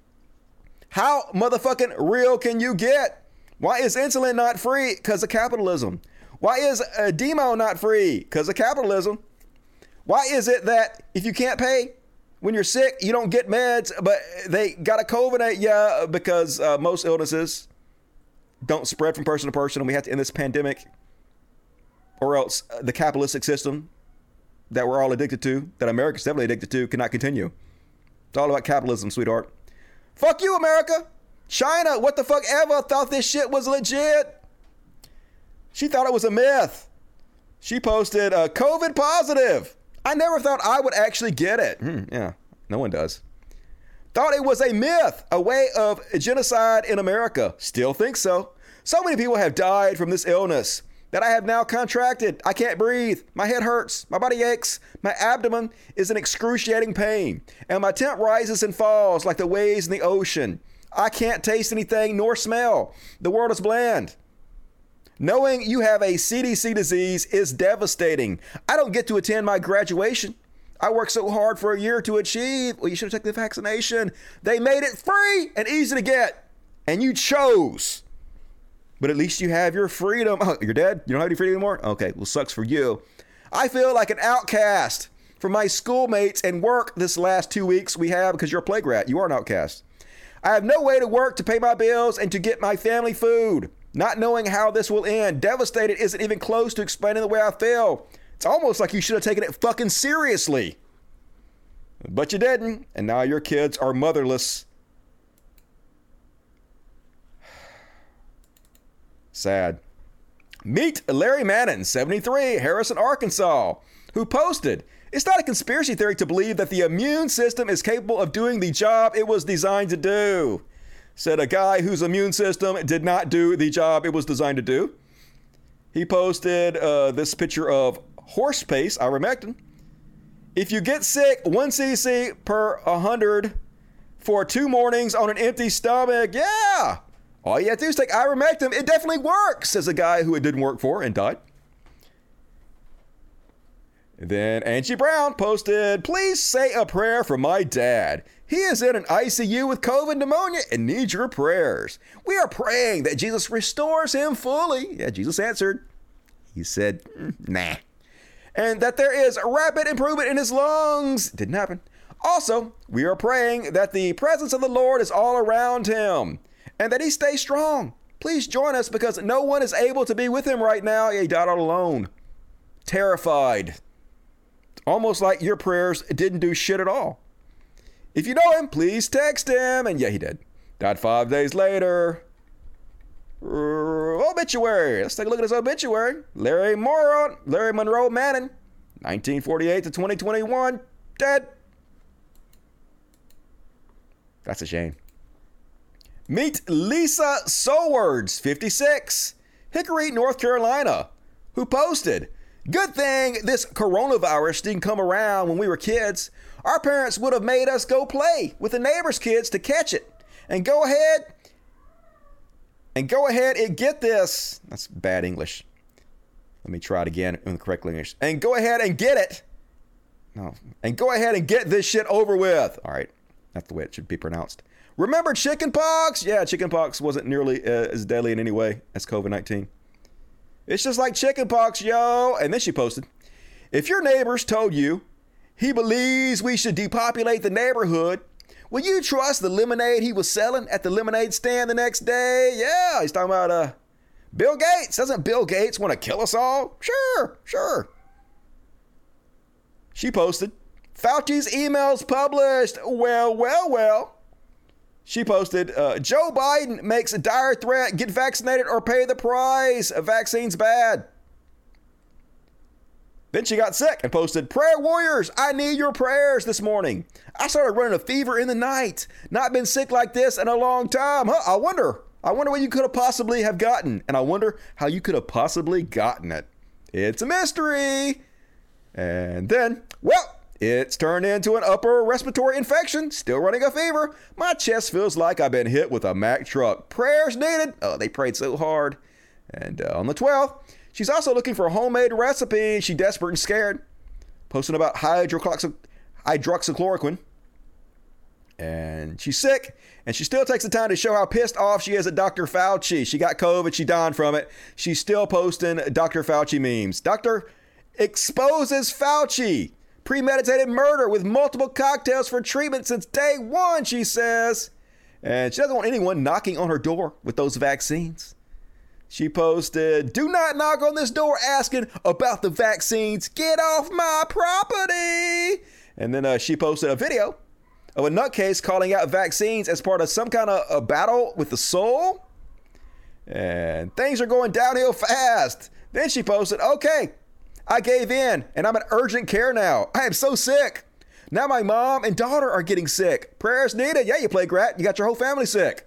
How motherfucking real can you get? Why is insulin not free? Because of capitalism. Why is a demo not free? Because of capitalism. Why is it that if you can't pay when you're sick, you don't get meds, but they got a COVID? Yeah, because uh, most illnesses don't spread from person to person, and we have to end this pandemic, or else uh, the capitalistic system that we're all addicted to, that America's definitely addicted to, cannot continue. It's all about capitalism, sweetheart. Fuck you, America. China, what the fuck ever thought this shit was legit? She thought it was a myth. She posted uh, COVID positive. I never thought I would actually get it. Hmm, yeah, no one does. Thought it was a myth, a way of genocide in America. Still think so. So many people have died from this illness that I have now contracted. I can't breathe. My head hurts. My body aches. My abdomen is in excruciating pain. And my temp rises and falls like the waves in the ocean. I can't taste anything nor smell. The world is bland. Knowing you have a CDC disease is devastating. I don't get to attend my graduation. I worked so hard for a year to achieve. Well, you should have taken the vaccination. They made it free and easy to get, and you chose. But at least you have your freedom. Oh, you're dead? You don't have any freedom anymore? Okay, well, sucks for you. I feel like an outcast from my schoolmates and work this last two weeks we have because you're a plague rat. You are an outcast. I have no way to work to pay my bills and to get my family food. Not knowing how this will end, devastated isn't even close to explaining the way I feel. It's almost like you should have taken it fucking seriously. But you didn't, and now your kids are motherless. Sad. Meet Larry Mannon, 73, Harrison, Arkansas, who posted It's not a conspiracy theory to believe that the immune system is capable of doing the job it was designed to do. Said a guy whose immune system did not do the job it was designed to do. He posted uh, this picture of horse pace, ivermectin. If you get sick, 1 cc per 100 for two mornings on an empty stomach, yeah, all you have to do is take ivermectin. It definitely works, says a guy who it didn't work for and died. Then Angie Brown posted, Please say a prayer for my dad. He is in an ICU with COVID pneumonia and needs your prayers. We are praying that Jesus restores him fully. Yeah, Jesus answered. He said, "Mm, Nah. And that there is rapid improvement in his lungs. Didn't happen. Also, we are praying that the presence of the Lord is all around him and that he stays strong. Please join us because no one is able to be with him right now. He died all alone, terrified. Almost like your prayers didn't do shit at all. If you know him, please text him. And yeah, he did. Died five days later. Obituary. Let's take a look at his obituary. Larry Moron, Larry Monroe Mannon, 1948 to 2021, dead. That's a shame. Meet Lisa Sowards, 56, Hickory, North Carolina, who posted, Good thing this coronavirus didn't come around when we were kids. Our parents would have made us go play with the neighbor's kids to catch it. And go ahead and go ahead and get this. That's bad English. Let me try it again in the correct English. And go ahead and get it. No. And go ahead and get this shit over with. All right. That's the way it should be pronounced. Remember chickenpox? Yeah, chickenpox wasn't nearly uh, as deadly in any way as COVID 19. It's just like chickenpox, yo. And then she posted If your neighbors told you he believes we should depopulate the neighborhood, will you trust the lemonade he was selling at the lemonade stand the next day? Yeah, he's talking about uh, Bill Gates. Doesn't Bill Gates want to kill us all? Sure, sure. She posted Fauci's emails published. Well, well, well. She posted, uh, Joe Biden makes a dire threat get vaccinated or pay the price. A vaccine's bad. Then she got sick and posted, Prayer warriors, I need your prayers this morning. I started running a fever in the night. Not been sick like this in a long time. Huh? I wonder. I wonder what you could have possibly have gotten. And I wonder how you could have possibly gotten it. It's a mystery. And then, well, it's turned into an upper respiratory infection. Still running a fever. My chest feels like I've been hit with a Mack truck. Prayers needed. Oh, they prayed so hard. And uh, on the 12th, she's also looking for a homemade recipe. She's desperate and scared. Posting about hydroxy- hydroxychloroquine. And she's sick. And she still takes the time to show how pissed off she is at Dr. Fauci. She got COVID. She died from it. She's still posting Dr. Fauci memes. Doctor exposes Fauci. Premeditated murder with multiple cocktails for treatment since day one, she says. And she doesn't want anyone knocking on her door with those vaccines. She posted, Do not knock on this door asking about the vaccines. Get off my property. And then uh, she posted a video of a nutcase calling out vaccines as part of some kind of a battle with the soul. And things are going downhill fast. Then she posted, Okay, I gave in and I'm in urgent care now. I am so sick. Now my mom and daughter are getting sick. Prayers needed. Yeah, you play rat. You got your whole family sick.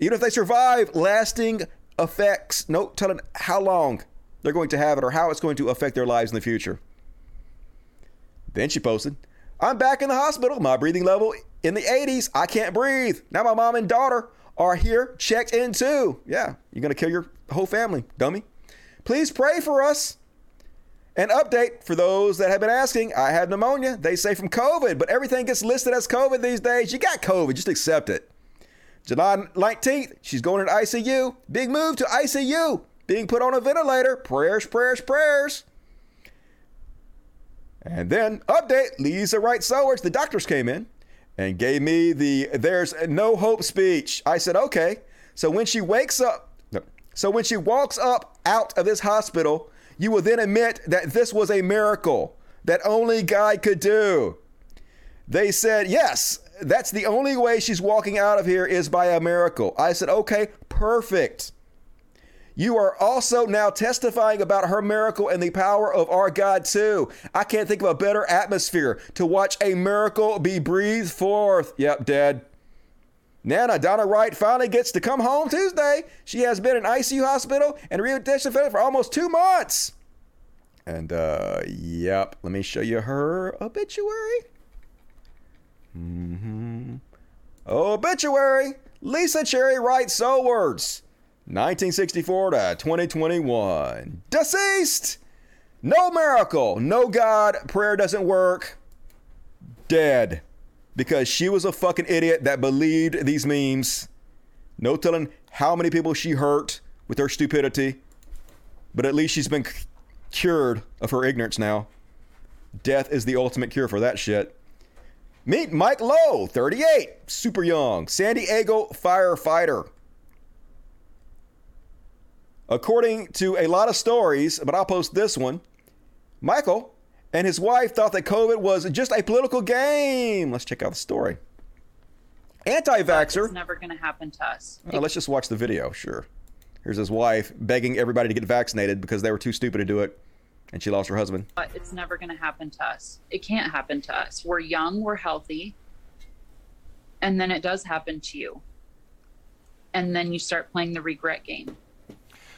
Even if they survive, lasting effects, no telling how long they're going to have it or how it's going to affect their lives in the future. Then she posted, I'm back in the hospital. My breathing level in the 80s. I can't breathe. Now my mom and daughter are here, checked in too. Yeah, you're going to kill your whole family, dummy. Please pray for us. An update for those that have been asking I had pneumonia. They say from COVID, but everything gets listed as COVID these days. You got COVID, just accept it. July 19th, she's going to ICU. Big move to ICU. Being put on a ventilator. Prayers, prayers, prayers. And then, update Lisa Wright Sowers. The doctors came in and gave me the there's no hope speech. I said, okay. So when she wakes up, so when she walks up out of this hospital, you will then admit that this was a miracle that only God could do. They said, yes, that's the only way she's walking out of here is by a miracle. I said, okay, perfect. You are also now testifying about her miracle and the power of our God, too. I can't think of a better atmosphere to watch a miracle be breathed forth. Yep, dead. Nana Donna Wright finally gets to come home Tuesday. She has been in ICU hospital and rehabilitation for almost two months. And uh, yep, let me show you her obituary. Mm-hmm. Obituary: Lisa Cherry Wright Sowers, 1964 to 2021. Deceased. No miracle, no God. Prayer doesn't work. Dead because she was a fucking idiot that believed these memes. No telling how many people she hurt with her stupidity, but at least she's been c- cured of her ignorance now. Death is the ultimate cure for that shit. Meet Mike Lowe, 38, super young, San Diego firefighter. According to a lot of stories, but I'll post this one, Michael and his wife thought that COVID was just a political game. Let's check out the story. Anti vaxxer. It's never going to happen to us. Uh, let's just watch the video, sure. Here's his wife begging everybody to get vaccinated because they were too stupid to do it, and she lost her husband. But it's never going to happen to us. It can't happen to us. We're young, we're healthy, and then it does happen to you. And then you start playing the regret game.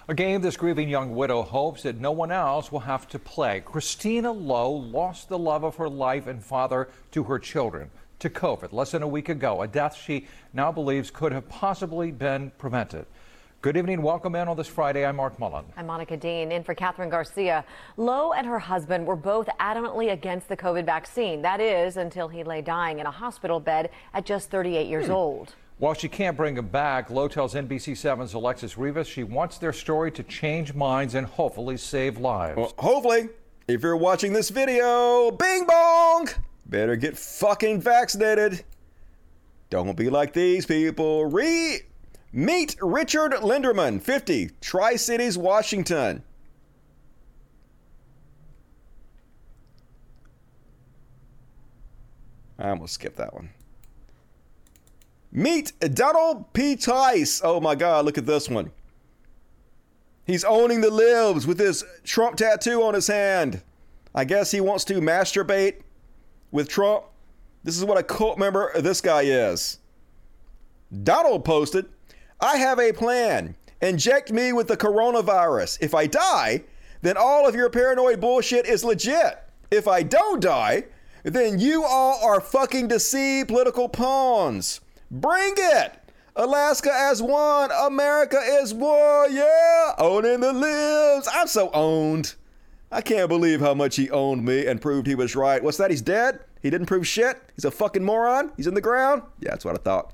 A game this grieving young widow hopes that no one else will have to play. Christina Lowe lost the love of her life and father to her children to COVID less than a week ago, a death she now believes could have possibly been prevented. Good evening. Welcome in on this Friday. I'm Mark Mullen. I'm Monica Dean in for Catherine Garcia. Lowe and her husband were both adamantly against the COVID vaccine. That is, until he lay dying in a hospital bed at just 38 years Hmm. old. While she can't bring him back, Lowe tells NBC7's Alexis Rivas she wants their story to change minds and hopefully save lives. Well, hopefully, if you're watching this video, bing bong, better get fucking vaccinated. Don't be like these people. Re meet Richard Linderman, 50, Tri Cities, Washington. I almost skipped that one. Meet Donald P. Tice. Oh my God, look at this one. He's owning the libs with his Trump tattoo on his hand. I guess he wants to masturbate with Trump. This is what a cult member this guy is. Donald posted, I have a plan. Inject me with the coronavirus. If I die, then all of your paranoid bullshit is legit. If I don't die, then you all are fucking deceived political pawns. Bring it! Alaska as one, America is one, yeah! Owning the libs. I'm so owned. I can't believe how much he owned me and proved he was right. What's that? He's dead? He didn't prove shit? He's a fucking moron? He's in the ground? Yeah, that's what I thought.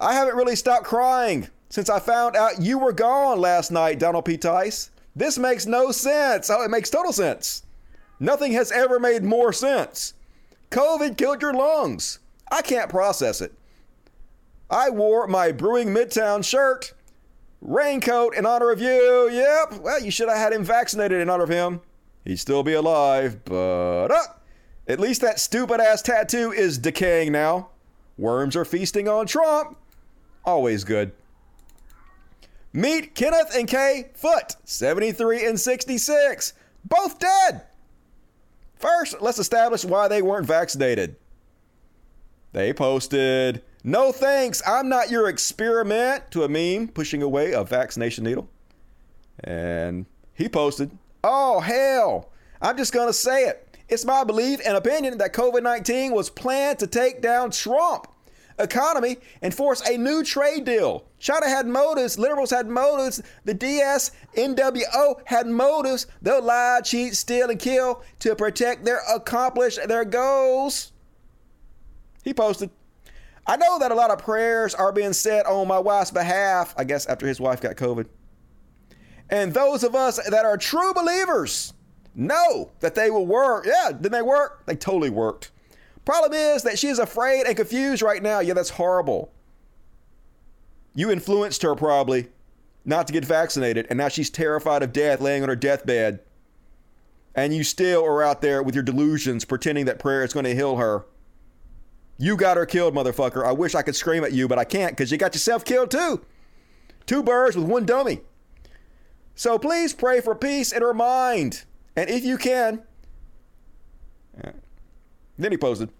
I haven't really stopped crying since I found out you were gone last night, Donald P. Tice. This makes no sense. Oh, it makes total sense. Nothing has ever made more sense. COVID killed your lungs. I can't process it. I wore my Brewing Midtown shirt, raincoat in honor of you. Yep, well, you should have had him vaccinated in honor of him. He'd still be alive, but uh, at least that stupid ass tattoo is decaying now. Worms are feasting on Trump. Always good. Meet Kenneth and Kay Foot, 73 and 66. Both dead. First, let's establish why they weren't vaccinated. They posted, No thanks, I'm not your experiment, to a meme pushing away a vaccination needle. And he posted, Oh, hell, I'm just going to say it. It's my belief and opinion that COVID 19 was planned to take down Trump. economy and force a new trade deal. China had motives, liberals had motives, the DS, NWO had motives. They'll lie, cheat, steal, and kill to protect their accomplish their goals. He posted. I know that a lot of prayers are being said on my wife's behalf, I guess after his wife got COVID. And those of us that are true believers know that they will work. Yeah, did they work? They totally worked. Problem is that she is afraid and confused right now. Yeah, that's horrible. You influenced her probably not to get vaccinated, and now she's terrified of death, laying on her deathbed. And you still are out there with your delusions, pretending that prayer is going to heal her. You got her killed, motherfucker. I wish I could scream at you, but I can't because you got yourself killed too. Two birds with one dummy. So please pray for peace in her mind. And if you can, then he posted,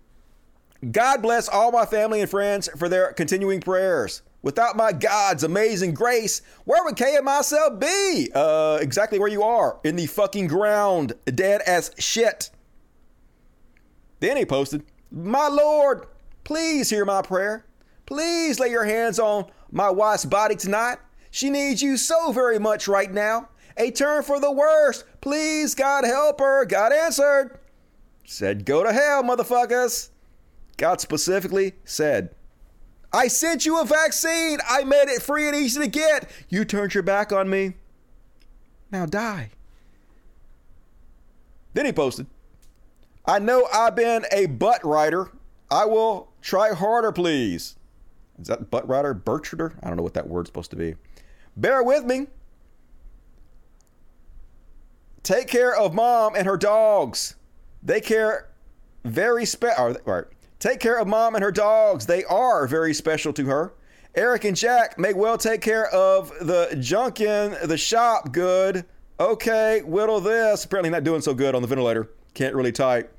God bless all my family and friends for their continuing prayers. Without my God's amazing grace, where would Kay and myself be? Uh, exactly where you are, in the fucking ground, dead as shit. Then he posted, My Lord, please hear my prayer. Please lay your hands on my wife's body tonight. She needs you so very much right now. A turn for the worst. Please, God help her. God answered. Said, Go to hell, motherfuckers. God specifically said, I sent you a vaccine. I made it free and easy to get. You turned your back on me. Now die. Then he posted, I know I've been a butt writer. I will try harder, please. Is that butt writer? Bertrader? I don't know what that word's supposed to be. Bear with me. Take care of mom and her dogs. They care very special. Right. Take care of mom and her dogs. They are very special to her. Eric and Jack may well take care of the junk in the shop good. Okay, whittle this. Apparently not doing so good on the ventilator. Can't really type.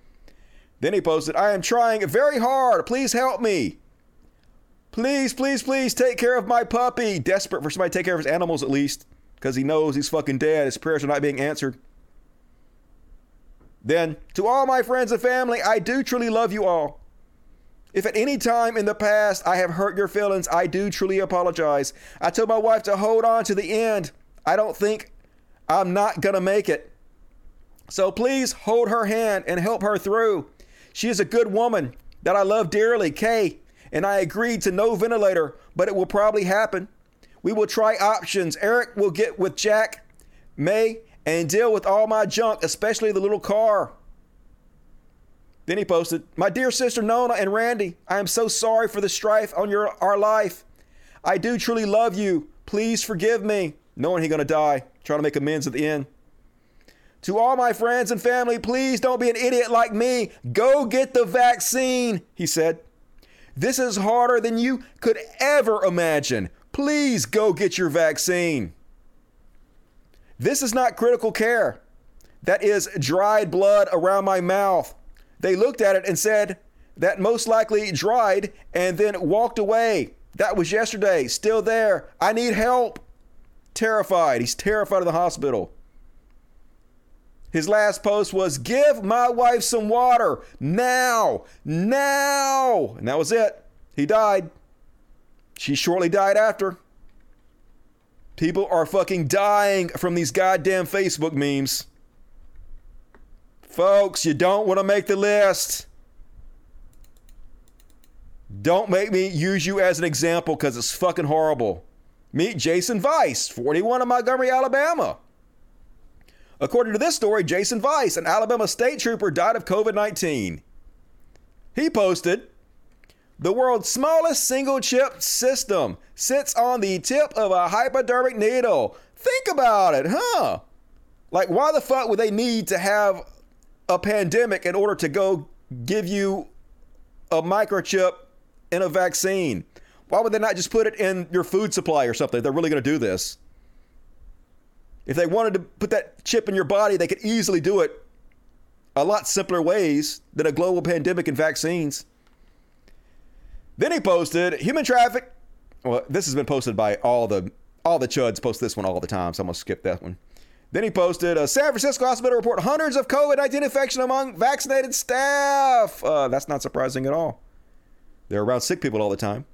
Then he posted, I am trying very hard. Please help me. Please, please, please take care of my puppy. Desperate for somebody to take care of his animals at least. Because he knows he's fucking dead. His prayers are not being answered. Then, to all my friends and family, I do truly love you all. If at any time in the past I have hurt your feelings, I do truly apologize. I told my wife to hold on to the end. I don't think I'm not going to make it. So please hold her hand and help her through. She is a good woman that I love dearly, Kay, and I agreed to no ventilator, but it will probably happen. We will try options. Eric will get with Jack, May, and deal with all my junk, especially the little car. Then he posted, My dear sister Nona and Randy, I am so sorry for the strife on your our life. I do truly love you. Please forgive me. Knowing he's gonna die, trying to make amends at the end. To all my friends and family, please don't be an idiot like me. Go get the vaccine, he said. This is harder than you could ever imagine. Please go get your vaccine. This is not critical care. That is dried blood around my mouth. They looked at it and said that most likely dried and then walked away. That was yesterday, still there. I need help. Terrified. He's terrified of the hospital. His last post was Give my wife some water now, now. And that was it. He died. She shortly died after. People are fucking dying from these goddamn Facebook memes. Folks, you don't want to make the list. Don't make me use you as an example because it's fucking horrible. Meet Jason Weiss, 41 of Montgomery, Alabama. According to this story, Jason Weiss, an Alabama state trooper, died of COVID 19. He posted, the world's smallest single chip system sits on the tip of a hypodermic needle. Think about it, huh? Like, why the fuck would they need to have a pandemic in order to go give you a microchip in a vaccine? Why would they not just put it in your food supply or something? They're really going to do this. If they wanted to put that chip in your body, they could easily do it a lot simpler ways than a global pandemic and vaccines. Then he posted human traffic. Well, this has been posted by all the all the chuds post this one all the time, so I'm gonna skip that one. Then he posted a San Francisco hospital report hundreds of COVID 19 infection among vaccinated staff. Uh, that's not surprising at all. They're around sick people all the time.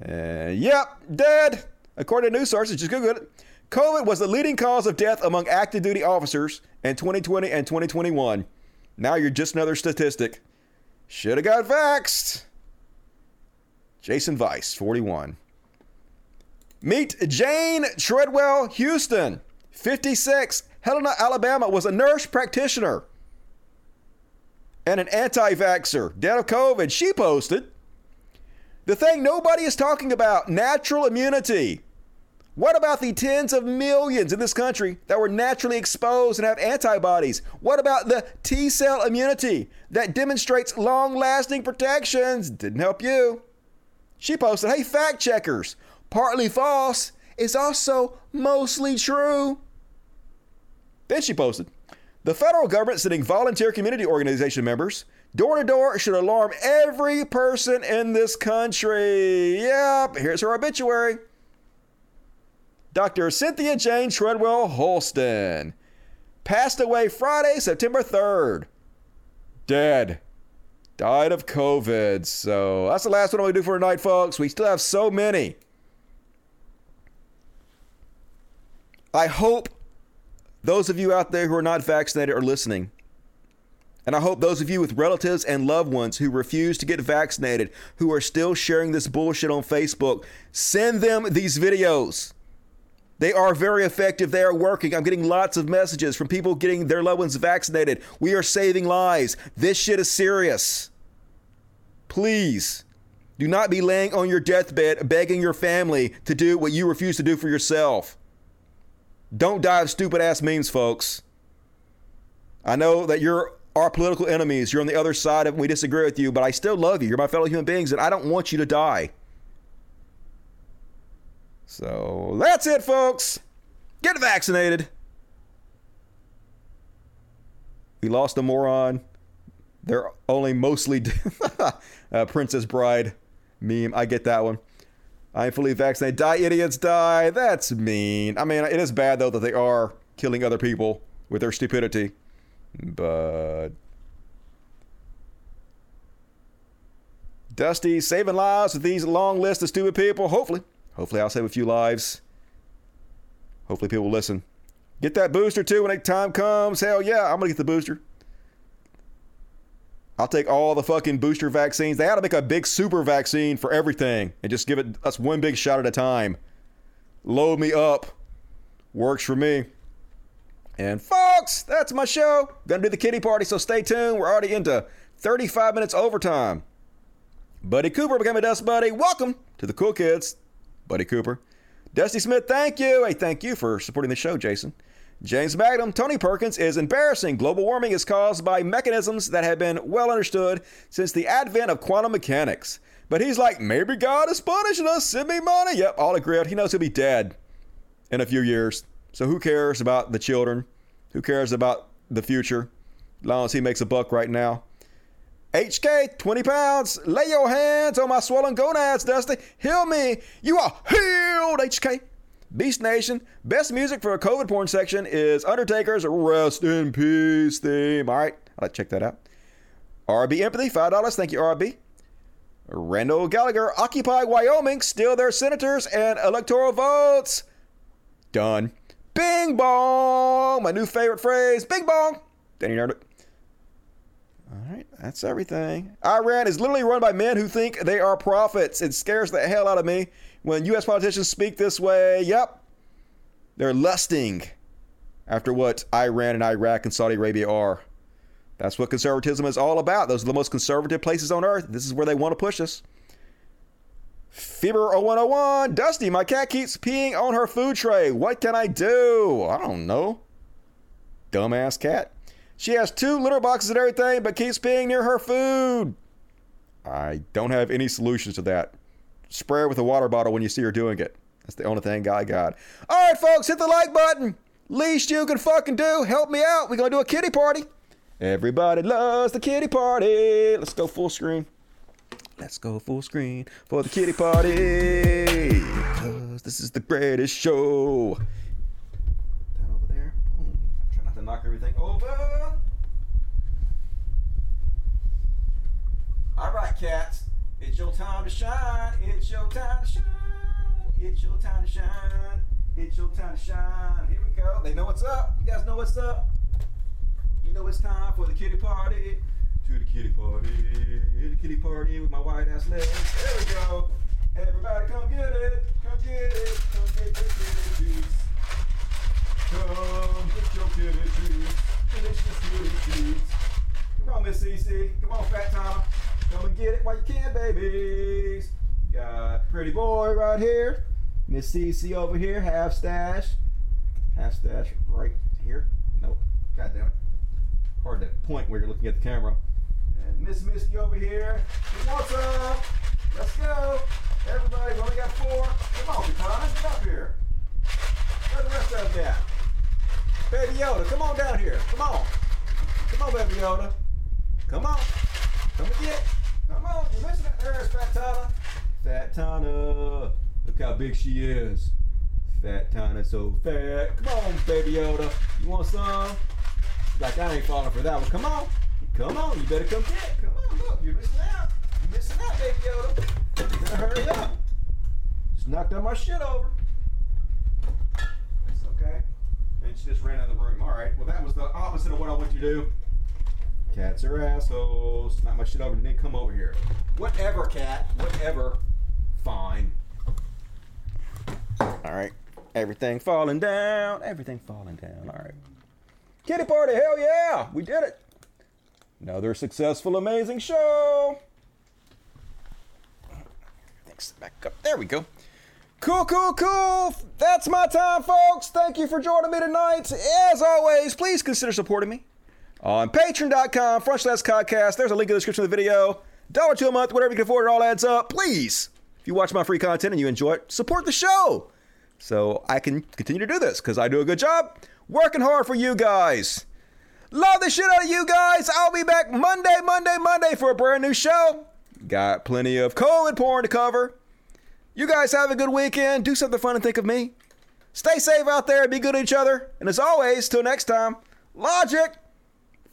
And yep, dead. According to news sources, just Google it. COVID was the leading cause of death among active duty officers in 2020 and 2021. Now you're just another statistic. Should have got vaxxed. Jason Weiss, 41. Meet Jane Treadwell Houston, 56. Helena, Alabama, was a nurse practitioner and an anti vaxxer. Dead of COVID. She posted the thing nobody is talking about natural immunity. What about the tens of millions in this country that were naturally exposed and have antibodies? What about the T cell immunity that demonstrates long lasting protections? Didn't help you. She posted, Hey, fact checkers, partly false is also mostly true. Then she posted, The federal government sending volunteer community organization members door to door should alarm every person in this country. Yep, here's her obituary. Dr. Cynthia Jane Treadwell Holston passed away Friday, September 3rd. Dead. Died of COVID. So that's the last one we do for tonight, folks. We still have so many. I hope those of you out there who are not vaccinated are listening. And I hope those of you with relatives and loved ones who refuse to get vaccinated, who are still sharing this bullshit on Facebook, send them these videos. They are very effective. They are working. I'm getting lots of messages from people getting their loved ones vaccinated. We are saving lives. This shit is serious. Please do not be laying on your deathbed begging your family to do what you refuse to do for yourself. Don't die of stupid ass means, folks. I know that you're our political enemies. You're on the other side of. We disagree with you, but I still love you. You're my fellow human beings, and I don't want you to die. So that's it, folks. Get vaccinated. We lost a moron. They're only mostly uh, Princess Bride meme. I get that one. I'm fully vaccinated. Die, idiots, die. That's mean. I mean, it is bad, though, that they are killing other people with their stupidity. But. Dusty saving lives with these long list of stupid people. Hopefully. Hopefully, I'll save a few lives. Hopefully, people will listen. Get that booster too when the time comes. Hell yeah, I'm gonna get the booster. I'll take all the fucking booster vaccines. They ought to make a big super vaccine for everything and just give it us one big shot at a time. Load me up. Works for me. And folks, that's my show. Gonna do the kitty party, so stay tuned. We're already into 35 minutes overtime. Buddy Cooper became a Dust Buddy. Welcome to the Cool Kids. Buddy Cooper. Dusty Smith, thank you. Hey, thank you for supporting the show, Jason. James Magnum, Tony Perkins is embarrassing. Global warming is caused by mechanisms that have been well understood since the advent of quantum mechanics. But he's like, maybe God is punishing us. Send me money. Yep, all agreed. He knows he'll be dead in a few years. So who cares about the children? Who cares about the future? As long as he makes a buck right now. HK, 20 pounds. Lay your hands on my swollen gonads, Dusty. Heal me. You are healed, HK. Beast Nation. Best music for a COVID porn section is Undertaker's Rest in Peace theme. All right, I'll check that out. RB Empathy, $5. Thank you, RB. Randall Gallagher, Occupy Wyoming, steal their senators and electoral votes. Done. Bing bong, my new favorite phrase. Bing bong. Danny Nerd. All right, that's everything. Iran is literally run by men who think they are prophets. It scares the hell out of me when U.S. politicians speak this way. Yep, they're lusting after what Iran and Iraq and Saudi Arabia are. That's what conservatism is all about. Those are the most conservative places on earth. This is where they want to push us. Fever 0101, Dusty, my cat keeps peeing on her food tray. What can I do? I don't know. Dumbass cat. She has two litter boxes and everything, but keeps peeing near her food. I don't have any solutions to that. Spray her with a water bottle when you see her doing it. That's the only thing I got. All right, folks, hit the like button. Least you can fucking do. Help me out. We're going to do a kitty party. Everybody loves the kitty party. Let's go full screen. Let's go full screen for the kitty party. Because this is the greatest show. That over there. Boom. Try not to knock everything over. All right, cats. It's your time to shine. It's your time to shine. It's your time to shine. It's your time to shine. Here we go. They know what's up. You guys know what's up. You know it's time for the kitty party. To the kitty party. The kitty party with my white ass legs. There we go. Everybody come get it. Come get it. Come get the kitty juice. Come get your kitty juice. Finish this kitty juice. Come on, Miss Cece. Come on, Fat Tom. Come and get it while you can, babies. Got pretty boy right here. Miss Cece over here, half stash. Half stash right here. Nope. God damn it. Hard to point where you're looking at the camera. And Miss Misty over here. What's up? Let's go. Everybody, we only got four. Come on, Katana, get up here. Where the rest of them at? Baby Yoda, come on down here. Come on. Come on, Baby Yoda. Come on. Come and get. Come on. You're missing it. There's Fat Tana. Fat Tana. Look how big she is. Fat Tana, so fat. Come on, Baby Yoda. You want some? Like I ain't falling for that one. Come on. Come on. You better come get. Come on. Look, you're missing out. You're missing out, Baby Yoda. You better hurry up. Just knocked on my shit over. It's okay. She just ran out of the room. All right. Well, that was the opposite of what I want you to do. Cats are assholes. Not my shit over then come over here. Whatever, cat. Whatever. Fine. All right. Everything falling down. Everything falling down. All right. Kitty party. Hell yeah. We did it. Another successful, amazing show. Thanks. Back up. There we go. Cool, cool, cool. That's my time, folks. Thank you for joining me tonight. As always, please consider supporting me on patreon.com front slash podcast. There's a link in the description of the video. Dollar two a month, whatever you can afford, it all adds up. Please, if you watch my free content and you enjoy it, support the show so I can continue to do this because I do a good job working hard for you guys. Love the shit out of you guys. I'll be back Monday, Monday, Monday for a brand new show. Got plenty of COVID porn to cover. You guys have a good weekend. Do something fun and think of me. Stay safe out there. Be good to each other. And as always, till next time, logic.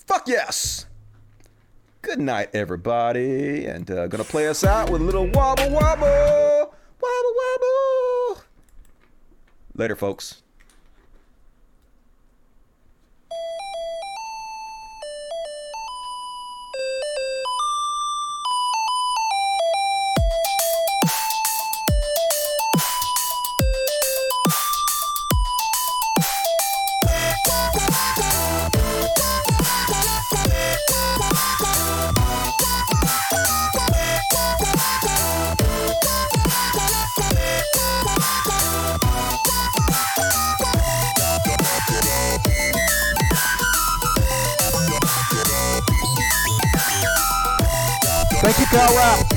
Fuck yes. Good night, everybody. And uh, gonna play us out with a little wobble wobble. Wobble wobble. Later, folks. Cal Rap.